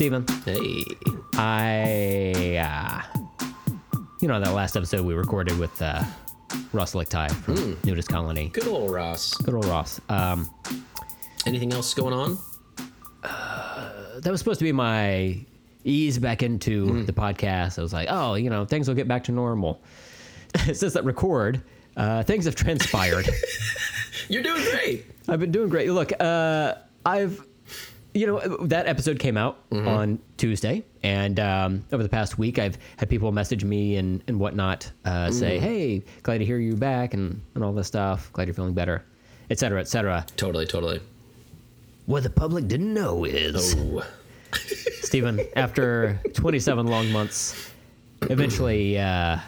Steven, Hey. I, uh, you know, that last episode we recorded with uh, Ross Lichtai from Nudist Colony. Good old Ross. Good old Ross. Um, Anything else going on? that was supposed to be my ease back into the podcast. I was like, oh, you know, things will get back to normal. Since that record, uh, things have transpired. You're doing great. I've been doing great. Look, uh, I've, you know, that episode came out on Tuesday, and um, over the past week, I've had people message me and and whatnot, uh, say, "Hey, glad to hear you back," and and all this stuff. Glad you're feeling better, et cetera, et cetera. Totally, totally. What the public didn't know is, Ooh. Stephen, after 27 long months, eventually uh,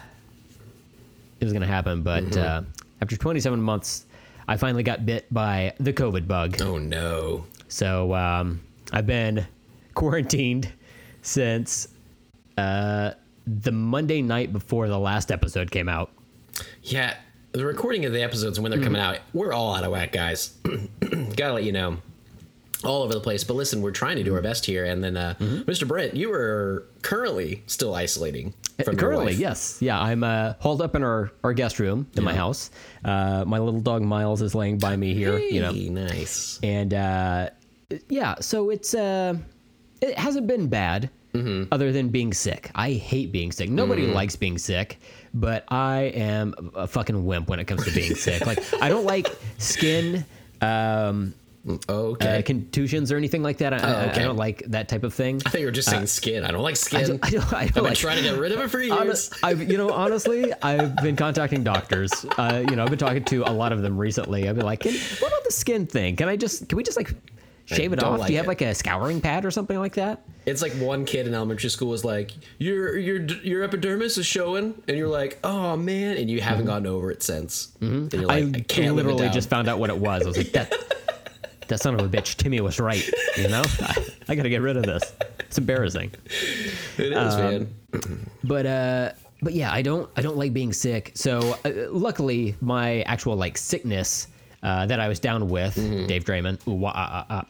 it was going to happen. But uh, after 27 months, I finally got bit by the COVID bug. Oh no. So um, I've been quarantined since uh, the Monday night before the last episode came out. Yeah, the recording of the episodes when they're coming out, we're all out of whack, guys. Gotta let you know. All over the place. But listen, we're trying to do our best here. And then, uh, Mr. Brent, you are currently still isolating from your Currently, yes, yeah, I'm uh, holed up in our, our guest room in my house. Uh, my little dog Miles is laying by me here. You know, nice. and uh, yeah, so it's uh, it hasn't been bad. Other than being sick, I hate being sick. Nobody likes being sick, but I am a fucking wimp when it comes to being sick. Like I don't like skin um, Okay. uh, contusions or anything like that. I, I- Oh, okay. I don't like that type of thing. I thought you were just saying skin. I don't like I skin. don't, I don't, I don't I've been like, trying to get rid of it for years. I've, you know, honestly, I've been contacting doctors. Uh, you know, I've been talking to a lot of them recently. I've been like, can, what about the skin thing? Can I just, can we just like shave it off? like Do you have it. like a scouring pad or something like that? It's like one kid in elementary school was like, "Your your your epidermis is showing," and you're like, "Oh man!" and you haven't gotten over it since. And you're like, I, I, can't literally just found out what it was. I was like, that, that son of a bitch, Timmy was right. You know, I, I got to get rid of this. It's embarrassing. It um, man. but uh but yeah i don't i don't like being sick so uh, luckily my actual like sickness uh, that I was down with Dave Draymond. Ooh, wah, ah, ah,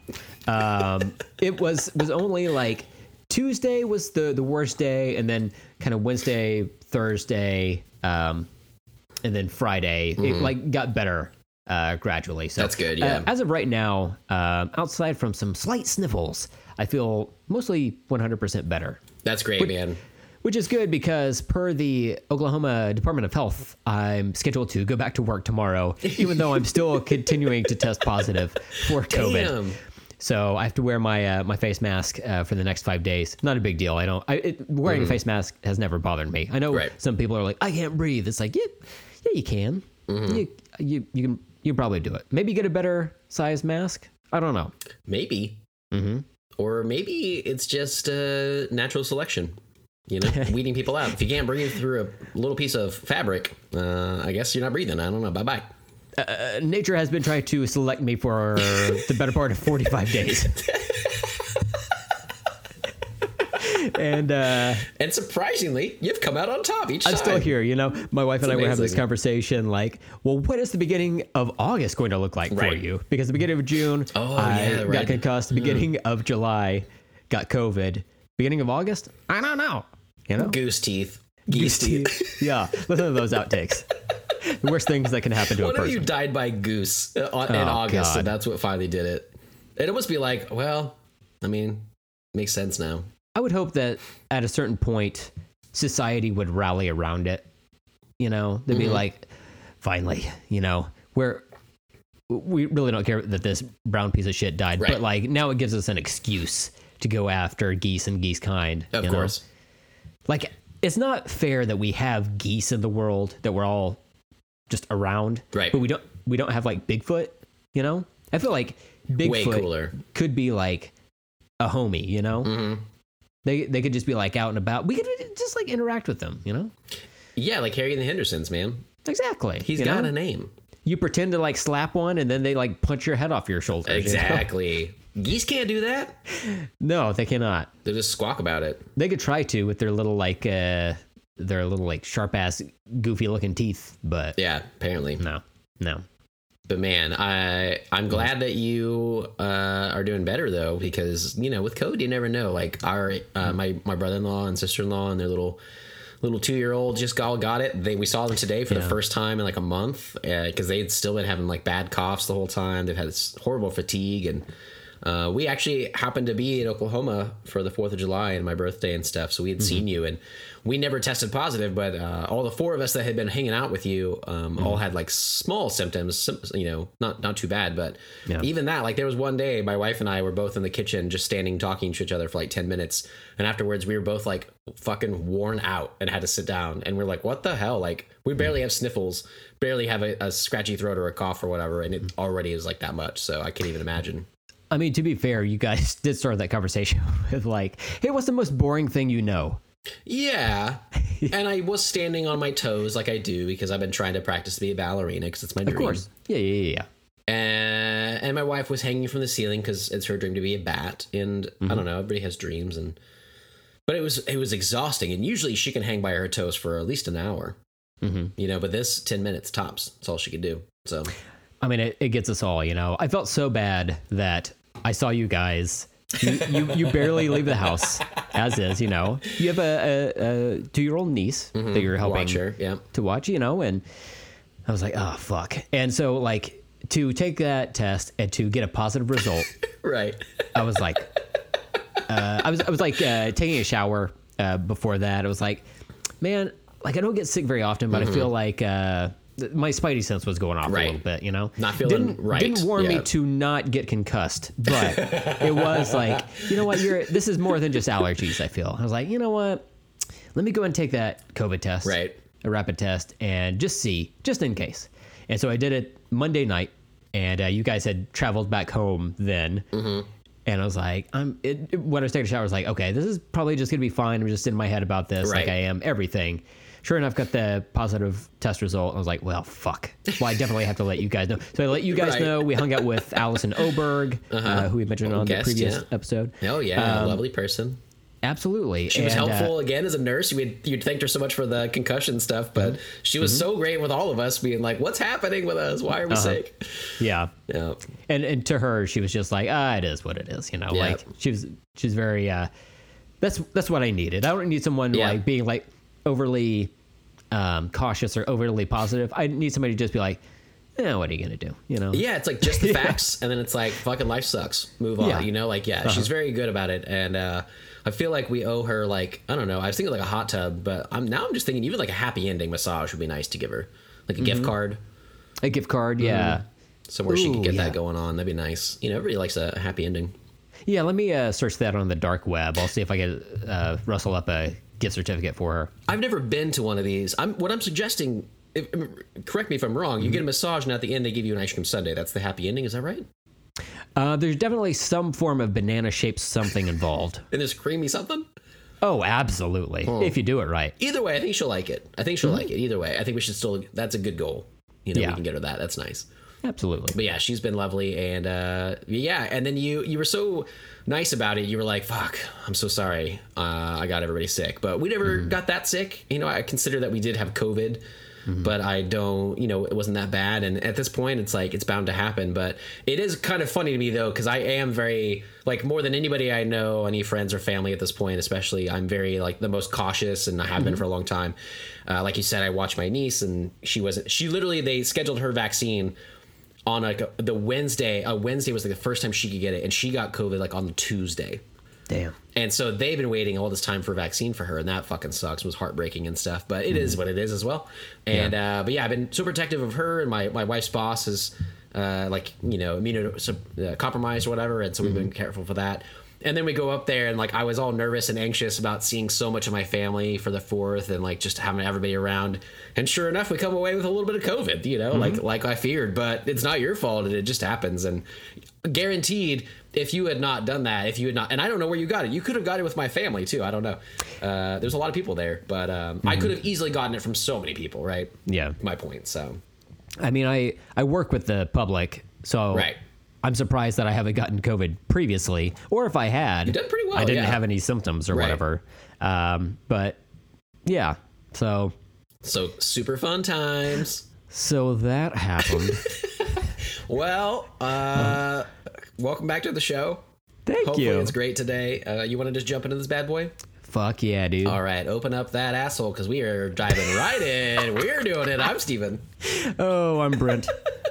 ah. Um, it was was only like Tuesday was the the worst day, and then kind of Wednesday, Thursday, um, and then Friday it like got better uh, gradually. So That's good, uh, yeah. as of right now, um, outside from some slight sniffles, I feel mostly 100% better That's great, man. Which is good because per the Oklahoma Department of Health, I'm scheduled to go back to work tomorrow, even though I'm still continuing to test positive for COVID. Damn. So I have to wear my uh, my face mask uh, for the next five days. Not a big deal. I don't. I, it, wearing a face mask has never bothered me. I know Mm-hmm. Right. some people are like, I can't breathe. It's like, yeah, yeah, you can. Mm-hmm. You, you you can you probably do it. Maybe get a better size mask. I don't know. Maybe. Mm-hmm. Or maybe it's just uh, natural selection. You know, weeding people out. If you can't breathe through a little piece of fabric, uh, I guess you're not breathing. I don't know. Bye bye. Uh, nature has been trying to select me for the better part of 45 days. and uh, And surprisingly, you've come out on top each time. I'm time. still here. You know, my wife and I were having this conversation like, well, what is the beginning of August going to look like for you? Because the beginning of June, Oh, I yeah, got right. concussed. The beginning of July, got COVID. Beginning of August, I don't know. You know, Goose teeth. Geese teeth. yeah. Listen to those outtakes. the worst things that can happen to a One of person. you died by goose uh, in Oh, August, God. and that's what finally did it. It must be like, well, I mean, makes sense now. I would hope that at a certain point, society would rally around it. You know, they'd Mm-hmm. be like, finally, you know, we're we really don't care that this brown piece of shit died, Right. but like now it gives us an excuse to go after geese and geese kind. Of you know? Like it's not fair that we have geese in the world that we're all just around, Right. But we don't we don't have like Bigfoot. You know, I feel like Bigfoot could be like a homie. You know. hmm They they could just be like out and about. We could just like interact with them, you know? Yeah, like Harry and the Hendersons, man. Exactly. He's got know? a name. You pretend to like slap one, and then they like punch your head off your shoulders. you know? Geese can't do that. No, they cannot. They just squawk about it. They could try to with their little like uh their little like sharp ass goofy looking teeth, but Yeah, apparently. no, no. but man, I I'm glad that you uh, are doing better though, because you know with COVID you never know. Like our uh, my my brother in law and sister in law and their little little two year old just all got it. They we saw them today for the first time in like a month because they'd still been having like bad coughs the whole time. They've had this horrible fatigue and. Uh, we actually happened to be in Oklahoma for the Fourth of July and my birthday and stuff, so we had seen you, and we never tested positive. But uh, all the four of us that had been hanging out with you, um, all had like small symptoms, you know, not not too bad, but Yeah. even that, like there was one day, my wife and I were both in the kitchen, just standing talking to each other for like ten minutes, and afterwards we were both like fucking worn out and had to sit down, and we're like, what the hell? Like we barely have sniffles, barely have a, a scratchy throat or a cough or whatever, and it already is like that much. So I can't even imagine. I mean, to be fair, you guys did start that conversation with like, "Hey, what's the most boring thing you know?" Yeah. and I was standing on my toes like I do because I've been trying to practice to be a ballerina because it's my dream. Of course. Yeah, yeah, yeah. And, and my wife was hanging from the ceiling because it's her dream to be a bat. And I don't know, everybody has dreams. And but it was it was exhausting. And usually she can hang by her toes for at least an hour. Mm-hmm. You know, but this ten minutes tops. That's all she could do. So I mean, it, it gets us all, you know. I felt so bad that I saw you guys. You, you, you barely leave the house, as is, you know. You have a, a, a two year old niece that you're helping watch her. Yeah. to watch, you know, and I was like, oh, fuck. And so, like, to take that test and to get a positive result, Right. I was like, uh, I was, I was like uh, taking a shower uh, before that. I was like, man, like I don't get sick very often, but I feel like uh, my spidey sense was going off. Right. a little bit, you know. Not feeling didn't, right, Didn't warn me to not get concussed, but it was like, you know what, you're this is more than just allergies. I feel. I was like, you know what, let me go and take that COVID test, Right. a rapid test, and just see, just in case. And so I did it Monday night, and uh, you guys had traveled back home then. Mm-hmm. And I was like, I'm. It, when I was taking a shower, I was like, okay, this is probably just gonna be fine. I'm just in my head about this, like I am everything. Sure enough, got the positive test result. I was like, well, fuck. Well, I definitely have to let you guys know. So I let you guys Right. know. We hung out with Allison Oberg, uh, who we mentioned on Guest, the previous yeah. episode. Oh yeah, Um, lovely person. Absolutely. She was And, uh, helpful again as a nurse. You you thanked her so much for the concussion stuff, but she was so great with all of us, being like, "What's happening with us? Why are we sick?" yeah. Yeah, and and to her she was just like ah it is what it is you know Yeah. like she was she's very uh that's that's what i needed i don't need someone Yeah. like being like overly um cautious or overly positive i need somebody to just be like eh, what are you gonna do you know yeah. It's like just the facts, and then it's like, "Fucking life sucks. Move on." Yeah. You know, like yeah, she's very good about it, and uh, I feel like we owe her like I don't know. I was thinking like a hot tub, but I'm now I'm just thinking even like a happy ending massage would be nice to give her, like a gift card a gift card yeah somewhere she could get yeah. that going on. That'd be nice. You know, everybody likes a happy ending. yeah let me uh search that on the dark web i'll see if i can uh rustle up a gift certificate for her I've never been to one of these. I'm what I'm suggesting. If, correct me if I'm wrong. You get a massage, and at the end they give you an ice cream sundae. That's the happy ending. Is that right? uh there's definitely some form of banana shaped something involved And there's creamy something. oh absolutely if you do it right Either way, I think she'll like it. I think she'll like it. Either way, I think we should still. That's a good goal. You know, Yeah. we can get her that. That's nice. Absolutely But yeah, she's been lovely, and uh, yeah, and then you you were so nice about it. You were like, "Fuck, I'm so sorry. Uh, I got everybody sick," but we never got that sick. You know, I consider that we did have COVID, but I don't. You know, it wasn't that bad. And at this point, it's like it's bound to happen. But it is kind of funny to me though, because I am very like more than anybody I know, any friends or family at this point, especially. I'm very like the most cautious, and I have been for a long time. Uh, like you said, I watched my niece, and she wasn't. She literally they scheduled her vaccine on like a, the Wednesday. A Wednesday was like the first time she could get it, and she got COVID like on the Tuesday. damn And so they've been waiting all this time for a vaccine for her, and that fucking sucks. It was heartbreaking and stuff, but it is what it is as well. And uh, but yeah, I've been so protective of her, and my my wife's boss is uh, like you know immunocompromised uh, compromised or whatever, and so we've been careful for that. And then we go up there, and like I was all nervous and anxious about seeing so much of my family for the fourth, and like just having everybody around. And sure enough, we come away with a little bit of COVID, you know, like like I feared. But it's not your fault; it just happens. And guaranteed, if you had not done that, if you had not, and I don't know where you got it, you could have got it with my family too. I don't know. Uh, there's a lot of people there, but um, I could have easily gotten it from so many people, right? yeah My point. So I mean, I I work with the public, so Right. I'm surprised that I haven't gotten COVID previously, or if I had, did pretty well, I didn't yeah. have any symptoms or Right. whatever. Um, but yeah, so so super fun times. so that happened. Well, uh, welcome back to the show. Thank Hopefully you. it's great today. Uh, you want to just jump into this bad boy? Fuck yeah, dude. All right, open up that asshole because we are diving right in. We're doing it. I'm Steven. Oh, I'm Brent.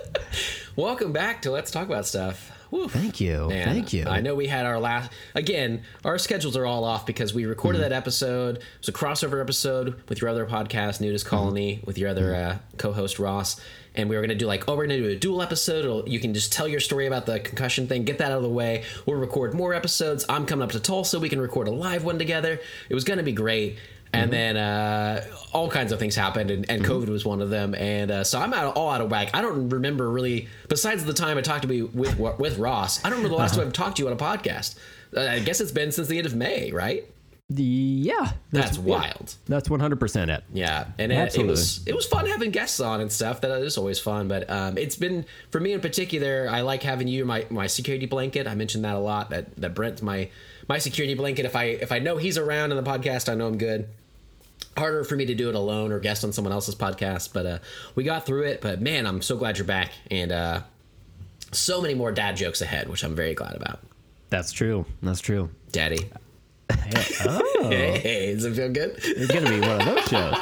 Welcome back to Let's Talk About Stuff. Woo. Thank you. Man, Thank you. I know we had our last again. Our schedules are all off because we recorded Mm-hmm. that episode. It was a crossover episode with your other podcast, Nudist. Colony, with your other uh, co-host Ross. And we were gonna do like, oh, we're gonna do a dual episode. It'll- You can just tell your story about the concussion thing, get that out of the way. We'll record more episodes. I'm coming up to Tulsa. We can record a live one together. It was gonna be great. And then uh, all kinds of things happened, and, and COVID was one of them. And uh, so I'm out, all out of whack. I don't remember really, besides the time I talked to me with with Ross. I don't remember the last time I've talked to you on a podcast. Uh, I guess it's been since the end of May, right? The- yeah. That's yeah, wild. That's 100% it. Yeah, and it, it was it was fun having guests on and stuff. That is always fun. But um, it's been for me in particular. I like having you my my security blanket. I mentioned that a lot. That that Brent's my my security blanket. If I if I know he's around in the podcast, I know I'm good. Harder for me to do it alone or guest on someone else's podcast, but uh, we got through it. But man, I'm so glad you're back, and uh, so many more dad jokes ahead, which I'm very glad about. That's true. That's true. Daddy, Oh, hey, does it feel good? it's going to be one of those shows.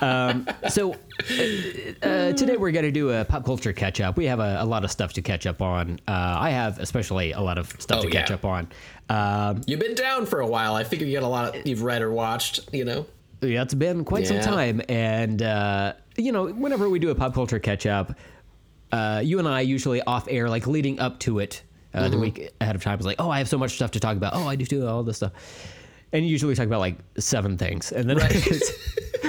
Um, so uh, uh, today we're going to do a pop culture catch up. We have a, a lot of stuff to catch up on. Uh, I have especially a lot of stuff Oh, to catch up on. Um, You've been down for a while. I figure you got a lot of, you've read or watched. You know. Yeah, it's been quite Yeah. some time, and uh, you know, whenever we do a pop culture catch up, uh, you and I usually off air, like leading up to it, uh, Mm-hmm. the week ahead of time, is like, oh, I have so much stuff to talk about. Oh, I do too, all this stuff, and usually we talk about like seven things, and then it's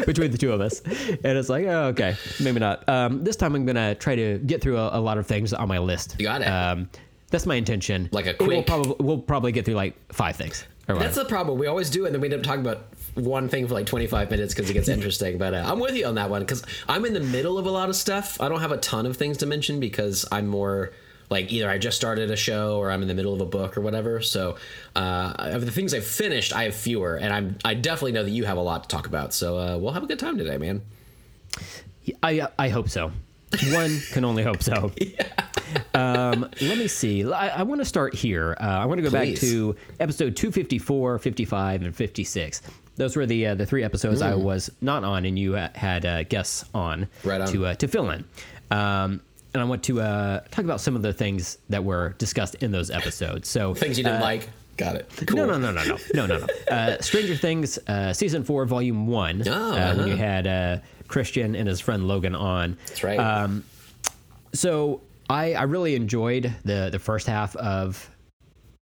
between the two of us, and it's like, oh, okay, maybe not. Um, this time I'm gonna try to get through a, a lot of things on my list. You got it. Um, that's my intention. Like a It will probably we'll probably get through like five things. That's the problem. We always do and then we end up talking about one thing for like 25 minutes because it gets interesting. But uh, I'm with you on that one because I'm in the middle of a lot of stuff. I don't have a ton of things to mention because I'm more like either I just started a show or I'm in the middle of a book or whatever. So uh, of the things I've finished, I have fewer, and I'm I definitely know that you have a lot to talk about. So uh, we'll have a good time today, man. I I hope so. One can only hope so. Um, let me see. I, I want to start here. Uh, I want to go Please. back to episode 254, 55, and 56. Those were the uh, the three episodes I was not on, and you uh, had uh, guests on. Right on. to uh, to fill in. Um, and I want to uh, talk about some of the things that were discussed in those episodes. So Things you didn't like. Got it. Cool. no, no, no, no, no, no, no, no. Uh, Stranger Things, uh, season four, volume one. Oh, uh, when uh-huh. you had uh, Christian and his friend Logan on. That's right. Um, so I, I really enjoyed the the first half of,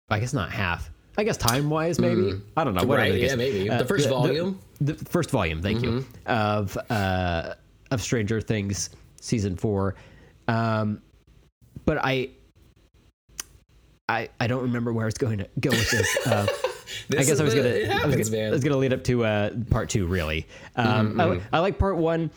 I guess not half. I guess time wise, maybe. I don't know. whatever Mm. Right, the yeah, maybe. The first volume? Mm-hmm. The, first volume. Thank you. Of uh, of Stranger Things season four, um, but I. I, I don't remember where I was going to go with this. Uh, I guess I was the- gonna. it I was gonna. I was gonna lead up to uh, part two. Really, um, I, li- I like part one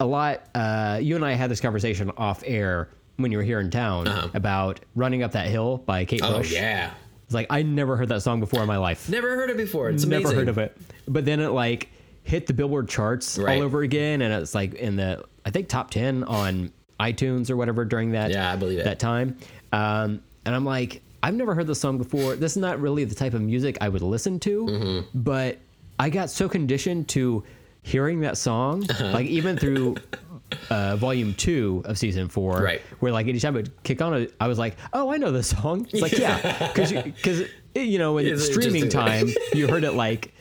a lot. Uh, you and I had this conversation off air when you were here in town about "Running Up That Hill" by Kate Uh-huh. Oh Bush. yeah. It's like I never heard that song before in my life. Never heard it before. It's never heard of it. But then it like hit the Billboard charts Right. all over again, and it's like in the I think top ten on iTunes or whatever during that Yeah, I believe it. that time. Um, and I'm like, I've never heard this song before. This is not really the type of music I would listen to, Mm-hmm. but I got so conditioned to hearing that song, Uh-huh. like even through uh, volume two of season four, Right. where like anytime it would kick on, it, I was like, oh, I know this song. It's like, yeah, because because you know, in streaming time, you heard it like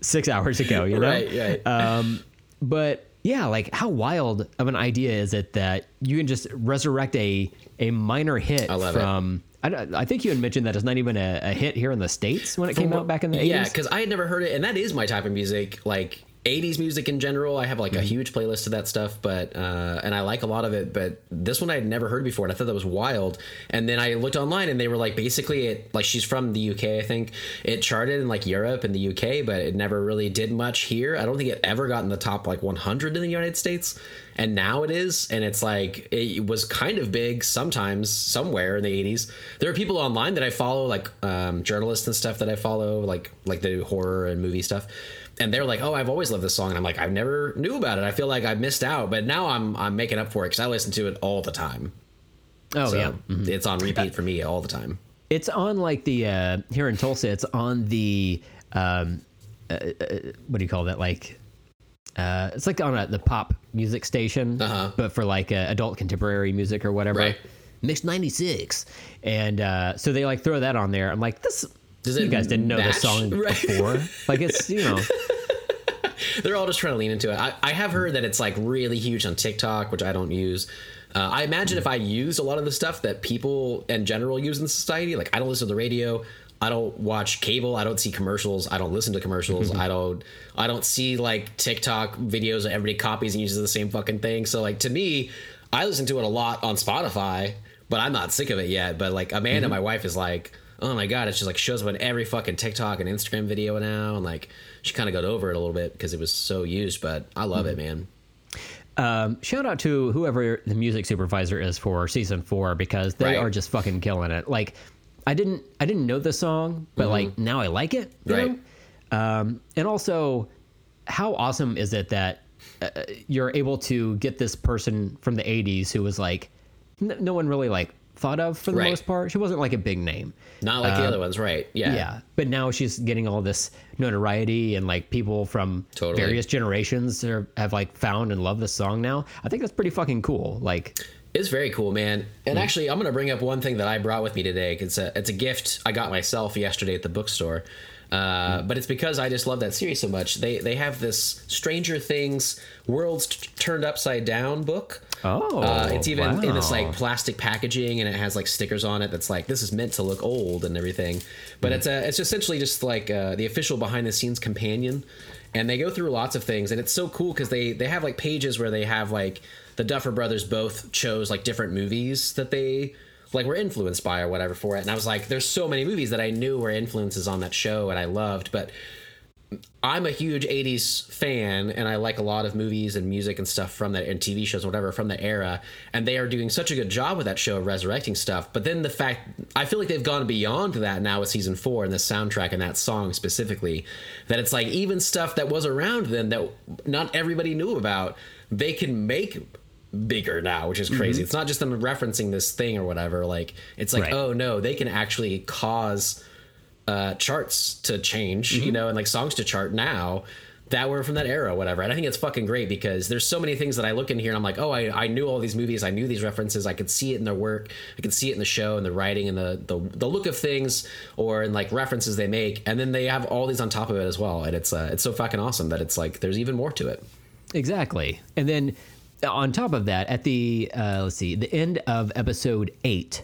six hours ago, you know? Right, right. Um, but yeah, like how wild of an idea is it that you can just resurrect a a minor hit I love it. from? I, I think you had mentioned that it's not even a, a hit here in the states when it came out back in the 80s. Yeah, because I had never heard it, and that is my type of music. Like 80s music in general. I have like a Mm-hmm. huge playlist of that stuff, but uh, and I like a lot of it. But this one I had never heard before, and I thought that was wild. And then I looked online, and they were like, basically, it like she's from the UK, I think. It charted in like Europe and the UK, but it never really did much here. I don't think it ever got in the top like 100 in the United States, and now it is. And it's like it was kind of big sometimes somewhere in the 80s. There are people online that I follow, like um, journalists and stuff that I follow, like like the horror and movie stuff and they're like, "Oh, I've always loved this song," and I'm like, "I've never knew about it. I feel like I missed out, but now I'm I'm making up for it because I listen to it all the time." Oh, So yeah. it's on repeat for me all the time. It's on like the uh, here in Tulsa. It's on the um, uh, uh, what do you call that? Like uh, it's like on a, the pop music station, Uh-huh. but for like uh, adult contemporary music or whatever. Right. Mix ninety six, and uh, so they like throw that on there. I'm like, this. Does you guys didn't know match? the song Right. before, like it's you know, They're all just trying to lean into it. I, I have heard that it's like really huge on TikTok, which I don't use. Uh, I imagine if I used a lot of the stuff that people in general use in society, like I don't listen to the radio, I don't watch cable, I don't see commercials, I don't listen to commercials, I don't, I don't see like TikTok videos that everybody copies and uses the same fucking thing. So like to me, I listen to it a lot on Spotify, but I'm not sick of it yet. But like Amanda, my wife, is like, oh my god, it's just like shows up in every fucking TikTok and Instagram video now, and like she kind of got over it a little bit because it was so used. But I love it, man. um, shout out to whoever the music supervisor is for season four because they Right. are just fucking killing it. Like, I didn't I didn't know the song, but like now I like it. you Mm-hmm. Right. know? Um, and also, how awesome is it that uh, you're able to get this person from the '80s who was like n- no one really like thought of for the Right. most part. She wasn't like a big name. Not like the other ones, right? Yeah. Uh, Yeah, but now she's getting all this notoriety and like people from Totally. various generations are, have like found and love this song now. I think that's pretty fucking cool. Like, It's very cool, man. And actually, I'm going to bring up one thing that I brought with me today. It's a it's a gift I got myself yesterday at the bookstore. Uh, Hmm. but it's because I just love that series so much. They they have this Stranger Things Worlds T- Turned Upside Down book. Oh, Uh, it's even in this like plastic packaging, and it has like stickers on it that's like this is meant to look old and everything. But Hmm. it's a it's essentially just like uh, the official behind the scenes companion, and they go through lots of things, and it's so cool because they they have like pages where they have like the Duffer Brothers both chose like different movies that they like were influenced by or whatever for it, and I was like, there's so many movies that I knew were influences on that show and I loved, but I'm a huge 80s fan and I like a lot of movies and music and stuff from that and TV shows and whatever from the era and they are doing such a good job with that show of resurrecting stuff. But then the fact I feel like they've gone beyond that now with season 4 and the soundtrack and that song specifically that it's like even stuff that was around then that not everybody knew about they can make bigger now which is crazy. Mm-hmm. It's not just them referencing this thing or whatever like it's like Right. oh no they can actually cause uh, charts to change, Mm-hmm. you know, and like songs to chart now that were from that era, whatever. And I think it's fucking great because there's so many things that I look in here and I'm like, oh, I, I knew all these movies, I knew these references, I could see it in their work, I could see it in the show and the writing and the the, the look of things or in like references they make, and then they have all these on top of it as well, and it's uh, it's so fucking awesome that it's like there's even more to it. Exactly. And then on top of that, at the uh, let's see, the end of episode eight,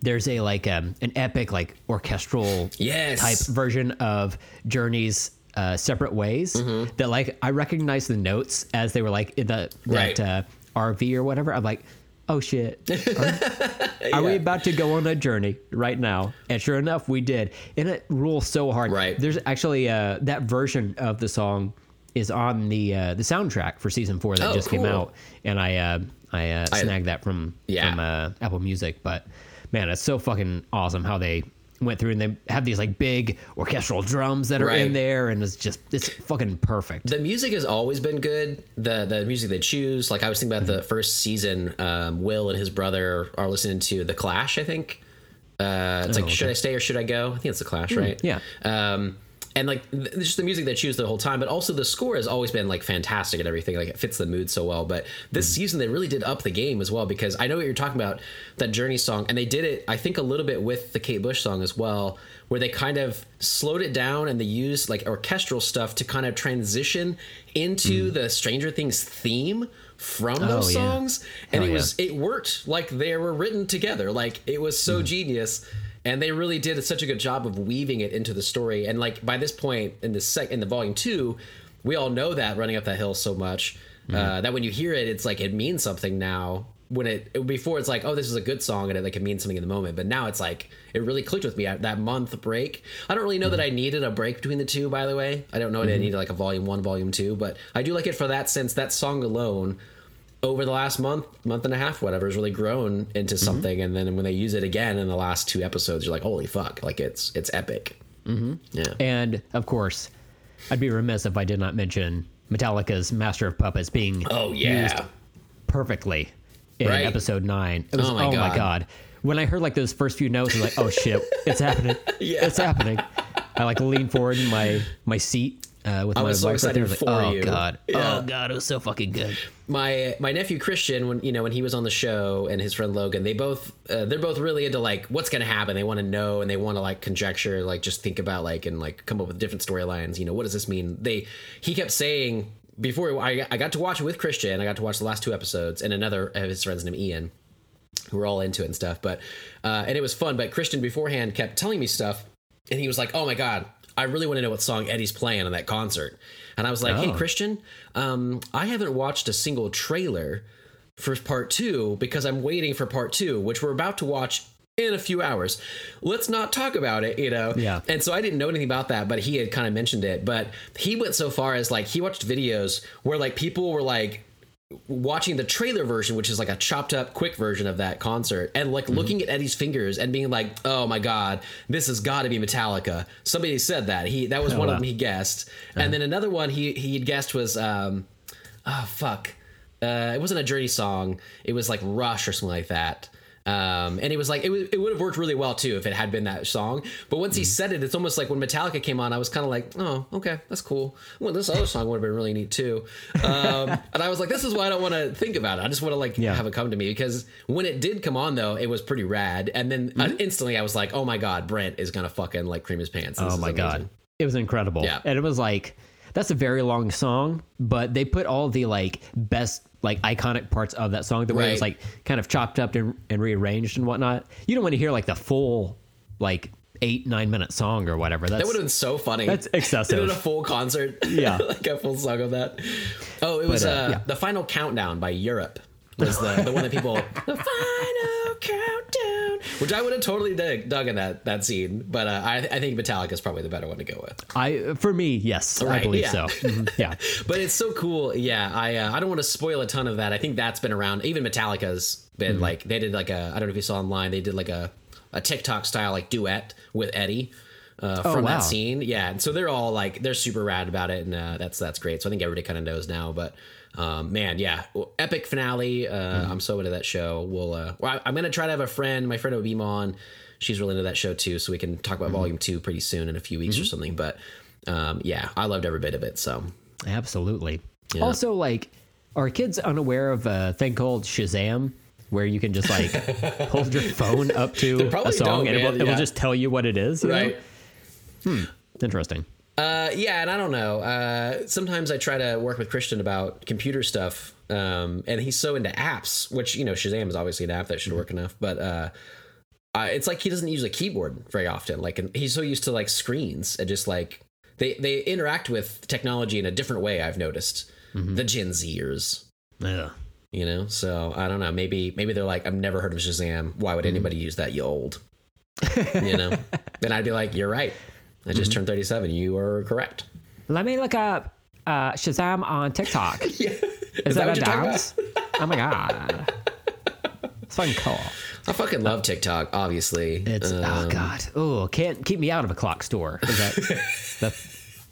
there's a like um, an epic like orchestral Yes. type version of Journey's uh, separate ways Mm-hmm. that like I recognize the notes as they were like in the Right. that uh, RV or whatever. I'm like, oh shit, are, are we about to go on a journey right now? And sure enough, we did, and it rules so hard. Right. There's actually uh, that version of the song is on the uh, the soundtrack for season four that Oh, just came out, and I uh, I, uh, I- snagged that from Yeah. from uh, Apple Music. But man, it's so fucking awesome how they went through and they have these like big orchestral drums that are in there, and it's just it's fucking perfect. The music has always been good. The the music they choose, like I was thinking about the first season. Um, Will and his brother are listening to the Clash. I think uh, it's like should I stay or should I go? I think it's the Clash, right? yeah. Um, and like th- just the music they choose the whole time, but also the score has always been like fantastic and everything. Like it fits the mood so well. But this season they really did up the game as well because I know what you're talking about that Journey song, and they did it I think a little bit with the Kate Bush song as well, where they kind of slowed it down and they used like orchestral stuff to kind of transition into the Stranger Things theme from those Mm. Oh, yeah. songs, and Hell it yeah. was it worked like they were written together. Like it was so Mm. genius. And they really did such a good job of weaving it into the story. And like by this point in the sec in the volume two, we all know that running up that hill so much Mm-hmm. uh, that when you hear it, it's like it means something now. When it before it's like oh this is a good song and it like it means something in the moment, but now it's like it really clicked with me at that month break. I don't really know that I needed a break between the two. By the way, I don't know that I needed like a volume one, volume two, but I do like it for that since that song alone over the last month, month and a half, whatever, has really grown into something. And then when they use it again in the last two episodes, you're like, holy fuck, like it's it's epic. Mm-hmm. Yeah. And of course, I'd be remiss if I did not mention Metallica's Master of Puppets being oh yeah. used perfectly in Right. episode nine. It was Oh oh my my, God. god. When I heard like those first few notes, I was like, oh shit, it's happening. Yeah. It's happening. I like leaned forward in my my seat uh, with I my was so wife right there. Excited like, for oh you. god, Yeah. oh god, it was so fucking good. my my nephew Christian when you know when he was on the show and his friend Logan they both uh, they're both really into like what's gonna happen they want to know and they want to like conjecture like just think about like and like come up with different storylines you know what does this mean they he kept saying before I, I got to watch it with Christian I got to watch the last two episodes and another of his friends named Ian who were all into it and stuff but uh, and it was fun but Christian beforehand kept telling me stuff and he was like oh my god I really want to know what song Eddie's playing on that concert and I was like hey Oh. Christian um, I haven't watched a single trailer for part two because I'm waiting for part two, which we're about to watch in a few hours. Let's not talk about it, you know? Yeah. And so I didn't know anything about that, but he had kind of mentioned it. But he went so far as like he watched videos where like people were like watching the trailer version, which is like a chopped up quick version of that concert, and like looking at Eddie's fingers and being like, "Oh my god, this has got to be Metallica." Somebody said that he that was one of them he guessed, and then another one he he had guessed was um, oh fuck, uh, it wasn't a Journey song. It was like Rush or something like that. Um, and it was like it, was, it would have worked really well too if it had been that song. But once he said it, it's almost like when Metallica came on, I was kind of like, oh, okay, that's cool. Well, this other song would have been really neat too. Um, and I was like, this is why I don't want to think about it. I just want to like Yeah. have it come to me because when it did come on though, it was pretty rad. And then uh, instantly I was like, oh my god, Brent is gonna fucking like cream his pants. This Oh my god, it was incredible. Yeah. and it was like that's a very long song, but they put all the like best like iconic parts of that song the way it was Right. like kind of chopped up and, and rearranged and whatnot. You don't want to hear like the full like eight nine minute song or whatever. That's That would have been so funny. That's excessive. Did a full concert. Yeah. like a full song of that. Oh, it was But, uh, uh, yeah. the final countdown by Europe. Was the, the one that people the final countdown, which I would have totally dug, dug in that that scene, but uh, I, I think Metallica is probably the better one to go with. I for me yes, I believe yeah. so. Mhm, yeah, But it's so cool. Yeah, I uh, I don't want to spoil a ton of that. I think that's been around. Even Metallica's been Mm-hmm. like they did like a I don't know if you saw online. They did like a a TikTok style like duet with Eddie. Uh, from Oh, wow. that scene, yeah, and so they're all like they're super rad about it, and uh, that's that's great. So I think everybody kind of knows now, but um, man, yeah, well, epic finale. Uh, Mm-hmm. I'm so into that show. We'll, uh, well, I, am gonna try to have a friend, my friend Obima on. She's really into that show too, so we can talk Mm-hmm. about Volume Two pretty soon in a few weeks or something. But um, yeah, I loved every bit of it. So absolutely. Also, like, are kids unaware of a thing called Shazam? Where you can just like hold your phone up to a song and it will, man, it will just tell you what it is. right? know? Interesting. Uh, yeah, and I don't know. Uh, sometimes I try to work with Christian about computer stuff, um, and he's so into apps, which you know Shazam is obviously an app that should work enough, but uh, it's like he doesn't use a keyboard very often. Like, and he's so used to like screens and just like they they interact with technology in a different way. I've noticed the Gen Zers. Yeah. You know, so I don't know. Maybe maybe they're like, I've never heard of Shazam. Why would anybody use that? You old. you know. Then I'd be like, you're right. I just turned 37. You are correct. Let me look up uh, Shazam on TikTok. Yeah. Is, that, what a you're talking dance? oh my god. It's fucking cool. I fucking love TikTok, obviously. It's Um, oh god. Oh, can't keep me out of a clock store. Is that, that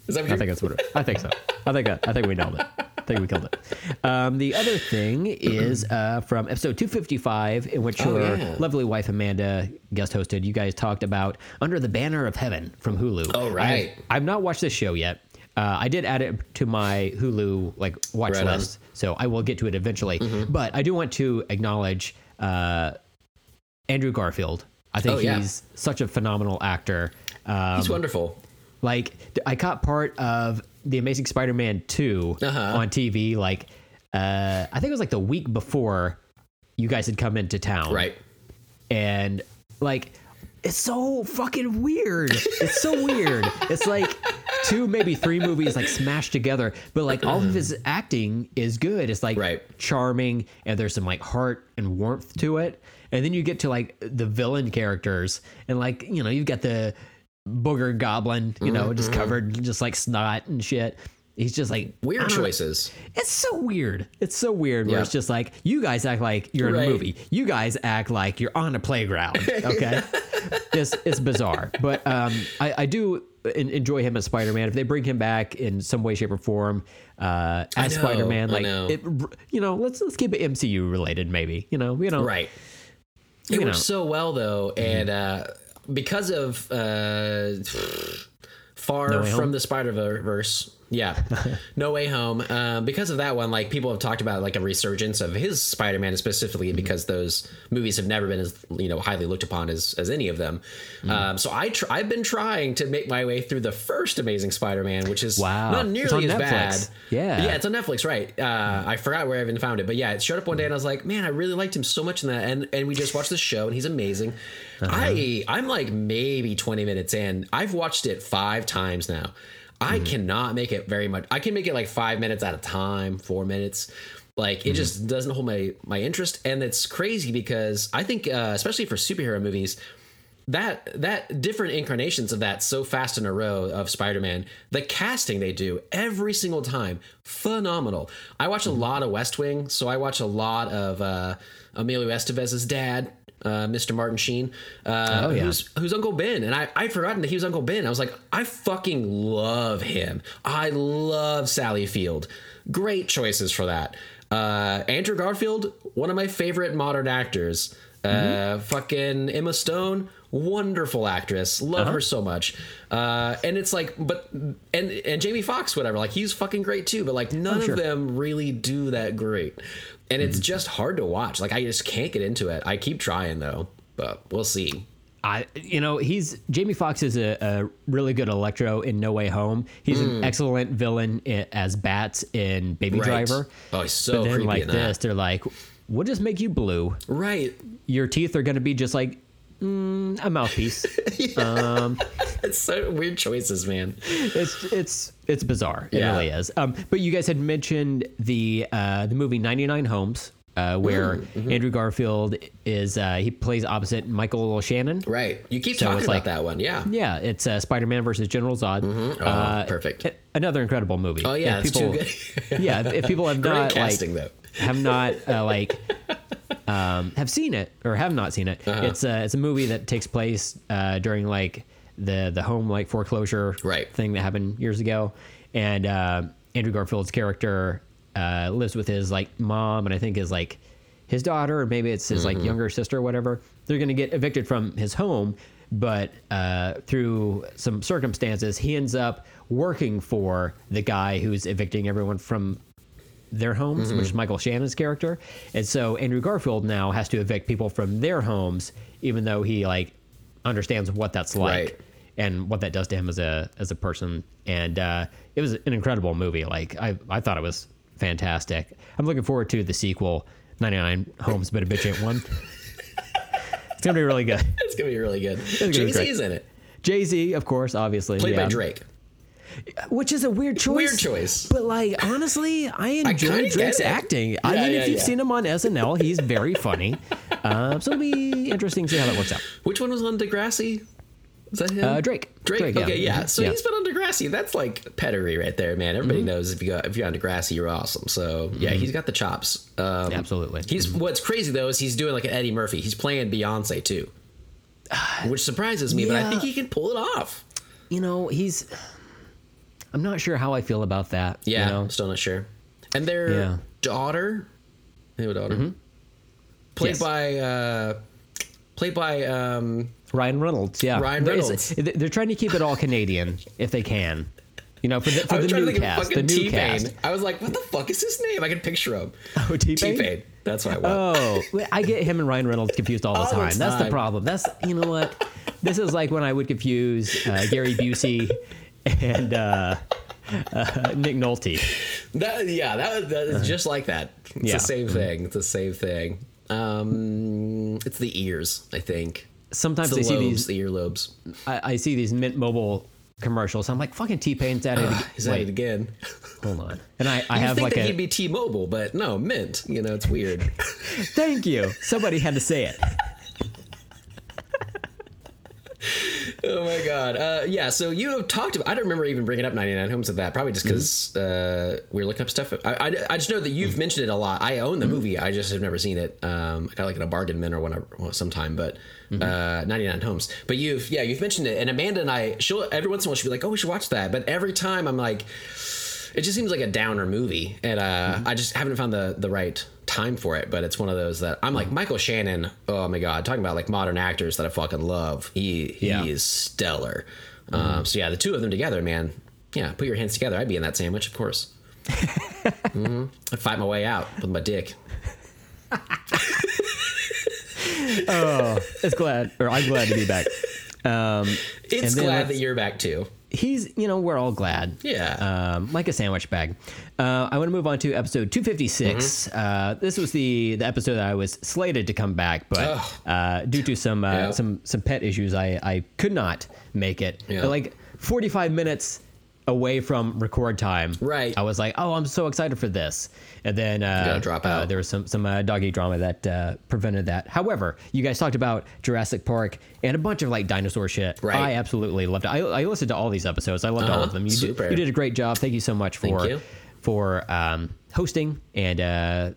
Is that I think that's what it I think so. I think that I think we nailed it. I think we killed it. Um, the other thing is uh, from episode 255, in which Oh, your yeah. lovely wife Amanda guest hosted. You guys talked about Under the Banner of Heaven from Hulu. Oh, right. I've, I've not watched this show yet. Uh, I did add it to my Hulu like watch Right on. Mm-hmm. list, so I will get to it eventually. But I do want to acknowledge uh, Andrew Garfield. I think Oh, yeah. he's such a phenomenal actor. Um, He's wonderful. Like I caught part of the Amazing Spider-Man 2 Uh-huh. on TV. Like uh, I think it was like the week before you guys had come into town, Right. And like it's so fucking weird. It's so weird. It's like two, maybe three movies like smashed together, but like all of his acting is good. It's like Right. charming, and there's some like heart and warmth to it. And then you get to like the villain characters, and like you know you've got the booger goblin, you know, just covered just like snot and shit. He's just like Weird I don't know. choices. It's so weird. It's so weird where Yeah. it's just like you guys act like you're in a movie. You guys act like you're on a playground. Okay, it's it's bizarre, but um, I, I do enjoy him as Spider-Man. If they bring him back in some way, shape, or form uh, as Spider-Man, like know. it, you know, let's let's keep it MCU related, maybe. You know, you know, Right. You It know. so well though, Mm-hmm. and uh, because of uh, far No from Home? the Spider Verse. Yeah, No Way Home. Um, because of that one, like people have talked about like a resurgence of his Spider-Man, specifically Mm-hmm. because those movies have never been as you know highly looked upon as as any of them. Mm-hmm. Um, so I tr- I've been trying to make my way through the first Amazing Spider-Man, which is Wow. not It's nearly on as bad. Yeah. yeah, it's on Netflix, right? Uh, I forgot where I even found it, but yeah, it showed up one day, and I was like, man, I really liked him so much in that, and and we just watched the show, and he's amazing. I I'm like maybe 20 minutes in. I've watched it five times now. I cannot make it very much. I can make it like five minutes at a time, four minutes. Like it just doesn't hold my my interest, and it's crazy because I think, uh, especially for superhero movies, that that different incarnations of that so fast in a row of Spider-Man, the casting they do every single time, phenomenal. I watch a lot of West Wing, so I watch a lot of uh, Emilio Estevez's dad, uh, Mr. Martin Sheen, uh, Oh, yeah. who's who's Uncle Ben, and I I'd forgotten that he was Uncle Ben. I was like, I fucking love him. I love Sally Field. Great choices for that. Uh, Andrew Garfield, one of my favorite modern actors. Uh, fucking Emma Stone, wonderful actress. Love her so much. Uh, and it's like, but and and Jamie Foxx, whatever. Like he's fucking great too. But like none sure. of them really do that great. And it's just hard to watch. Like I just can't get into it. I keep trying though, but we'll see. I, you know, he's Jamie Foxx is a, a really good Electro in No Way Home. He's an excellent villain i as Bats in Baby Mm. Right. Driver. Oh, he's so but then creepy like in this, that. they're like, "We'll just make you blue. Right. Your teeth are going to be just like mm, a mouthpiece." It's so weird choices, man. it's it's it's bizarre. It Yeah. really is. Um, but you guys had mentioned the uh, the movie 99 Homes. Uh, where Mm-hmm. Andrew Garfield is, uh, he plays opposite Michael Shannon. Right. You keep So talking about like- that one. Yeah. Yeah, it's uh, Spider-Man versus General Zod. Oh, perfect. Another incredible movie. Oh yeah, If people, too good. yeah, if- if people have Great not casting like though. have not uh, like um, have seen it or have not seen it, Uh-huh. it's uh, it's a movie that takes place uh, during like the the home like foreclosure Right. thing that happened years ago, and uh, Andrew Garfield's character uh, lives with his like mom and I think his like his daughter or maybe it's his like Mm-hmm. younger sister or whatever. They're gonna get evicted from his home, but uh, through some circumstances, he ends up working for the guy who's evicting everyone from their homes, Mm-hmm. which is Michael Shannon's character. And so Andrew Garfield now has to evict people from their homes, even though he like understands what that's like Right. and what that does to him as a as a person. And uh, it was an incredible movie. Like I I thought it was fantastic. I'm looking forward to the sequel, 99 Homes But a Bitch Ain't One. it's gonna be really good. It's gonna be really good. Jay. Z's in it, Jay Z, of course, obviously, played yeah. by Drake. Which is a weird choice. Weird choice. But like honestly, I enjoy kinda Drake's acting. I mean, yeah, if you've yeah. seen him on SNL, he's very funny. Uh, so it'll be interesting to see how that works out. Which one was on Degrassi? Is that him? Uh, Drake. Drake. okay, yeah. So Yeah. he's been on Degrassi. That's like pedigree right there, man. Everybody Mm-hmm. knows if you got if you're on Degrassi, you're awesome. So yeah, he's got the chops. Um, Absolutely. He's what's crazy though is he's doing like an Eddie Murphy. He's playing Beyonce too, which surprises me. But I think he can pull it off. You know, he's. I'm not sure how I feel about that. Yeah, You know? I'm still not sure. And their Yeah. Mm-hmm. daughter, they have a daughter, played Yes. by uh, played by um, Ryan Reynolds. Yeah. Ryan Reynolds. They're trying to keep it all Canadian if they can. You know, for the, for the new to think of cast. The new T cast. I was like, what the fuck is his name? I can picture him. Oh, T-Pain? T Pain. That's what I want. Oh, I get him and Ryan Reynolds confused all the All the time. That's the problem. That's you know what? This is like when I would confuse uh, Gary Busey and uh, uh, Nick Nolte. That yeah, that was that just like that. It's Yeah. the same thing. It's the same thing. Um, it's the ears, I think. Sometimes It's the I see these. the earlobes. I, I see these Mint Mobile commercials. I'm like, fucking T Pain's at it. again. He's at it again. hold on. And I, I have think like that a. he'd be T-Mobile, but no, Mint. You know, it's weird. Thank you. Somebody had to say it. oh my god. Uh, yeah. So you have talked about. I don't remember even bringing up 99 Homes of that. Probably just because uh, we were looking up stuff. I, I, I just know that you've mentioned it a lot. I own the movie. I just have never seen it. Um, I got like in a bargain bin or whatever well, sometime, but. Uh, 99 homes but you've yeah you've mentioned it and amanda and i she'll every once in a while she'll be like oh we should watch that but every time i'm like it just seems like a downer movie and uh, i just haven't found the the right time for it but it's one of those that i'm like michael shannon oh my god talking about like modern actors that i fucking love. He he Yeah. is stellar. Um, so yeah the two of them together man yeah put your hands together. I'd be in that sandwich of course. Hmm i'd fight my way out with my dick. Oh, It's glad, or I'm glad to be back. Um, it's glad that you're back too he's, you know, we're all glad. Yeah. Um, like a sandwich bag. Uh, I want to move on to episode 256. Mm-hmm. Uh, this was the the episode that I was slated to come back, but uh, due to some uh, Yeah. some some pet issues, I I could not make it. Yeah. But like 45 minutes away from record time, Right. I was like, oh, I'm so excited for this, and then uh, drop uh, there was some some uh, doggy drama that uh, prevented that. However, you guys talked about Jurassic Park and a bunch of like dinosaur shit. Right. I absolutely loved it. I, I listened to all these episodes. I loved all Uh-huh. of them. You Super. did, you did a great job. Thank you so much for for um, hosting and uh,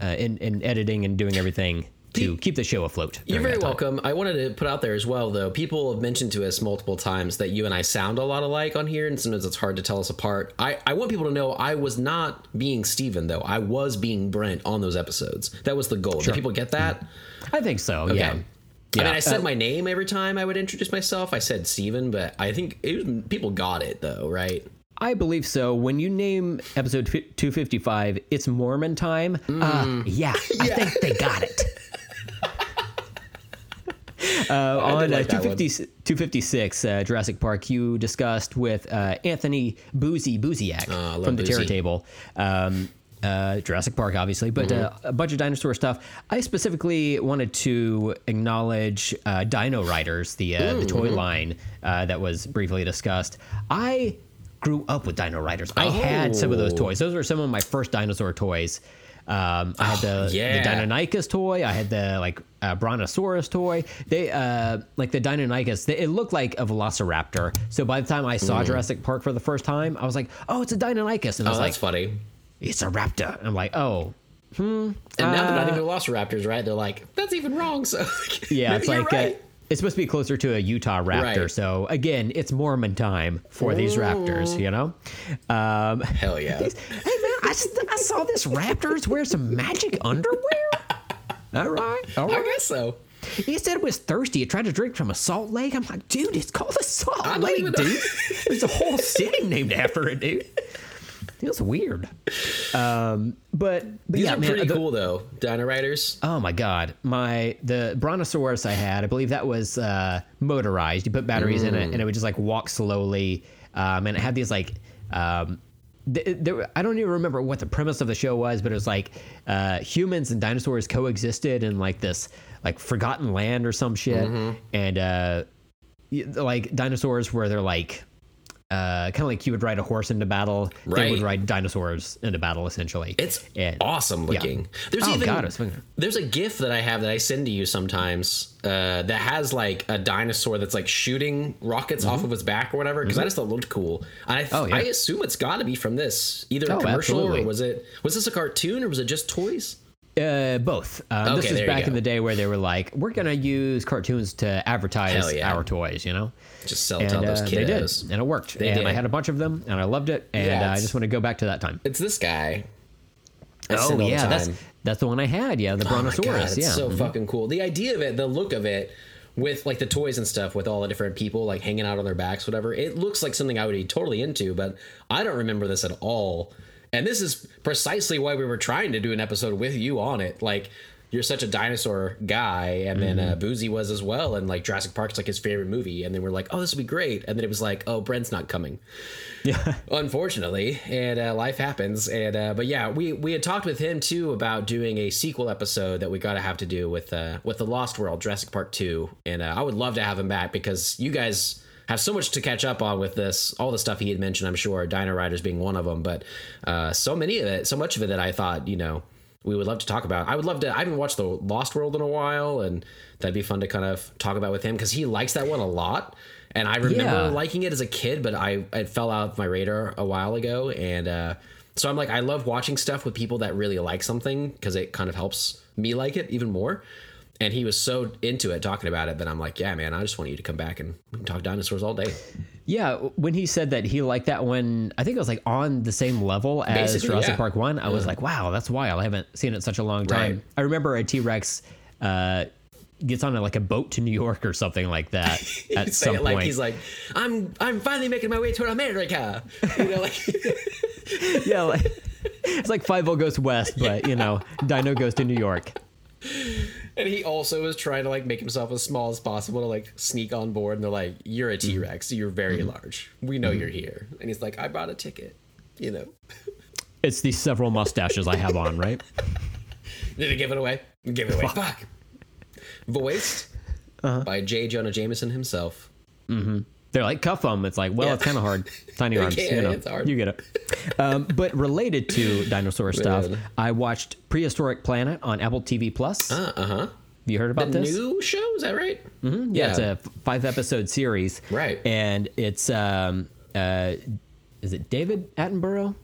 uh, in, in editing and doing everything to keep the show afloat. You're very welcome. I wanted to put out there as well, though. People have mentioned to us multiple times that you and I sound a lot alike on here, and sometimes it's hard to tell us apart. I, I want people to know I was not being Steven, though. I was being Brent on those episodes. That was the goal. Do people get that? I think so. Okay. Yeah. I mean, I said Uh, my name every time I would introduce myself. I said Steven, but I think it was, people got it, though, right? I believe so. When you name episode 255, it's Mormon time. Mm. Uh, yeah, I think they got it. Uh, on uh, like that 250, 256, uh, Jurassic Park, you discussed with uh, Anthony Boozy Booziak Oh, from the Terror Table. Um, uh, Jurassic Park, obviously, but Mm-hmm. uh, a bunch of dinosaur stuff. I specifically wanted to acknowledge uh, Dino Riders, the uh, the toy mm-hmm. line uh, that was briefly discussed. I grew up with Dino Riders. I had some of those Oh. toys. Those were some of my first dinosaur toys. Um, I had the, yeah. the Deinonychus toy. I had the like uh, Brontosaurus toy. They uh, like the Deinonychus. They, it looked like a Velociraptor. So by the time I saw Jurassic Park for the first time, I was like, "Oh, it's a Deinonychus," and I Mm. Oh, was that's like, funny. "It's a raptor." And I'm like, "Oh, hmm." And now they're not Uh, even Velociraptors, right? They're like, that's even wrong. So yeah." it's like right. It's supposed to be closer to a Utahraptor. Right. So again, it's Mormon time for these raptors. You know. Um, Hell yeah. hey man, I, I saw this raptors wear some magic underwear. All right, all I guess so. He said it was thirsty. It tried to drink from a salt lake. I'm like, dude, it's called a salt lake, dude. There's a whole city named after it, dude. Feels weird. Um, but, but These yeah, are man, pretty the- cool, though. Dino Riders. Oh my god, my the Brontosaurus I had, I believe that was uh, motorized. You put batteries in it, and it would just like walk slowly. Um, and it had these like, um, th- there, I don't even remember what the premise of the show was, but it was like uh, humans and dinosaurs coexisted in like this like forgotten land or some shit, and uh, like dinosaurs where they're like. Uh, kind of like you would ride a horse into battle, they would ride dinosaurs into battle essentially. It's And- awesome looking. There's Oh, even God, there's a GIF that I have that I send to you sometimes uh, that has like a dinosaur that's like shooting rockets off of its back or whatever. Because I just thought it looked cool. And I, Mm-hmm. Oh, yeah. I assume it's got to be from this, either a Oh, commercial absolutely. or was it was this a cartoon or was it just toys? Uh, both. Um, this Okay, there you back in the day where they were like, "We're gonna use cartoons to advertise yeah. our toys," you know. Just sell it to all And those uh, they did, and it worked. They and did. I had a bunch of them, and I loved it. And Yeah, uh, I just want to go back to that time. It's this guy. I Oh send all the yeah, that's that's the one I had. Yeah, the Oh my God, it's yeah, so Mhm. fucking cool. The idea of it, the look of it, with like the toys and stuff, with all the different people like hanging out on their backs, whatever. It looks like something I would be totally into, but I don't remember this at all. And this is precisely why we were trying to do an episode with you on it. Like you're such a dinosaur guy, and then Mm-hmm. uh, Boozy was as well, and like Jurassic Park's like his favorite movie, and then we're like, oh, this would be great, and then it was like, oh, Brent's not coming yeah. unfortunately and uh, life happens and uh, but yeah we we had talked with him too about doing a sequel episode that we got to have to do with uh with the lost world jurassic park 2 and uh, i would love to have him back because you guys have so much to catch up on with this all the stuff he had mentioned i'm sure dino riders being one of them but uh so many of it so much of it that i thought you know we would love to talk about. I would love to. I haven't watched the Lost World in a while, and that'd be fun to kind of talk about with him because he likes that one a lot. And I remember Yeah. liking it as a kid, but I it fell out of my radar a while ago, and uh, so I'm like, I love watching stuff with people that really like something because it kind of helps me like it even more. And he was so into it, talking about it, that I'm like, yeah, man, I just want you to come back and we can talk dinosaurs all day. Yeah, when he said that he liked that one, I think it was like on the same level as Basically, Jurassic yeah. Park One. I was like, wow, that's wild. I haven't seen it in such a long time. Right. I remember a T Rex uh, gets on a, like a boat to New York or something like that at some it like point. he's like, I'm I'm finally making my way toward America. You know, like yeah, like, it's like Fievel Goes West, but you know, Dino goes to New York. And he also is trying to like make himself as small as possible to like sneak on board. And they're like, "You're a mm-hmm. T Rex. You're very mm-hmm. large. We know mm-hmm. you're here." And he's like, "I bought a ticket." You know, It's these several mustaches I have on, right? did he give it away? Give it away. Fuck. Voiced uh-huh. by J. Jonah Jameson himself. They're like cuff them. It's like, well, Yeah. it's kind of hard. Tiny arms, you know. it's hard. You get it. Um, but related to dinosaur stuff, I watched Prehistoric Planet on Apple TV Plus. Uh huh. Have you heard about The this? new show is that right? Mm-hmm. yeah, it's a five episode series. Right. And it's um uh is it David Attenborough?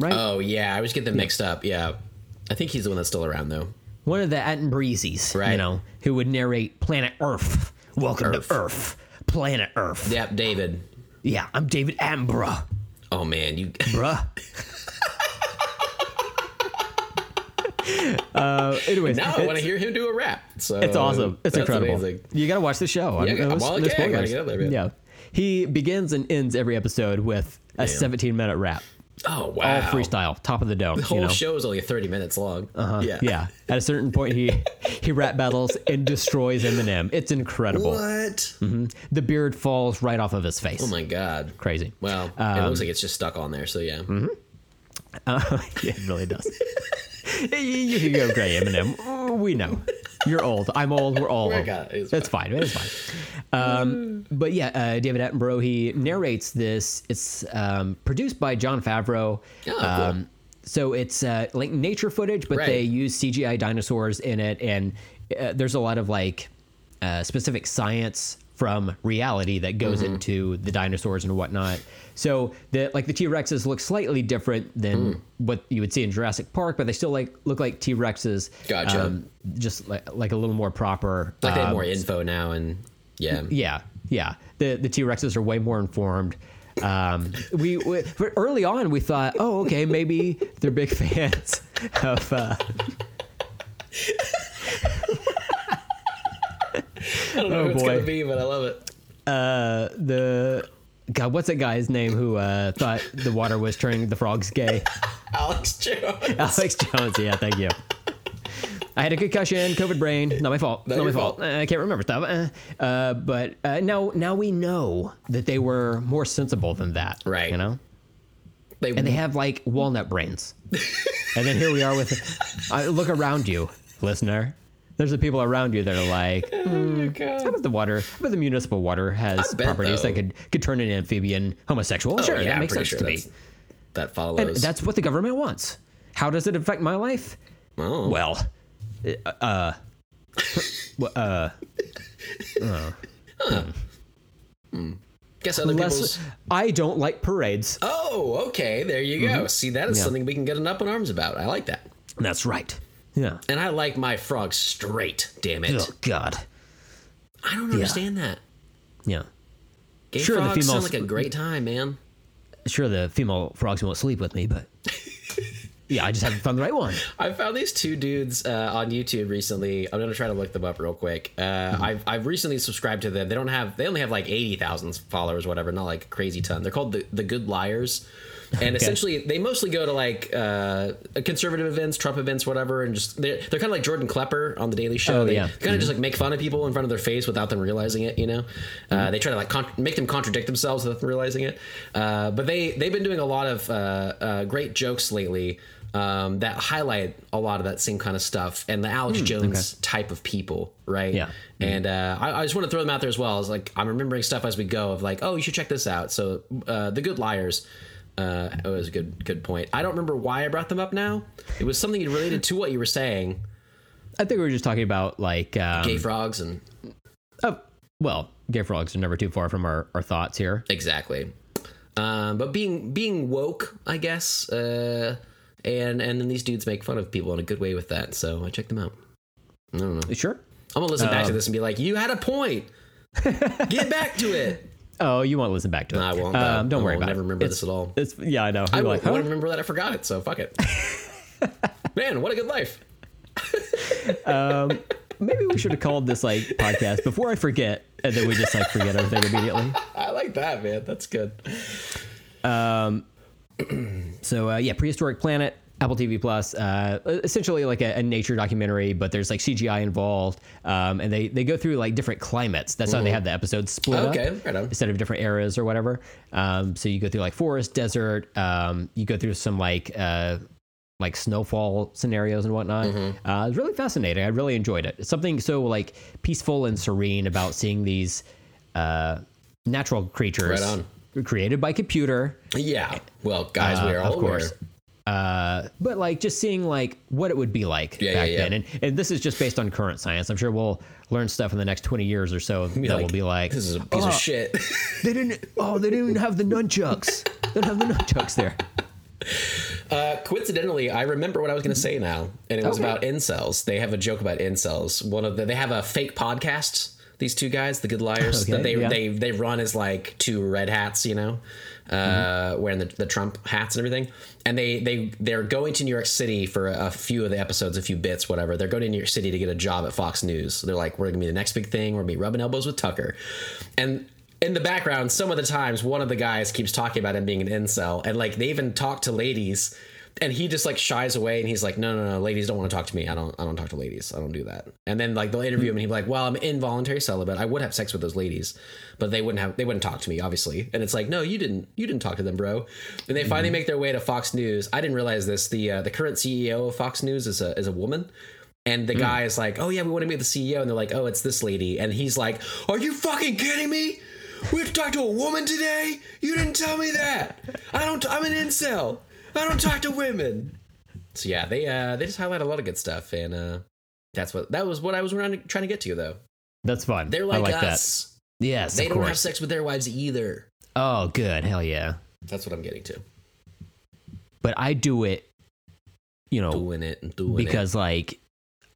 Right? Oh yeah, I always get them mixed up. Yeah, I think he's the one that's still around though. One of the Attenbreezes, you know, who would narrate Planet Earth. Welcome Earth. to Earth. Planet Earth. Yep, David. Yeah, I'm David Attenborough, Oh man, you. bruh. uh, anyways, now I want to hear him do a rap. So It's awesome. It's incredible. Amazing. You got to watch the show. Yeah, I mean, well, no okay, I gotta get up there. Yeah. He begins and ends every episode with a 17 minute rap. Oh wow. All freestyle, top of the dome. The whole you know? show is only 30 minutes long. Uh-huh. Yeah. Yeah. At a certain point, he he rap battles and destroys Eminem. It's incredible. What? The beard falls right off of his face. Oh my god. Crazy. Well, it Um, looks like it's just stuck on there. So yeah. Uh, yeah, it really does. you, can go gray, Eminem. We know. You're old. I'm old. We're all We're old. It's It's fine. It's fine. Um, but yeah, uh, David Attenborough, he narrates this. It's um, produced by Jon Favreau. Oh, cool. Um, so it's uh, like nature footage, but Right. they use CGI dinosaurs in it. And uh, there's a lot of like uh, specific science from reality that goes Mm-hmm. into the dinosaurs and whatnot. So the like the T Rexes look slightly different than Mm. what you would see in Jurassic Park, but they still like look like T Rexes. Gotcha. just like like a little more proper. Like they have um, more info now, and yeah. yeah, yeah. The the T Rexes are way more informed. Um, we, we but early on we thought, oh, okay, maybe they're big fans of. Uh, I don't know Oh, who it's boy. gonna be, but I love it. uh, the God, what's that guy's name who uh, thought the water was turning the frogs gay? Alex Jones. Alex Jones. Yeah, thank you. I had a concussion, COVID brain. Not my fault. Not, my fault. fault. Uh, I can't remember stuff. Uh, uh, but uh, now, now we know that they were more sensible than that. Right. You know. They, and they have like walnut brains. and then here we are with, uh, look around you, listener. There's the people around you that are like, oh, how about the water? How about the municipal water has bet, properties though. that could could turn an amphibian homosexual? Oh, sure, yeah, that makes sense sure to me. That follows. And that's what the government wants. How does it affect my life? oh. Well, uh, uh, well, uh, guess other people's. I don't like parades. Oh, okay. There you go. See, that is Mm-hmm. Yeah. something we can get an up in arms about. I like that. That's right. Yeah. And I like my frog straight. Damn it. Oh God. I don't understand that. Yeah. Gay Sure, the frogs sound like a great time, man. Sure, the female frogs won't sleep with me, but yeah, I just haven't found the right one. I found these two dudes uh, on YouTube recently. I'm gonna try to look them up real quick. Uh, Mm-hmm. I've I've recently subscribed to them. They don't have they only have like eighty thousand followers, whatever. Not like a crazy ton. They're called the the Good Liars, and essentially they mostly go to like uh, conservative events, Trump events, whatever, and just they're they're kind of like Jordan Klepper on the Daily Show. Oh, they yeah. Mm-hmm. kind of just like make fun of people in front of their face without them realizing it. You know, uh, they try to like con- make them contradict themselves without them realizing it. Uh, but they they've been doing a lot of uh, uh, great jokes lately um, that highlight a lot of that same kind of stuff and the Alex Jones type of people, right? Yeah. And uh, I, I just want to throw them out there as well. As like I'm remembering stuff as we go of like, oh, you should check this out. So uh, the Good Liars. Uh, it was a good good point. I don't remember why I brought them up now. It was something related to what you were saying. I think we were just talking about like um, Gay frogs and oh, well, gay frogs are never too far from our, our thoughts here. exactly. Um, but being being woke, I guess. Uh, and and then these dudes make fun of people in a good way with that. So I checked them out. I don't know. Sure. I'm gonna listen back to Um, this and be like, "You had a point. Get back to it." Oh, you won't listen back to it. I won't. Um, don't I worry about never it. remember It's- this at all. It's yeah, I know. I You're won't, like, huh? won't remember that I forgot it. So fuck it. Man, what a good life. Maybe we should have called this like podcast before I forget, and then we just like forget everything immediately. I like that, man. That's good. So uh, yeah, prehistoric planet, Apple TV Plus, uh, essentially like a, a nature documentary, but there's like CGI involved, um, and they they go through like different climates. That's how they have the episodes split up Okay, right on. instead of different eras or whatever. Um, so you go through like forest, desert. Um, you go through some like uh, like snowfall scenarios and whatnot. Mm-hmm. Uh, it's really fascinating. I really enjoyed it. It's something so like peaceful and serene about seeing these uh, natural creatures Right created by computer Yeah. Well, guys, we are uh, all of course. aware. Uh, but like just seeing like what it would be like Yeah, back yeah, yeah. then, and and this is just based on current science. I'm sure we'll learn stuff in the next 20 years or so that like, will be like This is a piece "Oh, of shit. They didn't. Oh, they didn't even have the nunchucks. They don't have the nunchucks there. Uh, coincidentally, I remember what I was going to say now, and it was Okay. about incels. They have a joke about incels. One of the they have a fake podcast. These two guys, the Good Liars, Okay, that they they they run as like two red hats, you know, Mm-hmm. wearing the, the Trump hats and everything. And they they they're going to New York City for a few of the episodes, a few bits, whatever. They're going to New York City to get a job at Fox News. They're like, we're gonna be the next big thing. We're gonna be rubbing elbows with Tucker, and. In the background, some of the times, one of the guys keeps talking about him being an incel, and like they even talk to ladies and he just like shies away and he's like no no no ladies don't want to talk to me. I don't i don't talk to ladies. I don't do that. And then like they'll interview him and he'll be like well i'm involuntary celibate. I would have sex with those ladies but they wouldn't have they wouldn't talk to me obviously. And it's like no you didn't you didn't talk to them bro. And they finally make their way to fox news. I didn't realize this. The uh, the current ceo of fox news is a is a woman. And the guy is like, "Oh yeah, we want to meet the CEO," and they're like, "Oh, it's this lady," and he's like, "Are you fucking kidding me? We have to talk to a woman today? You didn't tell me that. I don't. I'm an incel. I don't talk to women." So yeah, they uh they just highlight a lot of good stuff, and uh that's what that was what I was trying to, trying to get to though. That's fun. They're I like, like us. that. Yes, They don't have sex with their wives either. Oh, good. Hell yeah. That's what I'm getting to. But I do it, you know, Doing it and doing it because like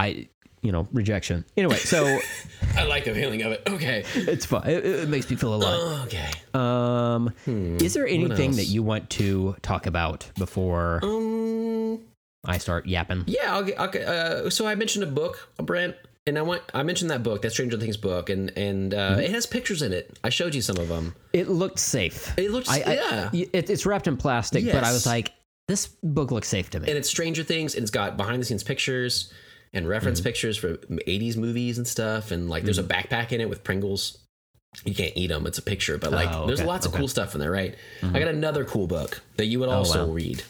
I, you know, rejection. Anyway, so. I like the feeling of it. Okay. it's fun. It, it makes me feel alive. Okay. Um, is there anything that you want to talk about before Um. I start yapping? Yeah, I'll. I'll uh, so I mentioned a book, a Brent, and I want. I mentioned that book, that Stranger Things book, and and uh, it has pictures in it. I showed you some of them. It looked safe. It looks- I, I- yeah. it, it's wrapped in plastic, but I was like, this book looks safe to me. And it's Stranger Things, and it's got behind the scenes pictures and reference Mm-hmm. pictures for '80s movies and stuff. And like, there's a backpack in it with Pringles. You can't eat them; it's a picture. But like, Oh, there's lots of okay. Mm-hmm. cool stuff in there, right? I got another cool book that you would also wow. read.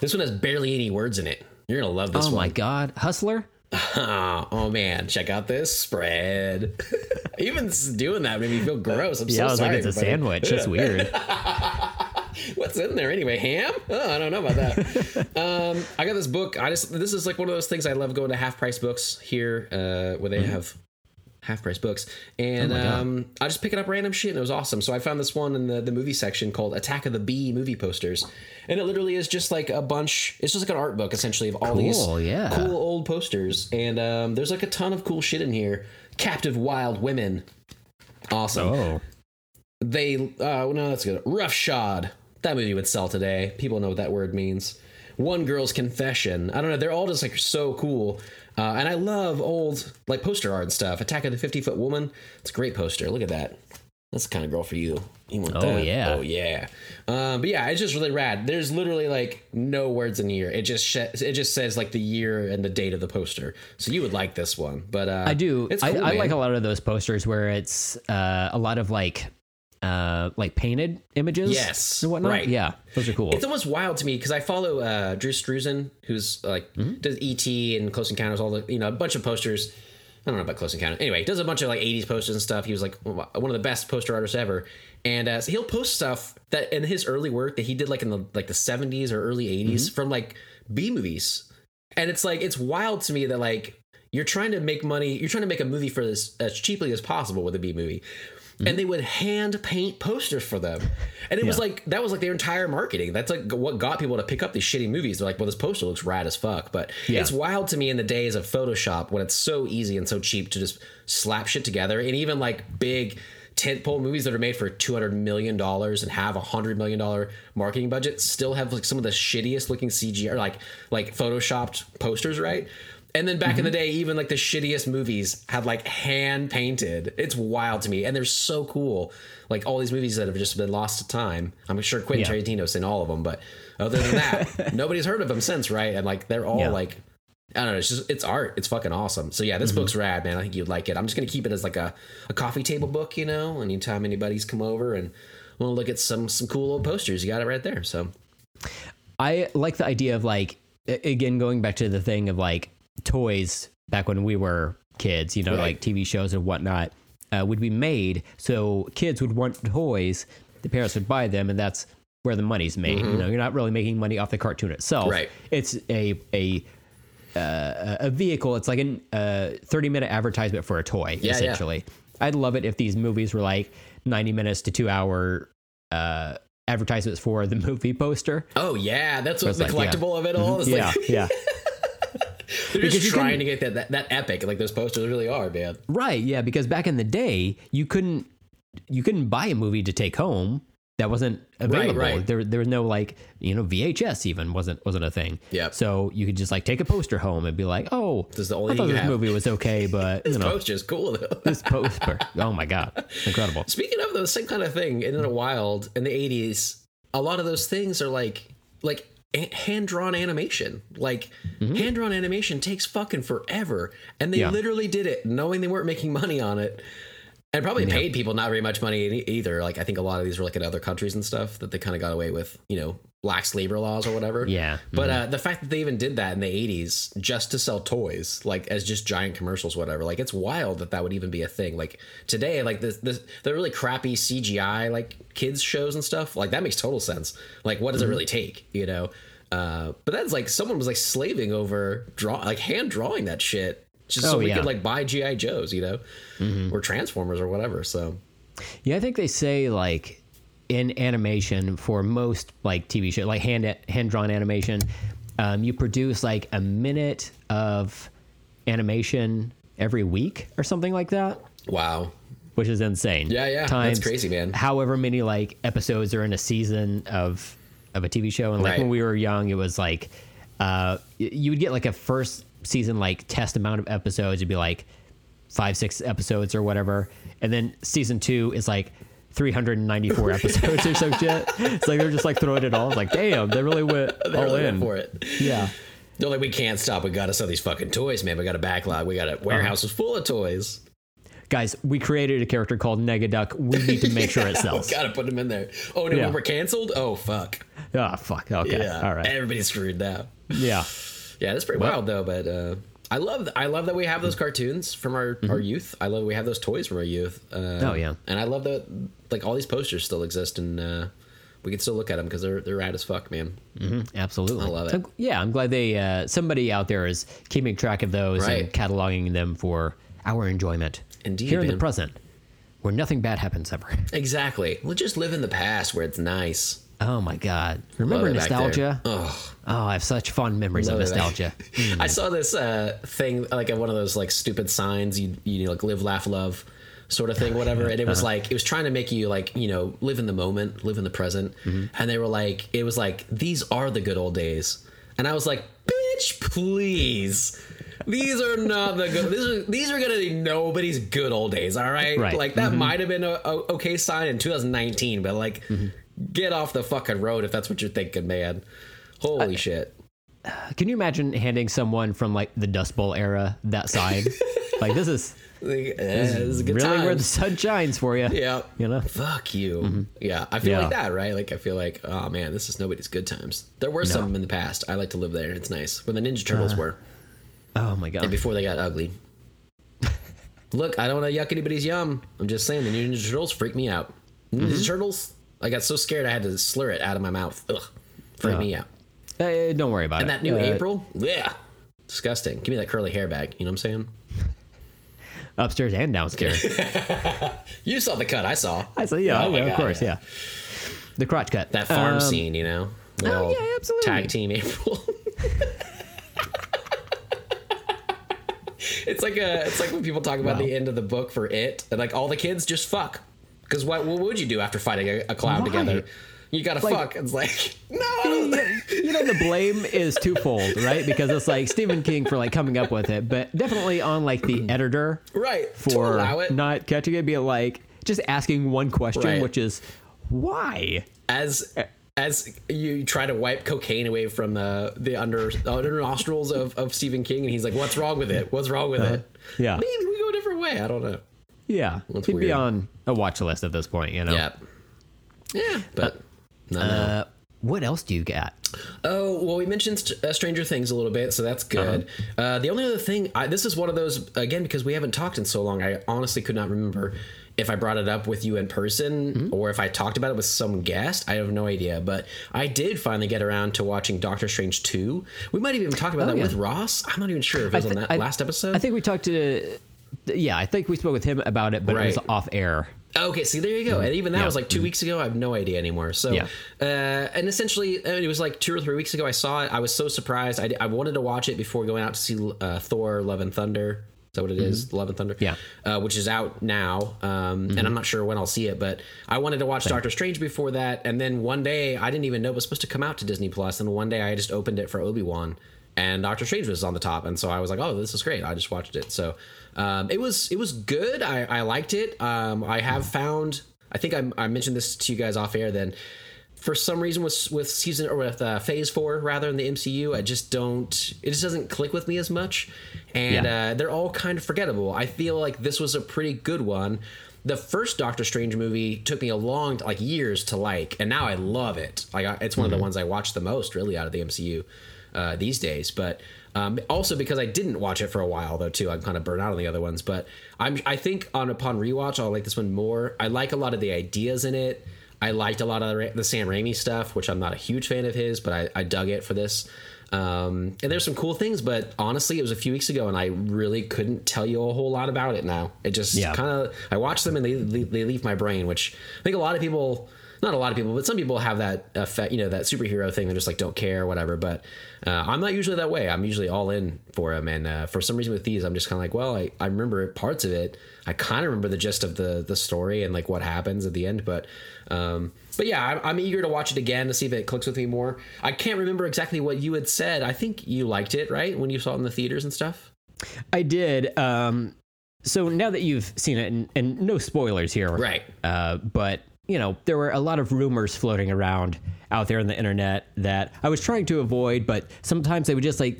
This one has barely any words in it. You're gonna love this oh one. my god, Hustler! oh man, check out this spread. Even doing that made me feel gross. I'm Yeah, so I was sorry. like, it's a sandwich. That's weird. What's in there anyway? Ham? Oh, I don't know about that. um, I got this book. I just this is like one of those things I love going to half price books here, uh, where they have half price books, and Mm-hmm. Oh um, I just pick it up random shit, and it was awesome. So I found this one in the the movie section called Attack of the B movie posters, and it literally is just like a bunch. It's just like an art book essentially of all these Cool, yeah. cool old posters, and um, there's like a ton of cool shit in here. Captive Wild Women, awesome Oh, they uh no that's good roughshod that movie would sell today. People know what that word means. One girl's confession. I don't know they're all just like so cool. Uh, and i love old like poster art and stuff. Attack of the 50 foot woman. It's a great poster. Look at that. That's the kind of girl for you. You want Oh, that? yeah. oh yeah. Um, but yeah it's just really rad. There's literally like no words in here it just sh- it just says like the year and the date of the poster. So you would like this one. But uh I do. it's I, cool, I like a lot of those posters where it's uh, a lot of like, uh, like painted images. Yes, and whatnot. right. Yeah, those are cool. It's almost wild to me because I follow uh, Drew Struzan, who's like Mm-hmm. does ET and Close Encounters, all the you know a bunch of posters, I don't know about Close Encounter. Anyway, he does a bunch of like 80s posters and stuff. He was like one of the best poster artists ever. And uh, so he'll post stuff that in his early work that he did like in the like the 70s or early 80s from like B movies. And it's like it's wild to me that like you're trying to make money, you're trying to make a movie for this as cheaply as possible with a B movie. And they would hand paint posters for them. And it was like that was like their entire marketing. That's like what got people to pick up these shitty movies. They're like, well, this poster looks rad as fuck. But Yeah. it's wild to me in the days of Photoshop when it's so easy and so cheap to just slap shit together. And even like big tentpole movies that are made for two hundred million dollars and have a hundred million dollar marketing budget still have like some of the shittiest looking CG or like like photoshopped posters, right? And then back in the mm-hmm. day, even like the shittiest movies had like hand painted. It's wild to me, and they're so cool. Like all these movies that have just been lost to time. I'm sure Quentin Yeah. Tarantino's in all of them, but other than that, nobody's heard of them since, right? And like they're all Yeah. like I don't know. It's just it's art. It's fucking awesome. So yeah, this mm-hmm. book's rad, man. I think you'd like it. I'm just gonna keep it as like a, a coffee table book. You know, anytime anybody's come over and want to look at some some cool old posters, you got it right there. So I like the idea of like again going back to the thing of like toys back when we were kids, you know, Right. like TV shows and whatnot uh, would be made. So kids would want toys, the parents would buy them, and that's where the money's made. You know, you're not really making money off the cartoon itself. Mm-hmm. Right. It's a a uh, a vehicle. It's like a uh, 30 minute advertisement for a toy, yeah. essentially. I'd love it if these movies were like 90 minutes to two hour uh, advertisements for the movie poster. oh yeah, that's what the like, yeah. collectible of it all. Yeah, like yeah. they're Because just trying to get that, that that epic like those posters really are, man. Right, yeah, because back in the day, you couldn't you couldn't buy a movie to take home that wasn't available. right. There there was no like, you know, VHS even wasn't wasn't a thing. Yep. So you could just like take a poster home and be like, "Oh, This is the only I thought this have." movie was okay, but you know, Poster's cool though. this poster. Oh my god. Incredible. Speaking of the same kind of thing, in the wild in the '80s, a lot of those things are like like hand drawn animation. Like hand drawn animation takes fucking forever, and they Mm-hmm. Yeah. literally did it knowing they weren't making money on it. And probably paid people not very much money either. Like I think a lot of these were like in other countries and stuff that they kind of got away with, you know, lax labor laws or whatever. Yeah. But uh, the fact that they even did that in the 80s just to sell toys, like as just giant commercials, whatever, like it's wild that that would even be a thing. Like today, like this, this the really crappy CGI, like kids shows and stuff, like that makes total sense. Like, what does it really take, you know? Uh, but that's like someone was like slaving over draw, like hand drawing that shit just so Oh, we yeah. could like buy GI Joes, you know, or Transformers or whatever. So Yeah, I think they say like in animation for most like TV show, like hand hand drawn animation, um, you produce like a minute of animation every week or something like that, wow, which is insane. Yeah, yeah, that's crazy, man. However many like episodes are in a season of of a TV show, and like Right. when we were young, it was like uh, you would get like a first season like test amount of episodes. It'd be like five, six episodes or whatever, and then season two is like 394 episodes or some shit. It's like they're just like throwing it all. It's like, damn, they really went they all really went in. for it. Yeah. They're like, we can't stop. We got to sell these fucking toys, man. We got a backlog. We got a uh-huh. warehouse full of toys. Guys, we created a character called Negaduck. We need to make sure it sells. Got to put them in there. Oh, no, Yeah. we're canceled? Oh, fuck. Oh, fuck. Okay. Yeah. All right. Everybody's screwed now. Yeah. Yeah, that's pretty wild though. But uh, I love I love that we have those cartoons from our, our youth. I love we have those toys from our youth. Uh, Mm-hmm. Oh, yeah. and I love that like all these posters still exist and uh, we can still look at them because they're they're rad as fuck, man. Absolutely. I love it. I'm- yeah, I'm glad they uh, somebody out there is keeping track of those and cataloging them for our enjoyment. Indeed, Here in the present, where nothing bad happens ever. Exactly. We'll just live in the past where it's nice. Oh my god. Remember Love it back there. nostalgia? Oh, Oh, I have such fond memories of Love back- nostalgia. I saw this uh, thing like at one of those like stupid signs you you know, like live laugh love sort of thing whatever and it was uh-huh. like it was trying to make you like you know live in the moment live in the present mm-hmm. and they were like it was like these are the good old days and I was like bitch please these are not the good these are these are gonna be nobody's good old days all right, Right. like that mm-hmm. might have been a, a okay sign in 2019 but like mm-hmm. Get off the fucking road if that's what you're thinking man holy shit Can you imagine handing someone from like the Dust Bowl era that sign? like this is Like, eh, this is a good really where the sun shines for you. Yeah. You know? Fuck you. Yeah. I feel Yeah. like that, right? Like I feel like, oh man, this is nobody's good times. There were some in the past. I like to live there. It's nice. When the Ninja Turtles were. Oh my god. And before they got ugly. Look, I don't want to yuck anybody's yum. I'm just saying the Ninja Turtles freak me out. Ninja Mm-hmm. Turtles. I got so scared I had to slur it out of my mouth. Ugh, freak Yeah. me out. Uh, don't worry about And it. And that new Uh, April, yeah, disgusting. Give me that curly hair back. You know what I'm saying? upstairs and downstairs. You saw the cut. I saw. I saw. yeah, Oh yeah, of course, yeah. yeah. The crotch cut. That farm Um, scene, you know. oh, yeah, absolutely. Tag team April. it's like a. It's like when people talk about Wow. the end of the book for it, and like all the kids just fuck. Because what what would you do after fighting a, a cloud Why? together? You gotta Like- fuck. It's like no, you know the blame is twofold right because it's like stephen king for like coming up with it but definitely on like the editor right to for allow it not catching it be like just asking one question Right. which is why as as you try to wipe cocaine away from the the under under nostrils of, of Stephen King, and he's like, "What's wrong with it? What's wrong with it?" Uh-huh. yeah Maybe we go a different way. I don't know. Yeah That's he'd be on a watch list at this point you know Yeah, yeah, but no, no. uh, what else do you got Oh well, we mentioned St- uh, Stranger Things a little bit, so that's good. uh the only other thing, I, this is one of those again because we haven't talked in so long. I honestly could not remember if I brought it up with you in person or if I talked about it with some guest. I have no idea, but I did finally get around to watching Doctor Strange two. We might have even talked about that yeah. with Ross. I'm not even sure if it was on thi- that last episode. i think we talked to yeah i think we spoke with him about it but it was off air Okay, see, there you go. And even that Yeah. was like 2 weeks ago. I have no idea anymore. So, Yeah. uh, and essentially, mean, it was like two or three weeks ago. I saw it. I was so surprised. I, I wanted to watch it before going out to see uh, Thor: Love and Thunder. Is that what it is? Love and Thunder. Yeah. Uh, which is out now, um, and I'm not sure when I'll see it. But I wanted to watch Doctor Strange before that, and then one day I didn't even know it was supposed to come out to Disney Plus, and one day I just opened it for Obi Wan, and Doctor Strange was on the top, and so I was like, oh, this is great. I just watched it. So um, it was it was good. I, I liked it. Um, I have found. I think I, I mentioned this to you guys off air. Then, for some reason, with with season or with uh, Phase Four rather in the MCU, I just don't. It just doesn't click with me as much, and Yeah. uh, they're all kind of forgettable. I feel like this was a pretty good one. The first Doctor Strange movie took me a long, like years to like, and now I love it. Like it's one of the ones I watch the most, really, out of the MCU uh, these days. But um, also because I didn't watch it for a while, though, too. I'm kind of burnt out on the other ones. But I'm, I think on upon rewatch, I'll like this one more. I like a lot of the ideas in it. I liked a lot of the, Sam Raimi stuff, which I'm not a huge fan of his, but I, I dug it for this. Um, and there's some cool things, but honestly, it was a few weeks ago, and I really couldn't tell you a whole lot about it now. It just Yeah. kind of I watch them and they, they they leave my brain, which I think a lot of people, not a lot of people, but some people have that effect, you know, that superhero thing. They're just like don't care, whatever. But uh, I'm not usually that way. I'm usually all in for them, and uh, for some reason with these, I'm just kind of like, well, I, I remember parts of it. I kind of remember the gist of the the story and like what happens at the end, but. Um, but yeah, I'm, I'm eager to watch it again to see if it clicks with me more. I can't remember exactly what you had said. I think you liked it, right, when you saw it in the theaters and stuff. I did. Um, so now that you've seen it, and, and no spoilers here, Right. Uh, but you know, there were a lot of rumors floating around out there on the internet that I was trying to avoid, but sometimes they would just like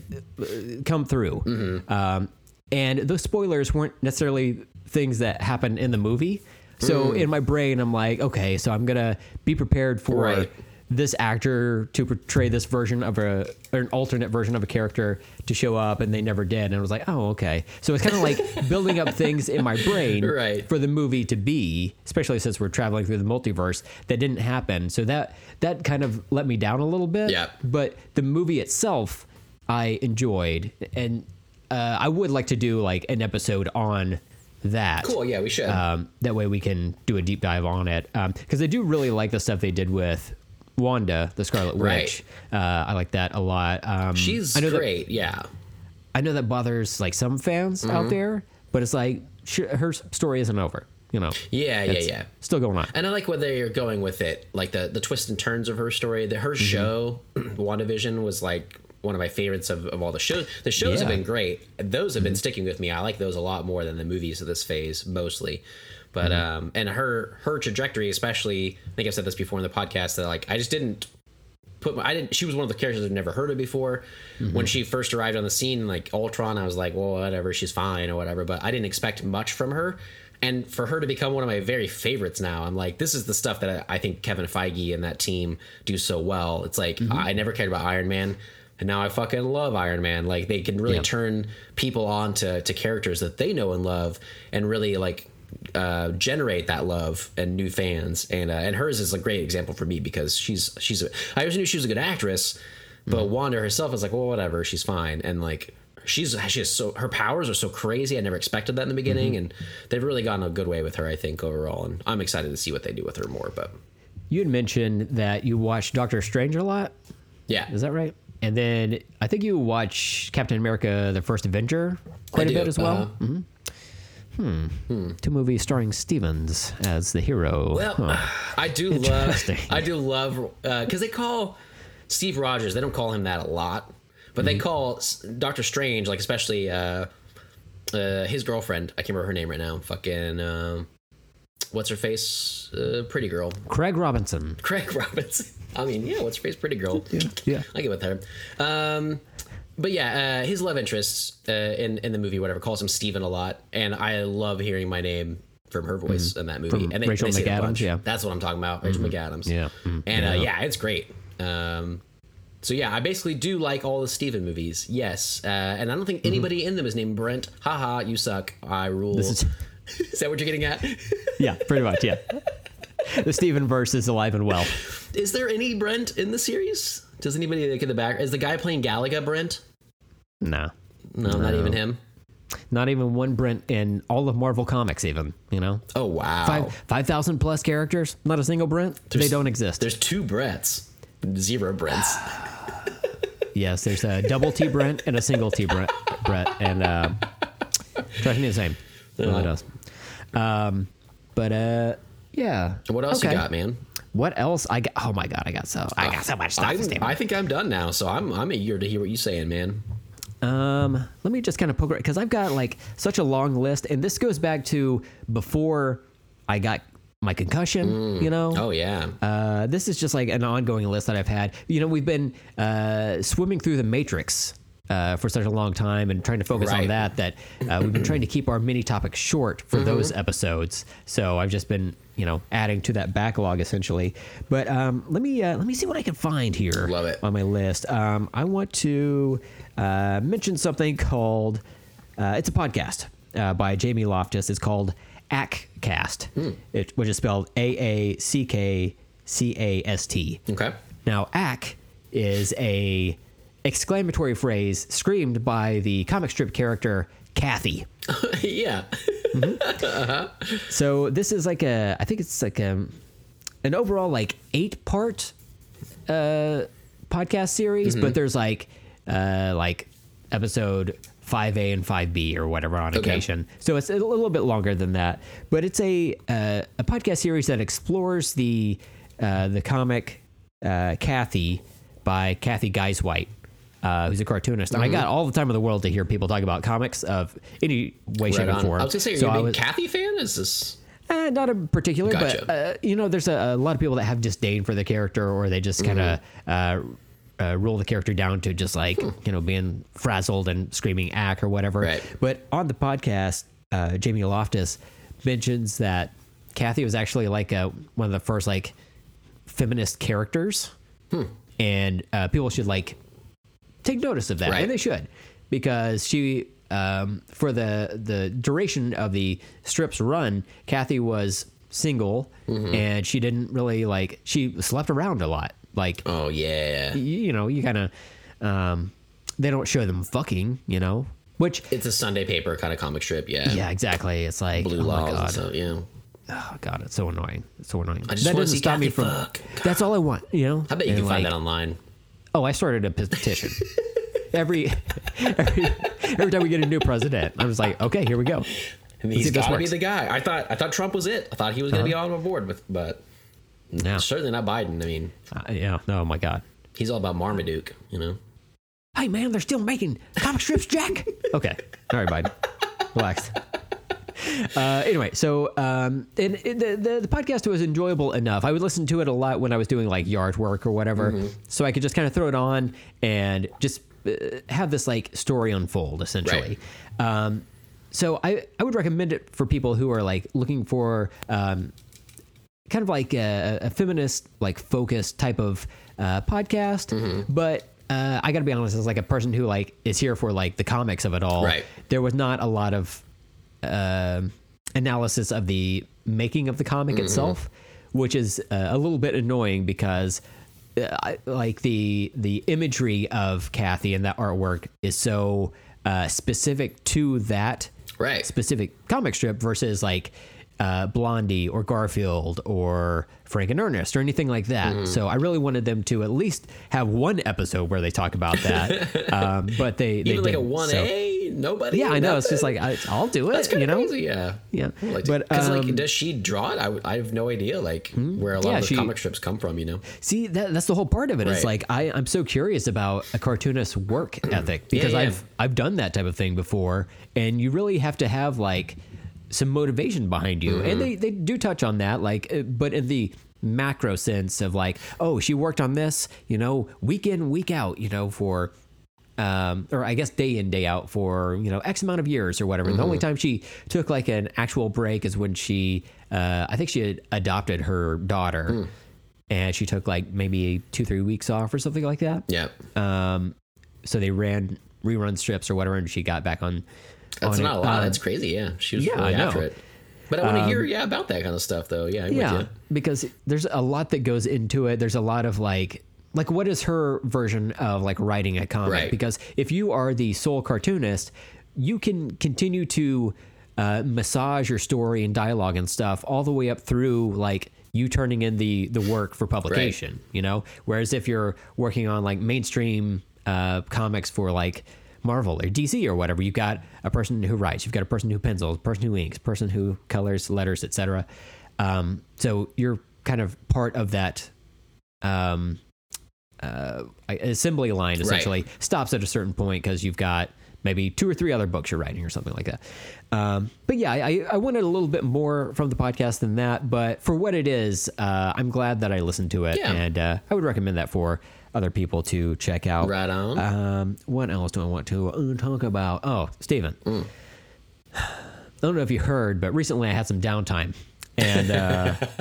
come through. Mm-hmm. Um, and those spoilers weren't necessarily things that happened in the movie. So Mm. in my brain, I'm like, okay, so I'm gonna be prepared for Right. This actor to portray this version of a an alternate version of a character to show up and they never did and I was like oh okay so it's kind of like building up things in my brain Right. for the movie to be especially since we're traveling through the multiverse that didn't happen so that that kind of let me down a little bit Yeah. but the movie itself I enjoyed and uh, I would like to do like an episode on that Cool. Yeah, we should. um, that way we can do a deep dive on it because I do really like the stuff they did with Wanda, the Scarlet Right. Witch. Uh, I like that a lot. Um, She's I know great. yeah. That, I know that bothers like some fans Mm-hmm. out there, but it's like sh- her story isn't over. You know, Yeah, yeah, yeah. still going on. And I like where they're going with it, like the the twists and turns of her story. The Mm-hmm. her show, WandaVision, was like one of my favorites of, of all the shows. The shows have been great. Those have been Mm-hmm. sticking with me. I like those a lot more than the movies of this phase, mostly. But Mm-hmm. um, and her her trajectory, especially, I think I've said this before in the podcast that like I just didn't put my, I didn't she was one of the characters I've never heard of before. Mm-hmm. When she first arrived on the scene, like Ultron, I was like, well, whatever, she's fine or whatever. But I didn't expect much from her. And for her to become one of my very favorites now, I'm like, this is the stuff that I, I think Kevin Feige and that team do so well. It's like Mm-hmm. I never cared about Iron Man. and now I fucking love Iron Man. Like they can really Yeah. turn people on to, to characters that they know and love, and really like uh, generate that love and new fans. And uh, and hers is a great example for me because she's she's a, I always knew she was a good actress, but Wanda herself is like, well, whatever, she's fine, and like. She's she is so her powers are so crazy. I never expected that in the beginning, and they've really gone a good way with her. I think overall, and I'm excited to see what they do with her more. But You had mentioned that you watch Doctor Strange a lot. yeah, Is that right? And then I think you watch Captain America: The First Avenger quite I a do, bit as well. uh-huh. Hmm. Two movies starring Stevens as the hero. Well, Huh. I do love. I do love because they call Steve Rogers. They don't call him that a lot, but they call Doctor Strange, like especially uh, uh, his girlfriend. I can't remember her name right now. Fucking um, what's her face? Uh, pretty girl, Craig Robinson. Craig Robinson. I mean, yeah, what's her face? Pretty girl. Yeah. I get with her. Um, but yeah, uh, his love interest uh, in in the movie, whatever, calls him Steven a lot, and I love hearing my name from her voice in that movie. Mm-hmm. From and they, Rachel they McAdams, yeah. that's what I'm talking about, Rachel McAdams. Yeah. Mm, and yeah. Uh, yeah, it's great. Um, so yeah, I basically do like all the Steven movies. Yes, uh, and I don't think anybody in them is named Brent. Haha, you suck. I rule. Mm-hmm. Is, is that what you're getting at? yeah, pretty much. Yeah. the Steven verse is alive and well. is there any Brent in the series? Does anybody like in the back? Is the guy playing Galaga Brent? Nah. No, not even him. Not even one Brent in all of Marvel Comics, even. You know, Oh wow. five five thousand plus characters, not a single Brent. they don't exist. There's two Brents, zero Brents. Yes, there's a double T Brent and a single T Brent. Brett and uh, trust me, the same. It really does. Um, but uh, yeah. What else Okay. you got, man? What else? I got. Oh my god, I got so I got so much stuff. Damn- I think I'm done now, so I'm I'm eager to hear what you're saying, man. Um, let me just kind of poke because I've got like such a long list, and this goes back to before I got my concussion. You know. Oh yeah. Uh, this is just like an ongoing list that I've had. You know, we've been uh, swimming through the Matrix uh, for such a long time and trying to focus on that. That uh, we've been trying to keep our mini topics short for those episodes. So I've just been, you know, adding to that backlog essentially. But um, let me uh, let me see what I can find here. Love it. on my list. Um, I want to uh, mention something called. Uh, it's a podcast uh, by Jamie Loftus. It's called Aack Cast, it, which is spelled A A C K C A S T. okay. Now, "ack" is a exclamatory phrase screamed by the comic strip character Cathy. yeah. Uh huh. So this is like a, I think it's like a, an overall like eight part uh, podcast series, but there's like uh, like episode five A and five B or whatever on Okay. occasion. So it's a little bit longer than that, but it's a uh, a podcast series that explores the uh, the comic uh, Cathy by Cathy Guisewite. Uh, who's a cartoonist? And I got all the time in the world to hear people talk about comics of any way, shape, Right or form. I was gonna say, are So you a was- Cathy fan? Is this? uh, not in particular, Gotcha. but uh, you know, there's a, a lot of people that have disdain for the character, or they just kind of Mm-hmm. uh, uh, rule the character down to just like you know being frazzled and screaming "ack" or whatever. Hmm. Right. But on the podcast, uh, Jamie Loftus mentions that Cathy was actually like a, one of the first like feminist characters, Hmm. and uh, people should like take notice of that, Right. and they should, because she, um, for the the duration of the strips run, Cathy was single, Mm-hmm. and she didn't really like she slept around a lot. Like Oh yeah. you, you know, you kind of um, they don't show them fucking, you know, which It's a Sunday paper kind of comic strip. Yeah. yeah, exactly. It's like Blue oh laws. god, yeah. oh god, it's so annoying. It's so annoying. I just that doesn't see stop me Cathy from. fuck. That's all I want, you know. I bet you And, can find that online. Oh, I started a petition. every, every every time we get a new president, I was like, okay, here we go. And Let's see he's got to be the guy. I thought I thought Trump was it. I thought he was going to be on board with, but no. certainly not Biden. I mean, uh, yeah. Oh my god. he's all about Marmaduke. You know. Hey man, they're still making comic strips, Jack. okay, all right, Biden, relax. Uh, anyway, so um, and, and the, the the podcast was enjoyable enough. I would listen to it a lot when I was doing like yard work or whatever, so I could just kind of throw it on and just uh, have this like story unfold essentially. Um, so I I would recommend it for people who are like looking for um, kind of like a, a feminist like focused type of uh, podcast but uh, I got to be honest, as like a person who like is here for like the comics of it all, Right. there was not a lot of um analysis of the making of the comic Mm-hmm. itself, which is uh, a little bit annoying because. Uh, like the the imagery of Cathy and that artwork is so uh, specific to that Right. specific comic strip versus like uh, Blondie or Garfield or Frank and Ernest or anything like that. Mm-hmm. So I really wanted them to at least have one episode where they talk about that. um, but they, they Even like a one So- A, nobody. yeah, I know. It's just like I, I'll do it. That's kind you know. crazy. Yeah. Yeah. I like But, because like, um, does she draw it? I have no idea like where a lot Yeah, of the comic strips come from. You know. See, that, that's the whole part of it. Is Right. like I, I'm so curious about a cartoonist's work ethic because yeah. I've I've done that type of thing before, and you really have to have like some motivation behind you, Mm-hmm. and they they do touch on that, like, uh, but in the macro sense of like, oh, she worked on this, you know, week in week out, you know, for. Um, or I guess day in day out for you know X amount of years or whatever. And the only Mm-hmm. time she took like an actual break is when she, uh, I think she had adopted her daughter, Hmm. and she took like maybe two three weeks off or something like that. Yeah. Um, so they ran rerun strips or whatever, and she got back on. That's not it. a lot. Um, That's crazy. Yeah. She was yeah, really I know. Um, after it. But I want to hear yeah about that kind of stuff though. Yeah. I'm yeah, With you. because there's a lot that goes into it. There's a lot of like like what is her version of like writing a comic? Right. Because if you are the sole cartoonist, you can continue to uh, massage your story and dialogue and stuff all the way up through like you turning in the the work for publication. You know, whereas if you're working on like mainstream uh, comics for like Marvel or DC or whatever, you've got a person who writes, you've got a person who pencils, a person who inks, person who colors letters, etc. Um, so you're kind of part of that um, uh, assembly line essentially stops at a certain point because you've got maybe two or three other books you're writing or something like that. Um, but yeah, I, I wanted a little bit more from the podcast than that. But for what it is, uh, I'm glad that I listened to it, Yeah. and uh, I would recommend that for other people to check out. Right on. Um, what else do I want to uh, talk about? Oh, Steven. Mm. I don't know if you heard, but recently I had some downtime. And uh,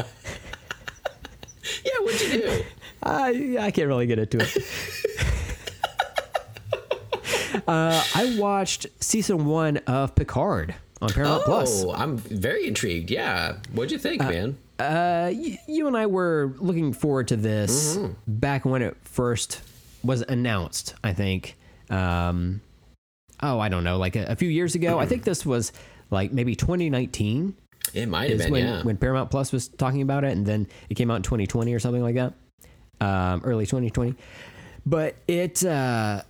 yeah. What'd you do? I, I can't really get into it. uh, I watched season one of Picard on Paramount Plus. Oh, I'm very intrigued. Yeah. What'd you think, man? Uh, y- you and I were looking forward to this Mm-hmm. back when it first was announced. I think. Um, oh, I don't know, like a, a few years ago. I think this was like maybe 2019 It might have been. when yeah. when Paramount Plus was talking about it, and then it came out in 2020 or something like that, um, early 2020. But it, uh,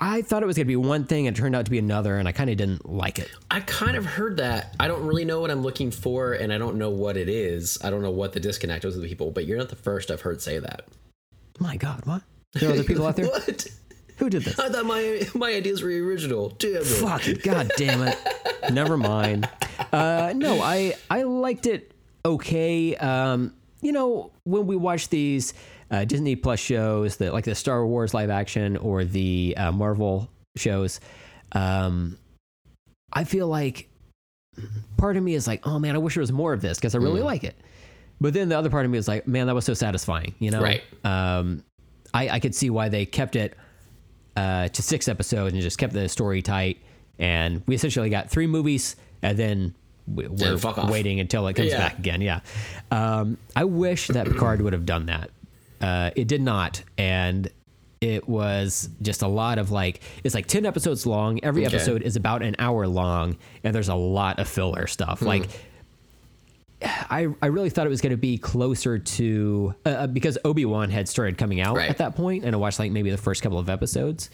I thought it was going to be one thing, and it turned out to be another, and I kind of didn't like it. I kind of heard that. I don't really know what I'm looking for, and I don't know what it is. I don't know what the disconnect was with the people, but you're not the first I've heard say that. My God, what? There are other people out there what? who did this. I thought my my ideas were original. Damn it. Fuck, it. god damn it. Never mind. Uh, no, I I liked it okay. Um, you know, when we watch these uh, Disney Plus shows, that like the Star Wars live action or the uh, Marvel shows, um, I feel like part of me is like, oh man, I wish there was more of this because I really like it. But then the other part of me is like, man, that was so satisfying. You know, Right. Um, I I could see why they kept it uh, to six episodes and just kept the story tight. And we essentially got three movies, and then we- we're waiting until it comes Yeah. back again. Yeah, um, I wish that Picard would have done that. Uh, it did not, and it was just a lot of like it's like 10 episodes long every Okay. episode is about an hour long and there's a lot of filler stuff Hmm. like I, I really thought it was going to be closer to uh, uh, because Obi Wan had started coming out Right. at that point, and I watched like maybe the first couple of episodes,